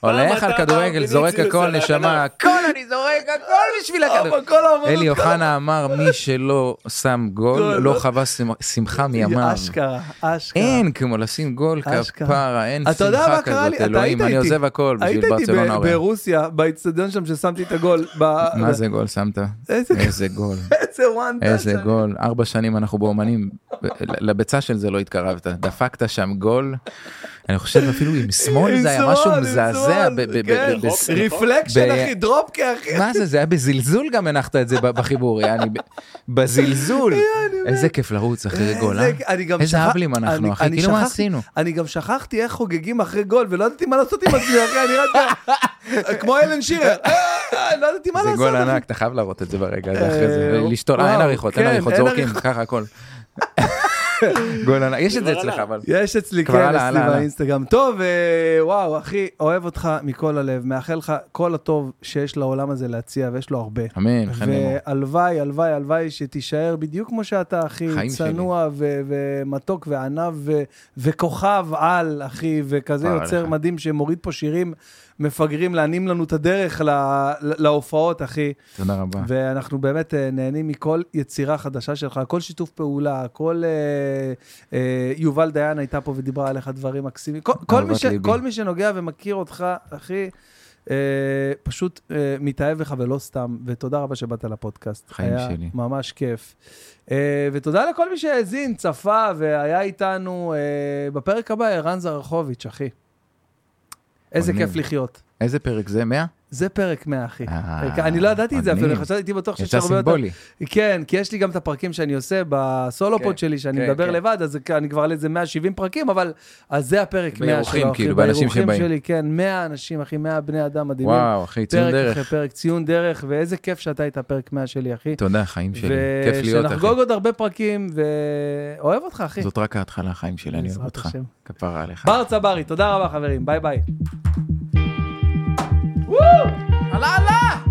הולך על כדורגל, זורק הכל, נשמה. הכל אני זורק, הכל בשביל הכדורגל.
כל האומנות,
אלי אוחנה אמר, מי שלא שם גול, לא
לא-
חווה שמ- שמחה מימיו.
אשכרה, אשכרה.
אין כמו לשים גול. כפרה, אין שמחה? כזאת, אלוהים, אני. עוזב הכל בשביל ברצלונה. אורן.
ברוסיה, באיצטדיון שם ששמתי את הגול.
מה זה גול שמת?
איזה
גול,
איזה וואן
איזה גול. ארבע שנים אנחנו באומנים, לביצה של זה לא התקרבת, דפקת שם גול. אני חושב אפילו עם שמאל זה היה משהו מזעזע.
כן,
ב- בס- reflection
אחי, drop kick אחי.
מה זה, זה היה בזלזול גם הנחת את זה בחיבור, יעני, בזלזול. איזה כיף לרוץ אחרי גול, אה?
איזה-
אבלים אנחנו, אחי, כאילו מה עשינו?
אני גם שכחתי איך חוגגים אחרי גול, ולא ידעתי מה לעשות עם עצמי, אחי, אני רק... כמו אלן שירר, אה, לא ידעתי מה
זה
לעשות.
גול
אחי.
ענק, אתה חייב להראות את זה ברגע הזה, אחרי זה,
אה,
לשתול, אה, אין עריכות, אין
כן,
עריכות,
אין
זורקים. ככה הכל. גול ענק, יש את זה אצלך. אבל.
יש אצלי, כן, אצלי. באינסטגרם. טוב, אה, וואו, אחי, אוהב אותך מכל הלב, מאחל לך כל הטוב שיש לעולם הזה להציע, ויש לו הרבה.
אמן, חן לאמור.
והלוואי, הלוואי, הלוואי שתישאר בדיוק כמו שאתה, אחי. צנוע ו- ומתוק וענב וכוכב על, אחי, וכזה יוצר. מדהים שמוריד פה שירים מפגרים, להנים לנו את הדרך ל- להופעות, אחי.
תודה רבה.
ואנחנו באמת אה, נהנים מכל יצירה חדשה שלך, כל שיתוף פעולה, כל... אה, אה, יובל דיין הייתה פה ודיברה עליך דברים מקסימים. כל, כל, מי ש. כל מי שנוגע ומכיר אותך, אחי, אה, פשוט אה, מתאהב בך ולא סתם, ותודה רבה שבאת לפודקאסט.
חיים
היה
שלי.
ממש כיף. אה, ותודה לכל מי שהאזין, צפה והיה איתנו אה, בפרק הבא, ערן זרחוביץ', אחי. איזה. כיף לחיות.
איזה פרק זה? 100?
זה פרק 100, אחי.
אה,
אני לא ידעתי את זה אפילו. חשבתי, הייתי בטוח שיש
יצא
הרבה יותר.
סימבולי.
כן, כי יש לי גם את הפרקים שאני עושה ב solo pod
כן,
שלי, שאני
כן,
מדבר
כן.
לבד, אז אני כבר על איזה 170 פרקים, אבל אז זה הפרק 100
באירוחים,
שלו, אחי,
כאילו, באנשים שבאים.
שלי, כן, 100 אנשים, אחי, 100 בני אדם מדהימים.
וואו, אחי, ציון
פרק
דרך.
אחרי פרק, ציון דרך, ואיזה כיף שאתה היית פרק 100 שלי, אחי.
תודה, חיים שלי. כיף להיות, אחי.
ושנחגוג עוד הרבה פרקים, ואוהב אותך, אחי.
זאת רק ההתחלה, חיים שלי, אני אוהב אותך. כפרה עליך.
בר צברי, תודה רבה, חברים, ביי ביי.
עלה, עלה!